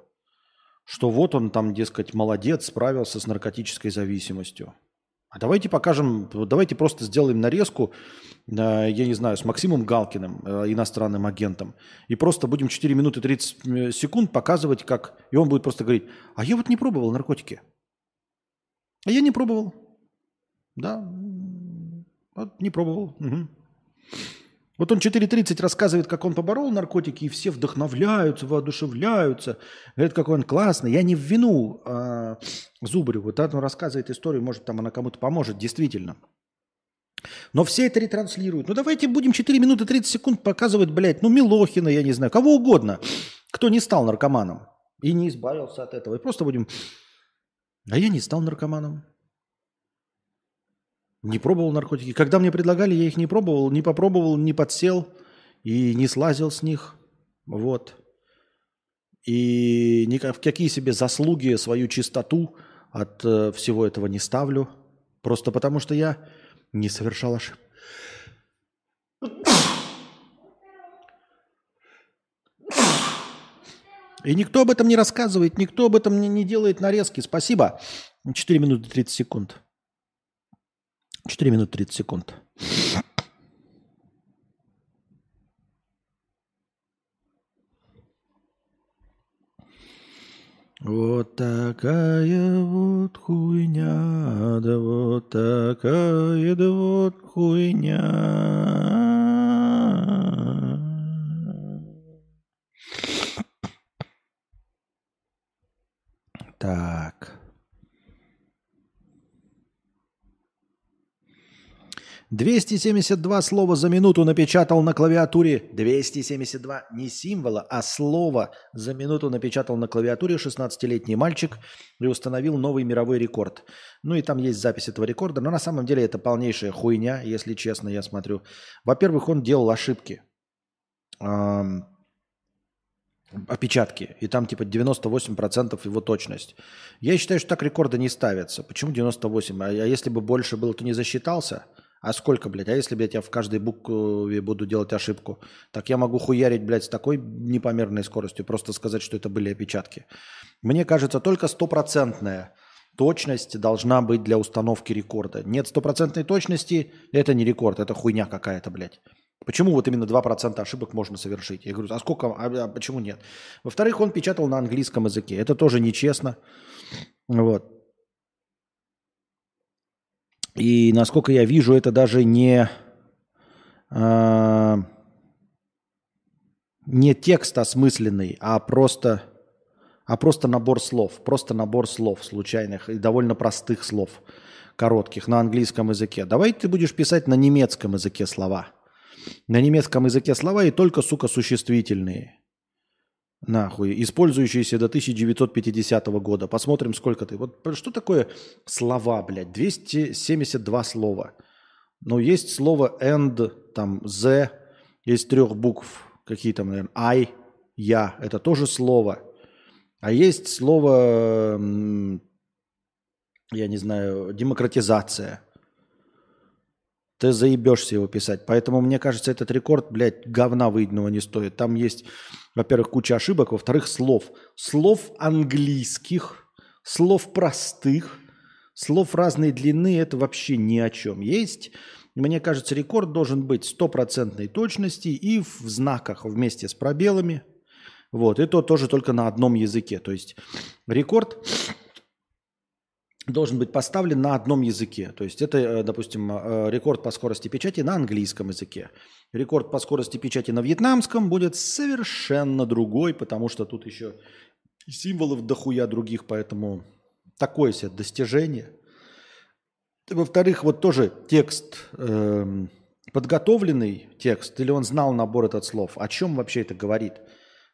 Что вот он там, дескать, молодец, справился с наркотической зависимостью. А давайте покажем, давайте просто сделаем нарезку, э, я не знаю, с Максимом Галкиным, э, иностранным агентом, и просто будем 4 минуты 30 э, секунд показывать, как... И он будет просто говорить, а я вот не пробовал наркотики. А я не пробовал. Да, вот не пробовал. Угу. Вот он 4.30 рассказывает, как он поборол наркотики, и все вдохновляются, воодушевляются. Говорят, какой он классный. Я не в вину а, Зубареву. Да, он рассказывает историю, может, там она кому-то поможет, действительно. Но все это ретранслируют. Ну давайте будем 4 минуты 30 секунд показывать, блядь, ну Милохина, я не знаю, кого угодно, кто не стал наркоманом и не избавился от этого. И просто будем... А я не стал наркоманом. Не пробовал наркотики. Когда мне предлагали, я их не пробовал, не попробовал, не подсел и не слазил с них. Вот. И ни в какие себе заслуги, свою чистоту от э, всего этого не ставлю. Просто потому, что я не совершал ошибок. И никто об этом не рассказывает, никто об этом не, не делает нарезки. Спасибо. 4 минуты 30 секунд. 4 минуты 30 секунд. Вот такая вот хуйня, да вот такая да вот хуйня. Так. 272 слова за минуту напечатал на клавиатуре. 272 не символа, а слова за минуту напечатал на клавиатуре 16-летний мальчик и установил новый мировой рекорд. Ну и там есть запись этого рекорда, но на самом деле это полнейшая хуйня, если честно, я смотрю. Во-первых, он делал ошибки. Опечатки, и там типа 98% его точность. Я считаю, что так рекорды не ставятся. Почему 98? А если бы больше было, то не засчитался? А сколько, блядь? А если, блядь, я в каждой букве буду делать ошибку? Так я могу хуярить, блядь, с такой непомерной скоростью, просто сказать, что это были опечатки. Мне кажется, только стопроцентная точность должна быть для установки рекорда. Нет стопроцентной точности, это не рекорд, это хуйня какая-то, блядь. Почему вот именно 2% ошибок можно совершить? Я говорю, а сколько, а, а почему нет? Во-вторых, он печатал на английском языке. Это тоже нечестно. Вот. И насколько я вижу, это даже не, э, не текст осмысленный, а просто, а просто набор слов. Просто набор слов случайных и довольно простых слов, коротких, на английском языке. Давай ты будешь писать на немецком языке слова. На немецком языке слова и только, сука, существительные. Нахуй. Использующиеся до 1950 года. Посмотрим, сколько ты. Вот что такое слова, блядь? 272 слова. Ну, есть слово and, там, the, есть трех букв. Какие там, наверное, I, я. Это тоже слово. А есть слово, я не знаю, демократизация. Ты заебешься его писать. Поэтому, мне кажется, этот рекорд, блядь, говна выеденного не стоит. Там есть во-первых, куча ошибок, во-вторых, слов. Слов английских, слов простых, слов разной длины – это вообще ни о чем. Есть, мне кажется, рекорд должен быть стопроцентной точности и в знаках вместе с пробелами. Вот, и то тоже только на одном языке. То есть рекорд должен быть поставлен на одном языке. То есть это, э, допустим, э, рекорд по скорости печати на английском языке. Рекорд по скорости печати на вьетнамском будет совершенно другой, потому что тут еще символов дохуя других, поэтому такое себе достижение. Во-вторых, вот тоже текст, эм, подготовленный текст, или он знал набор этот слов, о чем вообще это говорит?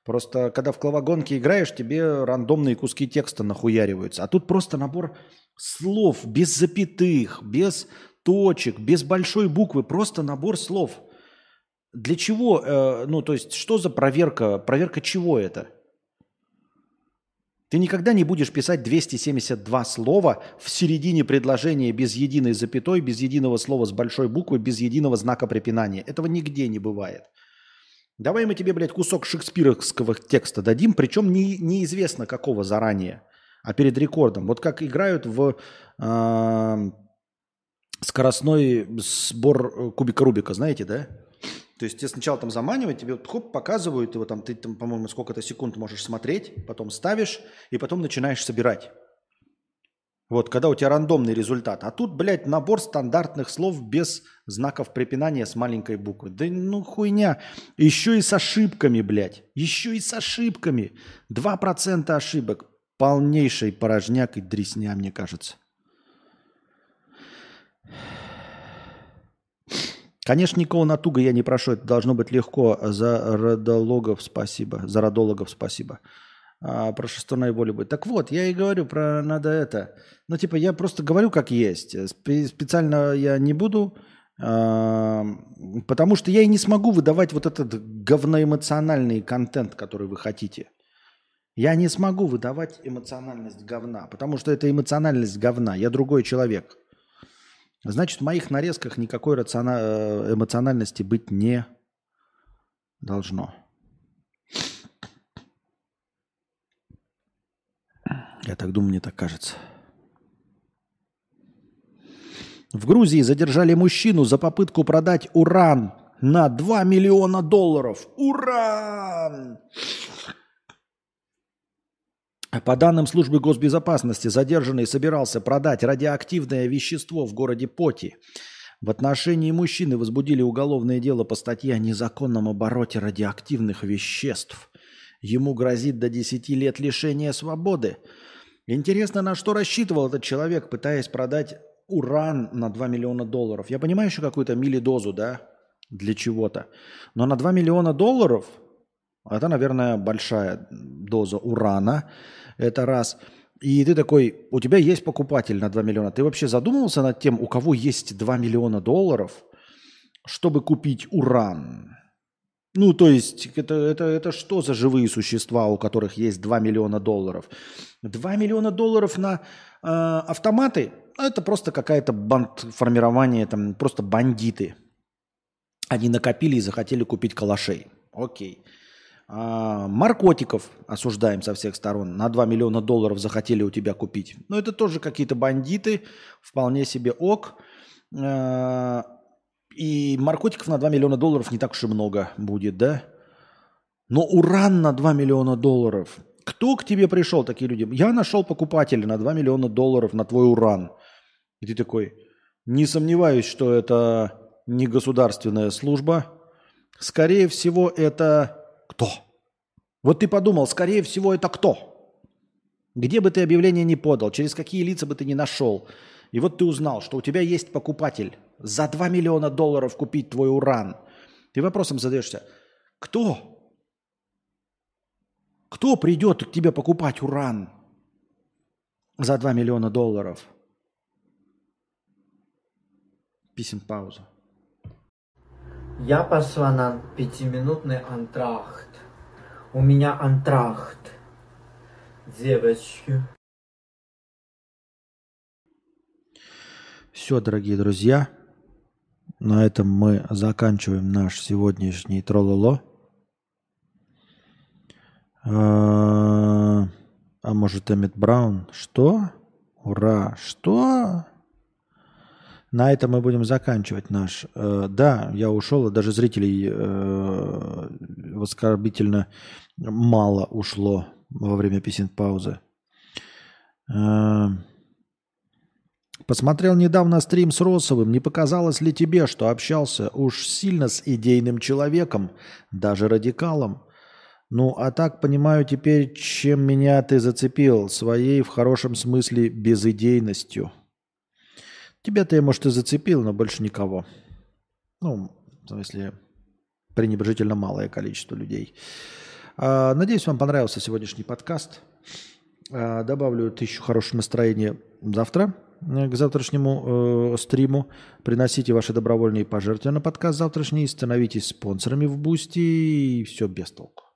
Просто когда в клавогонке играешь, тебе рандомные куски текста нахуяриваются. А тут просто набор слов, без запятых, без точек, без большой буквы, просто набор слов. Для чего, э, ну то есть что за проверка, проверка чего это? Ты никогда не будешь писать 272 слова в середине предложения без единой запятой, без единого слова с большой буквы, без единого знака препинания. Этого нигде не бывает. Давай мы тебе, блядь, кусок шекспировского текста дадим, причем не, неизвестно какого заранее, а перед рекордом. Вот как играют в э, скоростной сбор э, кубика Рубика, знаете, да? То есть тебе сначала там заманивают, тебе вот, хоп, показывают его, там ты, там, по-моему, сколько-то секунд можешь смотреть, потом ставишь, и потом начинаешь собирать. Вот, когда у тебя рандомный результат. А тут, блядь, набор стандартных слов без знаков препинания с маленькой буквы. Да ну хуйня. Еще и с ошибками, блядь. Еще и с ошибками. 2% ошибок. Полнейший порожняк и дресня, мне кажется. Конечно, никого натуга я не прошу. Это должно быть легко. За родологов спасибо. За родологов спасибо а, про шестурной боли будет. Так вот, я и говорю про надо это. Ну, типа, я просто говорю, как есть. Специально я не буду, а, потому что я и не смогу выдавать вот этот говноэмоциональный контент, который вы хотите. Я не смогу выдавать эмоциональность говна, потому что это эмоциональность говна. Я другой человек. Значит, в моих нарезках никакой рациона... Э, эмоциональности быть не должно. Я так думаю, мне так кажется. В Грузии задержали мужчину за попытку продать уран на 2 миллиона долларов. Уран! По данным службы госбезопасности, задержанный собирался продать радиоактивное вещество в городе Поти. В отношении мужчины возбудили уголовное дело по статье о незаконном обороте радиоактивных веществ. Ему грозит до 10 лет лишения свободы – Интересно, на что рассчитывал этот человек, пытаясь продать уран на 2 миллиона долларов. Я понимаю еще какую-то милидозу, да, для чего-то. Но на 2 миллиона долларов, это, наверное, большая доза урана. Это раз. И ты такой, у тебя есть покупатель на 2 миллиона. Ты вообще задумывался над тем, у кого есть 2 миллиона долларов, чтобы купить уран? Ну, то есть, это, это, это что за живые существа, у которых есть 2 миллиона долларов? 2 миллиона долларов на э, автоматы – это просто какая-то банд формирование, там просто бандиты. Они накопили и захотели купить калашей. Окей. А, наркотиков осуждаем со всех сторон. На 2 миллиона долларов захотели у тебя купить. Но это тоже какие-то бандиты, вполне себе ок. А, и наркотиков на 2 миллиона долларов не так уж и много будет, да? Но уран на 2 миллиона долларов. Кто к тебе пришел, такие люди? Я нашел покупателя на 2 миллиона долларов на твой уран. И ты такой, не сомневаюсь, что это не государственная служба. Скорее всего, это кто? Вот ты подумал, скорее всего, это кто? Где бы ты объявление не подал, через какие лица бы ты не нашел. И вот ты узнал, что у тебя есть покупатель за 2 миллиона долларов купить твой уран. Ты вопросом задаешься, кто? Кто придет к тебе покупать уран за 2 миллиона долларов? Писем пауза. Я пошла на пятиминутный антрахт. У меня антрахт. Девочки. Все, дорогие друзья, на этом мы заканчиваем наш сегодняшний трололо. А, а может Эммет Браун? Что? Ура! Что? На этом мы будем заканчивать наш. Э, да, я ушел, и даже зрителей э, оскорбительно мало ушло во время песен паузы. Э, Посмотрел недавно стрим с Росовым. Не показалось ли тебе, что общался уж сильно с идейным человеком, даже радикалом? Ну, а так понимаю теперь, чем меня ты зацепил, своей в хорошем смысле безидейностью. Тебя-то я, может, и зацепил, но больше никого. Ну, в смысле, пренебрежительно малое количество людей. А, надеюсь, вам понравился сегодняшний подкаст. А, добавлю тысячу хорошего настроения завтра э, к завтрашнему э, стриму. Приносите ваши добровольные пожертвования на подкаст завтрашний, становитесь спонсорами в Бусти и все без толку.